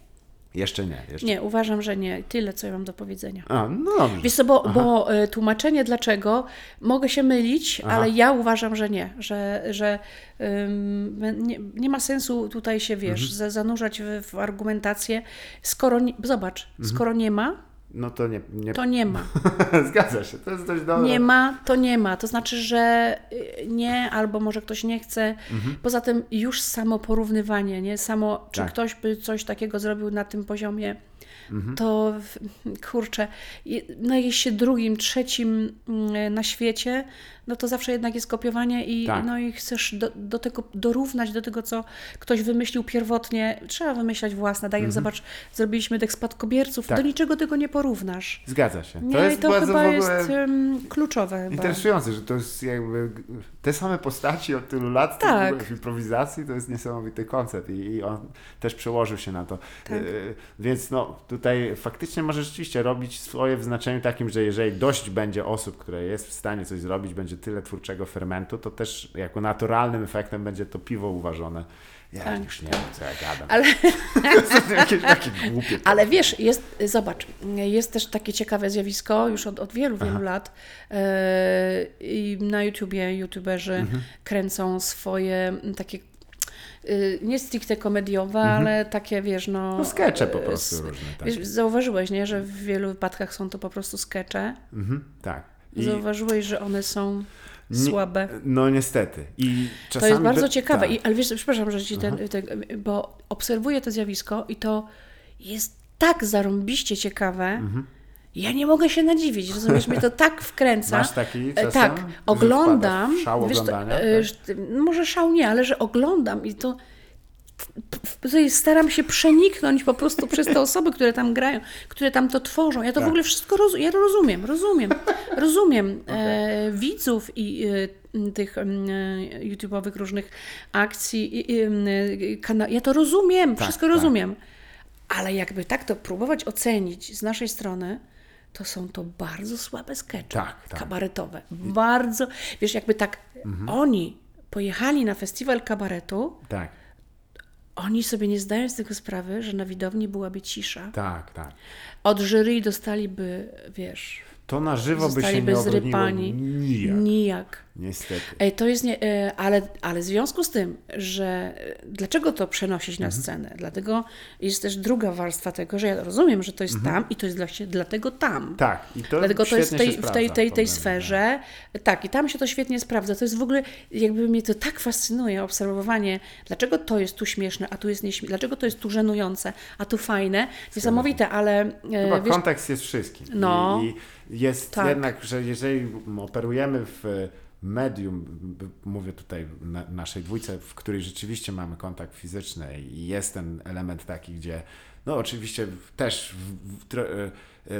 Jeszcze nie. Jeszcze. nie, uważam, że nie. Tyle, co ja mam do powiedzenia. A, no dobrze. Wiesz co, bo, bo e, tłumaczenie dlaczego, mogę się mylić, Aha. ale ja uważam, że nie, że, że ym, nie, nie ma sensu tutaj się, wiesz, Mhm. za- zanurzać w, w argumentację, skoro, nie, zobacz, Mhm. skoro nie ma, No to nie, nie to nie ma. zgadza się, to jest dość dobre. Nie ma, to nie ma. To znaczy, że y, nie, albo może ktoś nie chce. Poza tym już samo porównywanie, nie? Samo, czy Tak. ktoś by coś takiego zrobił na tym poziomie, to w- kurczę, je- no jest się drugim, trzecim mm, na świecie, no to zawsze jednak jest kopiowanie i, Tak. no i chcesz do, do tego dorównać do tego, co ktoś wymyślił pierwotnie. Trzeba wymyślać własne. Tak jak zobacz, zrobiliśmy tych spadkobierców, Tak. do niczego tego nie porównasz. Zgadza się. Nie, to jest i to bardzo chyba w ogóle jest um, kluczowe. Chyba. interesujące, że to jest jakby te same postaci od tylu lat Tak. w improwizacji, to jest niesamowity koncept i, i on też przełożył się na to. Tak. E, Więc no tutaj faktycznie może rzeczywiście robić swoje w znaczeniu takim, że jeżeli dość będzie osób, które jest w stanie coś zrobić, będzie tyle twórczego fermentu, to też jako naturalnym efektem będzie to piwo uważone. Ja Tak, już nie wiem, co ja gadam. Ale, jakieś głupie. ale wiesz, jest, zobacz, jest też takie ciekawe zjawisko już od, od wielu, wielu lat. E, I na YouTubie youtuberzy Mhm. kręcą swoje takie y, nie stricte komediowe, ale takie, wiesz, no... Mhm. No skecze po e, prostu różne. Tak. Wiesz, zauważyłeś, nie, że w wielu wypadkach są to po prostu skecze. Mhm, tak. I, Zauważyłeś, że one są Nie- słabe. no niestety. I To czasami jest bardzo be- ciekawe, tak. I, ale wiesz, przepraszam, że ci ten, ten, bo obserwuję to zjawisko i to jest tak zarąbiście ciekawe, Mhm. ja nie mogę się nadziwić, rozumiesz, mnie to tak wkręca. Masz taki E, czasem? Tak, oglądam, Szał wiesz, to, e, tak? że- może szał nie, ale że oglądam i to to staram się przeniknąć po prostu przez te osoby, które tam grają, które tam to tworzą. Ja to Tak. w ogóle wszystko rozumiem, ja rozumiem, rozumiem, rozumiem e, widzów i e, tych e, YouTube'owych różnych akcji, i, e, kana- ja to rozumiem, Tak, wszystko tak. rozumiem. Ale jakby tak to próbować ocenić z naszej strony, to są to bardzo słabe skecze Tak, tak. kabaretowe. Bardzo, wiesz, jakby tak oni pojechali na festiwal kabaretu, Tak, oni sobie nie zdają z tego sprawy, że na widowni byłaby cisza. tak, tak. Od jury dostaliby, wiesz, To na żywo by się nie obroniło nijak. Nijak. Niestety. Ej, to jest nie, e, ale, ale w związku z tym, że e, dlaczego to przenosić Mhm. na scenę? Dlatego jest też druga warstwa tego, że ja rozumiem, że to jest Mhm. tam i to jest właśnie dlatego tam. Tak, i to Dlatego to jest tej, w tej, tej, tej sferze. Tak, i tam się to świetnie sprawdza. To jest w ogóle, jakby mnie to tak fascynuje, obserwowanie, dlaczego to jest tu śmieszne, a tu jest nieśmieszne, dlaczego to jest tu żenujące, a tu fajne. Niesamowite, ale e, Chyba wiesz, kontekst jest wszystkim. No. I, i jest Tak. jednak, że jeżeli operujemy w medium, mówię tutaj na naszej dwójce, w której rzeczywiście mamy kontakt fizyczny i jest ten element taki, gdzie no oczywiście też w, w, tro- e,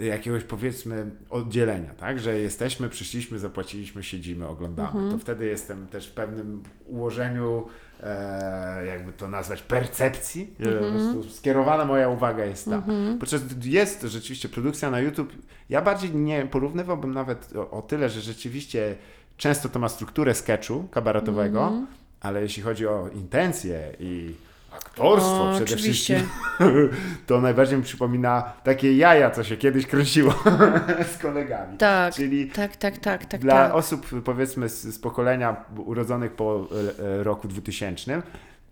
e, jakiegoś powiedzmy oddzielenia, tak, że jesteśmy, przyszliśmy, zapłaciliśmy, siedzimy, oglądamy, Mhm. to wtedy jestem też w pewnym ułożeniu e, jakby to nazwać, percepcji, Mhm. prostu skierowana moja uwaga jest tam. Podczas gdy jest rzeczywiście produkcja na YouTube, ja bardziej nie porównywałbym nawet o, o tyle, że rzeczywiście często to ma strukturę sketchu kabaretowego, Mhm. ale jeśli chodzi o intencje i aktorstwo O, przede oczywiście. wszystkim, to najbardziej mi przypomina takie jaja, co się kiedyś kręciło z kolegami. tak, Czyli tak, tak, tak, tak, dla tak. osób powiedzmy z, z pokolenia urodzonych po e, e, roku 2000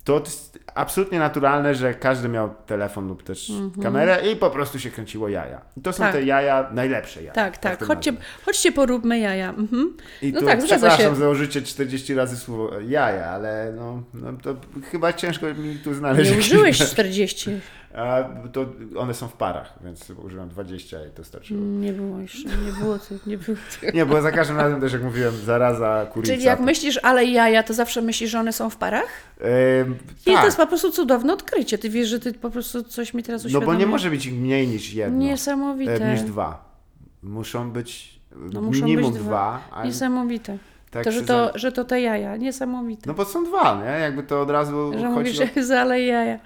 to jest absolutnie naturalne, że każdy miał telefon lub też Mhm. kamerę i po prostu się kręciło jaja. I to są Tak. te jaja, najlepsze jaja. Tak, tak. Chodźcie, chodźcie poróbmy jaja. Mhm. I No tu tak, przepraszam za użycie 40 razy słowa jaja, ale no, no to chyba ciężko mi tu znaleźć. Nie użyłeś 40. To one są w parach, więc użyłem 20 i to starczyło. Nie było jeszcze, nie było tych, nie było tych. Nie, bo za każdym razem też jak mówiłem, zaraza, kurica. Czyli jak to- myślisz, ale jaja, to zawsze myślisz, że one są w parach? Ym, I to tak, jest po prostu cudowne odkrycie. Ty wiesz, że ty po prostu coś mi teraz no uświadomiłeś. bo nie może być mniej niż jedno. Niesamowite. E, niż dwa. Muszą być No muszą minimum być dwa. dwa. Niesamowite. tak to, że to, za- że to te jaja. Niesamowite. No bo są dwa, nie? Jakby to od razu że mówisz, że zalej jaja.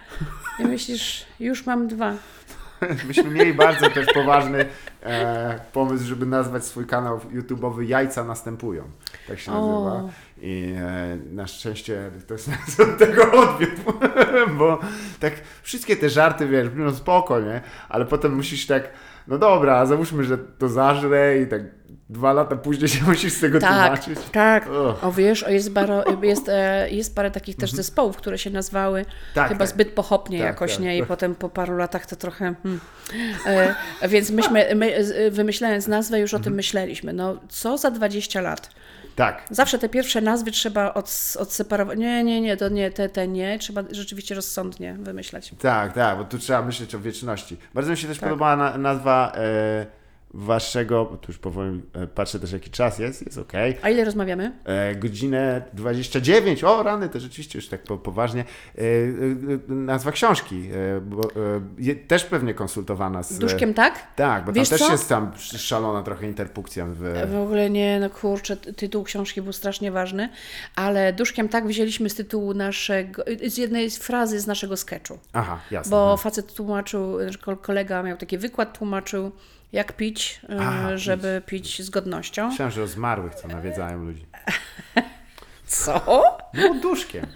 I myślisz, już mam dwa. o... Myśmy mieli bardzo też poważny e, pomysł, żeby nazwać swój kanał YouTube'owy Jajca Następują. Tak się O. nazywa. I e, na szczęście to jest od tego odwiódł, bo tak wszystkie te żarty, wiesz, no spoko, nie? Ale potem musisz tak, no dobra, załóżmy, że to zażre i tak dwa lata później się musisz z tego Tak, tłumaczyć. tak. Ugh. O wiesz, o, jest, baro, jest, e, jest parę takich też zespołów, które się nazwały Mhm. Tak, chyba tak. zbyt pochopnie Tak, jakoś, tak. nie? I potem po paru latach to trochę... Hmm. E, więc myśmy, my, z- wymyślając nazwę, już o Mhm. tym myśleliśmy. No, co za 20 lat? Tak, Zawsze te pierwsze nazwy trzeba od, odseparować. Nie, nie, nie, to nie, te, te nie. Trzeba rzeczywiście rozsądnie wymyślać. Tak, tak, bo tu trzeba myśleć o wieczności. Bardzo mi się też Tak. podobała na, nazwa e, waszego, tu już powoli e, patrzę też jaki czas jest, jest ok. A ile rozmawiamy? E, godzinę 29, o rany, to rzeczywiście już tak po, poważnie. E, e, nazwa książki, e, bo, e, też pewnie konsultowana z... Duszkiem tak? Tak, bo Wiesz tam też co? jest tam szalona trochę interpunkcja w... W ogóle nie, no kurczę, ty- tytuł książki był strasznie ważny, ale duszkiem tak wzięliśmy z tytułu naszego, z jednej z frazy z naszego sketchu. Aha, jasne. Bo facet tłumaczył, ko- kolega miał taki wykład, tłumaczył jak pić, e, A, żeby pić z godnością. Myślałem, że o zmarłych, co nawiedzają ludzi. Co? No, duszkiem.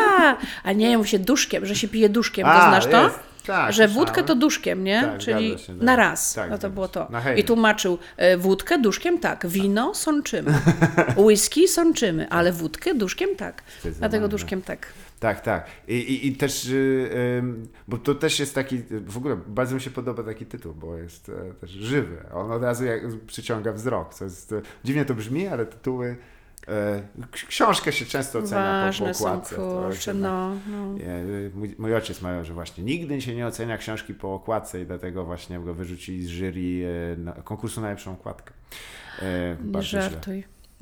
A, a nie, mówi się duszkiem, że się pije duszkiem, to A, znasz to? jest. Tak, że słyszałem. wódkę to duszkiem, nie? Tak, Czyli się, tak. na raz. Tak, no to było to. I tłumaczył e, wódkę duszkiem tak, wino sączymy, whisky sączymy, ale wódkę duszkiem tak. Dlatego duszkiem tak. Tak, tak. I, i, i też, y, ym, bo to też jest taki, w ogóle bardzo mi się podoba taki tytuł, bo jest e, też żywy. On od razu jak, przyciąga wzrok. Co jest, e, dziwnie to brzmi, ale tytuły, e, książkę się często ocenia po, po Ważne są, okładce. Jest kurczę, no. no. Mój, mój ojciec mawiał, że właśnie nigdy się nie ocenia książki po okładce i dlatego właśnie go wyrzucili z jury na, konkursu na najlepszą okładkę. E, Nie bardzo źle.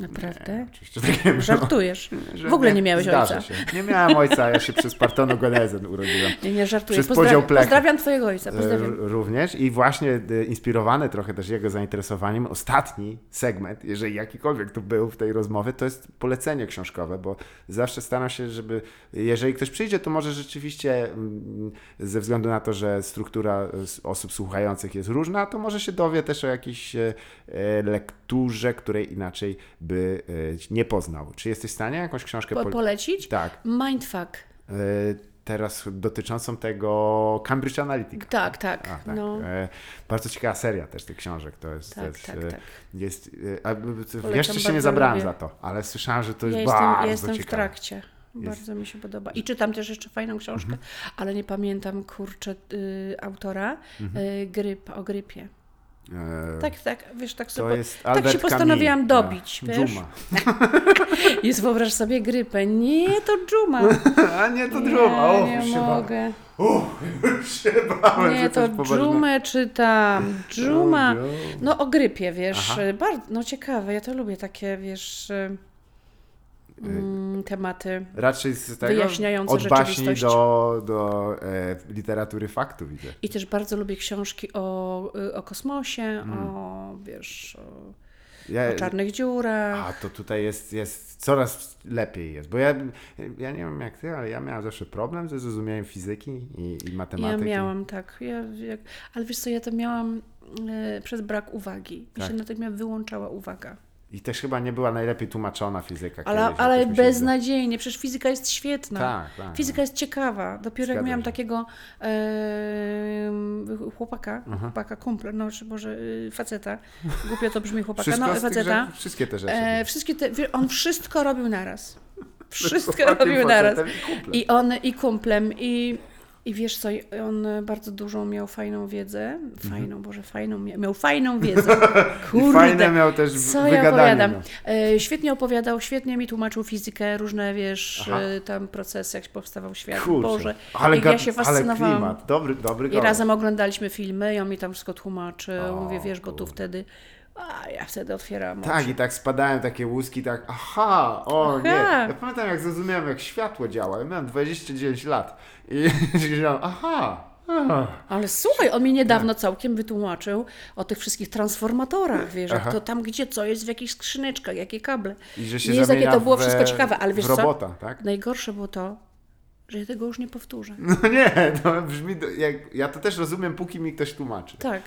Naprawdę? Oczywiście tak nie Żartujesz. że W ogóle nie miałeś ojca. Się. Nie miałem ojca, ja się przez partonogenezę urodziłem. Nie, nie żartuję. Przez Pozdra- podział plechu. pozdrawiam twojego ojca, E, pozdrawiam. Również i właśnie e, inspirowany trochę też jego zainteresowaniem, ostatni segment, jeżeli jakikolwiek tu był w tej rozmowie, to jest polecenie książkowe, bo zawsze staram się, żeby jeżeli ktoś przyjdzie, to może rzeczywiście mm, ze względu na to, że struktura e, osób słuchających jest różna, to może się dowie też o jakiejś lekturze, której inaczej by e, nie poznał. Czy jesteś w stanie jakąś książkę Po, pole- polecić? Tak. Mindfuck. E, Teraz dotyczącą tego Cambridge Analytica. Tak, tak. A, tak. No. E, bardzo ciekawa seria też tych książek. To jest. Tak, też, tak, tak. jest jeszcze się nie zabrałem lubię. za to, ale słyszałem, że to jest Ja jestem, bardzo ja jestem w trakcie. Bardzo mi się podoba. I czytam też jeszcze fajną książkę, Mhm. ale nie pamiętam, kurczę, y, autora. Y, gryp, o grypie. E, Tak, tak, wiesz, tak sobie... jest tak Albert się postanowiłam Camus. dobić, A, wiesz? Dżuma. Jest, wyobraź sobie grypę. Nie, to dżuma. A nie, to Dżuma. O, nie bałem. mogę. O, się bałem, Nie, to dżumę czytam. Dżuma. No o grypie, wiesz, bardzo, no ciekawe, ja to lubię takie, wiesz, tematy. Raczej z tego Wyjaśniające od baśni do, do e, literatury faktu widzę. I też bardzo lubię książki o, y, o kosmosie, Mm. o, wiesz, o, Ja, o czarnych dziurach. A to tutaj jest, jest coraz lepiej jest, bo ja, ja nie wiem jak ty, ale ja miałem zawsze problem ze zrozumieniem fizyki i, i Ja matematyki. miałam tak, ja, jak, ale wiesz co, ja to miałam y, przez brak uwagi. Mi Tak. się natychmiast wyłączała uwaga. I też chyba nie była najlepiej tłumaczona fizyka Ale, kiedyś, ale beznadziejnie, przecież fizyka jest świetna. Tak, tak. Fizyka jest ciekawa. Dopiero jak Zgadzam miałam się. takiego chłopaka, chłopaka, kumpla, no może y, faceta, głupio to brzmi chłopaka, no faceta. rzeczy, wszystkie te rzeczy. E, wszystkie te, on wszystko robił naraz. Wszystko robił naraz. i. I on, i kumplem, i, i wiesz co, on bardzo dużą miał fajną wiedzę. Fajną, Boże, fajną, mia- miał fajną wiedzę. Kurde. I fajne miał też Co ja opowiadam? miał. E, świetnie opowiadał, świetnie mi tłumaczył fizykę, różne, wiesz, Aha. e, tam procesy, jak powstawał świat. Kurczę, Boże, ale, ja się ale fascynowałam. klimat, dobry, dobry I razem oglądaliśmy filmy i on mi tam wszystko tłumaczył. O, Mówię, wiesz, bo tu wtedy... A ja wtedy otwieram Tak, oczy. i tak spadają takie łuski, tak, aha, o Aha. nie. Ja pamiętam, jak zrozumiałem, jak światło działa. Ja miałem 29 lat i wiedziałem, aha, aha. Ale słuchaj, on mi niedawno całkiem wytłumaczył o tych wszystkich transformatorach, wiesz, jak Aha. to tam gdzie co jest w jakichś skrzyneczkach, jakie kable. I że się Nie jest jakie to było w, wszystko ciekawe, ale wiesz w co? robota, tak? Najgorsze było to, że ja tego już nie powtórzę. No nie, to brzmi, jak, ja to też rozumiem, póki mi ktoś tłumaczy. Tak.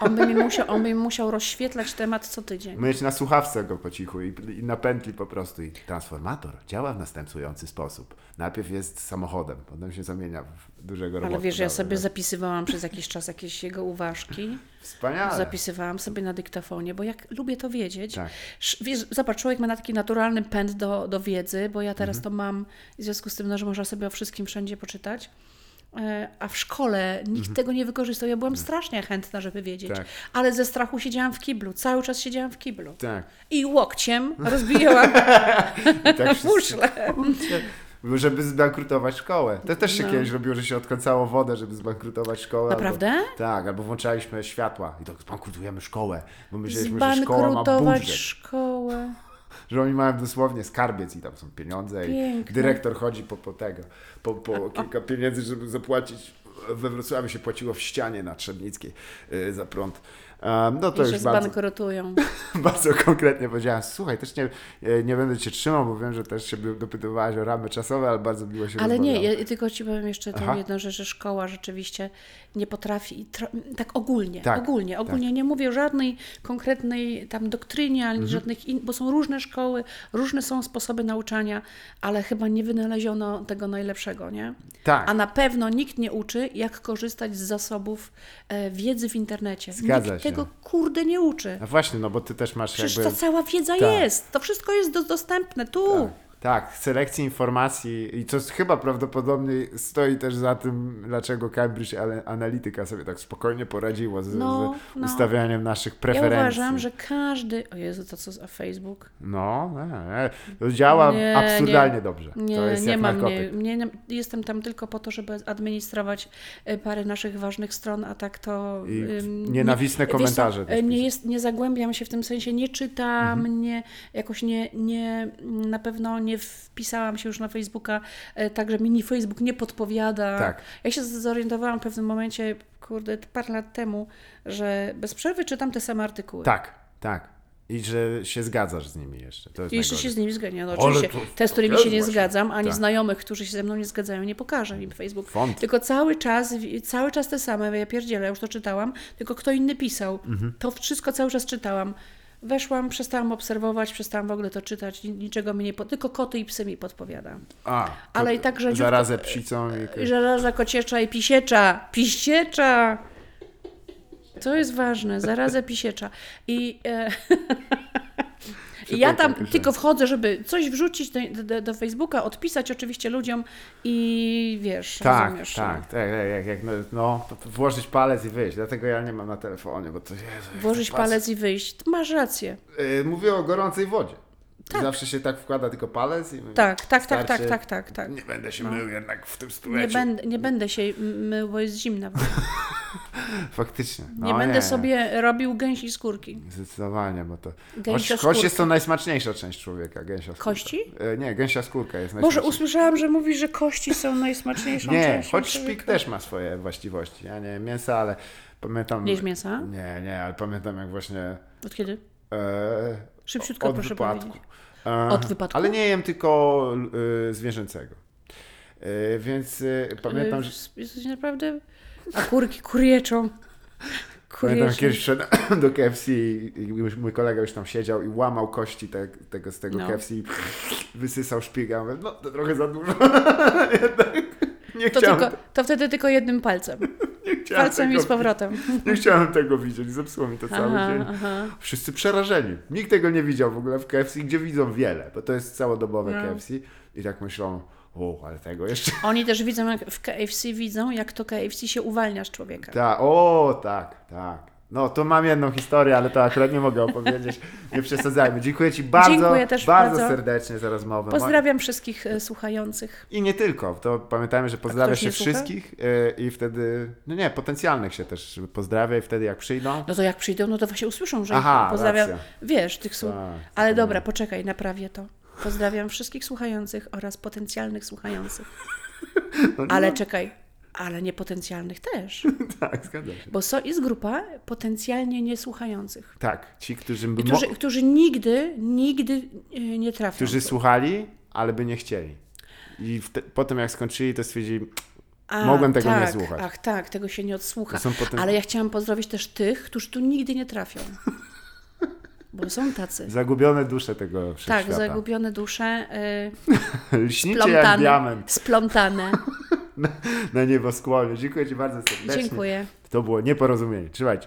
On by mi musiał, on by mi musiał rozświetlać temat co tydzień. Mieć na słuchawce go po cichu i, i na pętli po prostu. I transformator działa w następujący sposób. Najpierw jest samochodem, potem się zamienia w dużego robota. Ale wiesz, ja sobie zapisywałam przez jakiś czas jakieś jego uważki. Wspaniale. Zapisywałam sobie na dyktafonie, bo jak lubię to wiedzieć. Tak. Sz- Wiesz, zobacz, człowiek ma taki naturalny pęd do, do wiedzy, bo ja teraz Mhm. to mam w związku z tym, no, że można sobie o wszystkim wszędzie poczytać. E, A w szkole nikt tego nie wykorzystał. Ja byłam strasznie chętna, żeby wiedzieć, Mhm. Tak. ale ze strachu siedziałam w kiblu. Cały czas siedziałam w kiblu. Tak. I łokciem rozbijałam tak muszlę. Żeby zbankrutować szkołę. To też się No. kiedyś robiło, że się odkręcało wodę, żeby zbankrutować szkołę. Naprawdę? Albo, tak, albo włączaliśmy światła i tak zbankrutujemy szkołę, bo myśleliśmy, że szkoła ma Zbankrutować budżet. szkołę. Że oni mają dosłownie skarbiec i tam są pieniądze Piękne. i dyrektor chodzi po, po tego, po, po kilka pieniędzy, żeby zapłacić. We Wrocławiu się płaciło w ścianie na Trzebnickiej y, za prąd. Um, no to I już bardzo, zbankrutują. bardzo konkretnie powiedziałem. Słuchaj, też nie, e, nie będę cię trzymał, bo wiem, że też się dopytywałaś o ramy czasowe, ale bardzo miło się Ale nie, ja tylko ci powiem jeszcze tą jedną rzecz, że szkoła rzeczywiście nie potrafi, tak ogólnie, Tak, ogólnie, ogólnie nie mówię o żadnej konkretnej tam doktrynie, Mhm. ani żadnych, in, bo są różne szkoły, różne są sposoby nauczania, ale chyba nie wynaleziono tego najlepszego, nie? Tak. A na pewno nikt nie uczy, jak korzystać z zasobów e, wiedzy w internecie. Zgadza nikt się. Tego kurde nie uczy. No właśnie, no bo ty też masz Przecież jakby... ta cała wiedza Tak. jest, to wszystko jest do, dostępne tu. Tak, selekcji informacji i co chyba prawdopodobnie stoi też za tym, dlaczego Cambridge Analytica sobie tak spokojnie poradziło z, No, z no. ustawianiem naszych Ja preferencji. uważam, że każdy. O Jezu, to co za Facebook? No, nie, nie, to działa Nie, absurdalnie nie. dobrze. Nie, to jest nie jak mam. Nie, narkotyk. nie, nie, jestem tam tylko po to, żeby administrować e, parę naszych ważnych stron, a tak to. I ym, nienawistne wiesz co, komentarze e, Nie, jest, nie zagłębiam się w tym sensie, nie czytam, Mhm. nie, jakoś nie, nie, na pewno nie wpisałam się już na Facebooka, e, tak, że mini Facebook nie podpowiada. Tak. Ja się zorientowałam w pewnym momencie, kurde, parę lat temu, że bez przerwy czytam te same artykuły. Tak, tak. I że się zgadzasz z nimi jeszcze. To jeszcze najgorzej. się z nimi zgadza. No, oczywiście to- te, z którymi się nie właśnie- zgadzam, ani tak. znajomych, którzy się ze mną nie zgadzają, nie pokażę im Facebook. Font. Tylko cały czas, cały czas te same, ja pierdzielę, ja już to czytałam, tylko kto inny pisał. Mhm. To wszystko cały czas czytałam. Weszłam, przestałam obserwować, przestałam w ogóle to czytać, ni- niczego mi nie, po... tylko koty i psy mi podpowiada. A, Ale i tak, że Zarazę psicą i... Żelaza kociecza i pisiecza, pisiecza! To jest ważne, zarazę pisiecza. I... E... Ja tam określenie. tylko wchodzę, żeby coś wrzucić do, do, do Facebooka, odpisać oczywiście ludziom i wiesz, Tak, rozumiesz. tak, tak, jak, jak, jak no, no, włożyć palec i wyjść. Dlatego ja nie mam na telefonie, bo to jak Włożyć tak palec i wyjść. Masz rację. Yy, mówię o gorącej wodzie. Zawsze się tak wkłada tylko palec i Tak, tak, tak, tak, tak, tak, tak. Nie będę się mył jednak w tym Nie, stuleciu. będę, nie będę się mył, bo jest zimna. Faktycznie. No, Nie będę sobie robił gęsi skórki. Zdecydowanie, bo to... Gęsia Kość, kość jest to najsmaczniejsza część człowieka, gęsia skórka. Kości? E, nie, gęsia skórka jest Może najsmaczniejsza. usłyszałam, że mówisz, że kości są najsmaczniejszą Nie, częścią choć człowieka. szpik też ma swoje właściwości. Ja nie mięsa, ale pamiętam... Nie mięsa? Nie, nie, ale pamiętam jak właśnie... Od kiedy? E, Szybciutko od proszę wypadku. powiedzieć. Od wypadku? Ale nie jem tylko y, zwierzęcego. E, więc y, pamiętam, że... Jesteś naprawdę... A kurki kurieczą. Pamiętam, Kurieczą. kiedyś szedłem do KFC i mój kolega już tam siedział i łamał kości te, tego, z tego No. KFC i wysysał szpiga. Mówię, no to trochę za dużo. Jednak nie To, tylko, to wtedy tylko jednym palcem. Nie chciałem Palcem i tego, z powrotem. Nie chciałem tego widzieć, zepsuło mi to cały Aha, dzień. aha. Wszyscy przerażeni. Nikt tego nie widział w ogóle w KFC, gdzie widzą wiele, bo to jest całodobowe No. KFC. i tak myślą, o, ale tego jeszcze. Oni też widzą, jak w KFC widzą, jak to KFC się uwalnia z człowieka. Tak, o, tak, tak. No, to mam jedną historię, ale to akurat nie mogę opowiedzieć. Nie przesadzajmy. Dziękuję Ci bardzo, Dziękuję też bardzo, bardzo. serdecznie za rozmowę. Pozdrawiam wszystkich e, słuchających. I nie tylko. To pamiętajmy, że pozdrawia się wszystkich e, i wtedy, no nie, potencjalnych się też pozdrawia i wtedy jak przyjdą. No to jak przyjdą, no to właśnie usłyszą, że Aha, pozdrawiam. racja. Wiesz, tych słuch... Tak, Ale dobra, poczekaj, naprawię to. Pozdrawiam wszystkich słuchających oraz potencjalnych słuchających. No Ale ma- czekaj, ale niepotencjalnych też. Tak, zgadza się. Bo so, jest grupa potencjalnie niesłuchających. Tak, ci, którzy by Którzy, którzy nigdy, nigdy e, nie trafią. którzy słuchali, ale by nie chcieli. I wte- potem jak skończyli, to stwierdzili, A, mogłem tego nie tak, słuchać. Ach tak, tego się nie odsłucha. Potem- Ale ja chciałam pozdrowić też tych, którzy tu nigdy nie trafią. Bo są tacy. zagubione dusze tego Tak, wszechświata. zagubione dusze, y, Lśnicie jak splątane, diament splątane. Na nieboskłonie. Dziękuję Ci bardzo serdecznie. Dziękuję. To było nieporozumienie. Trzymajcie się.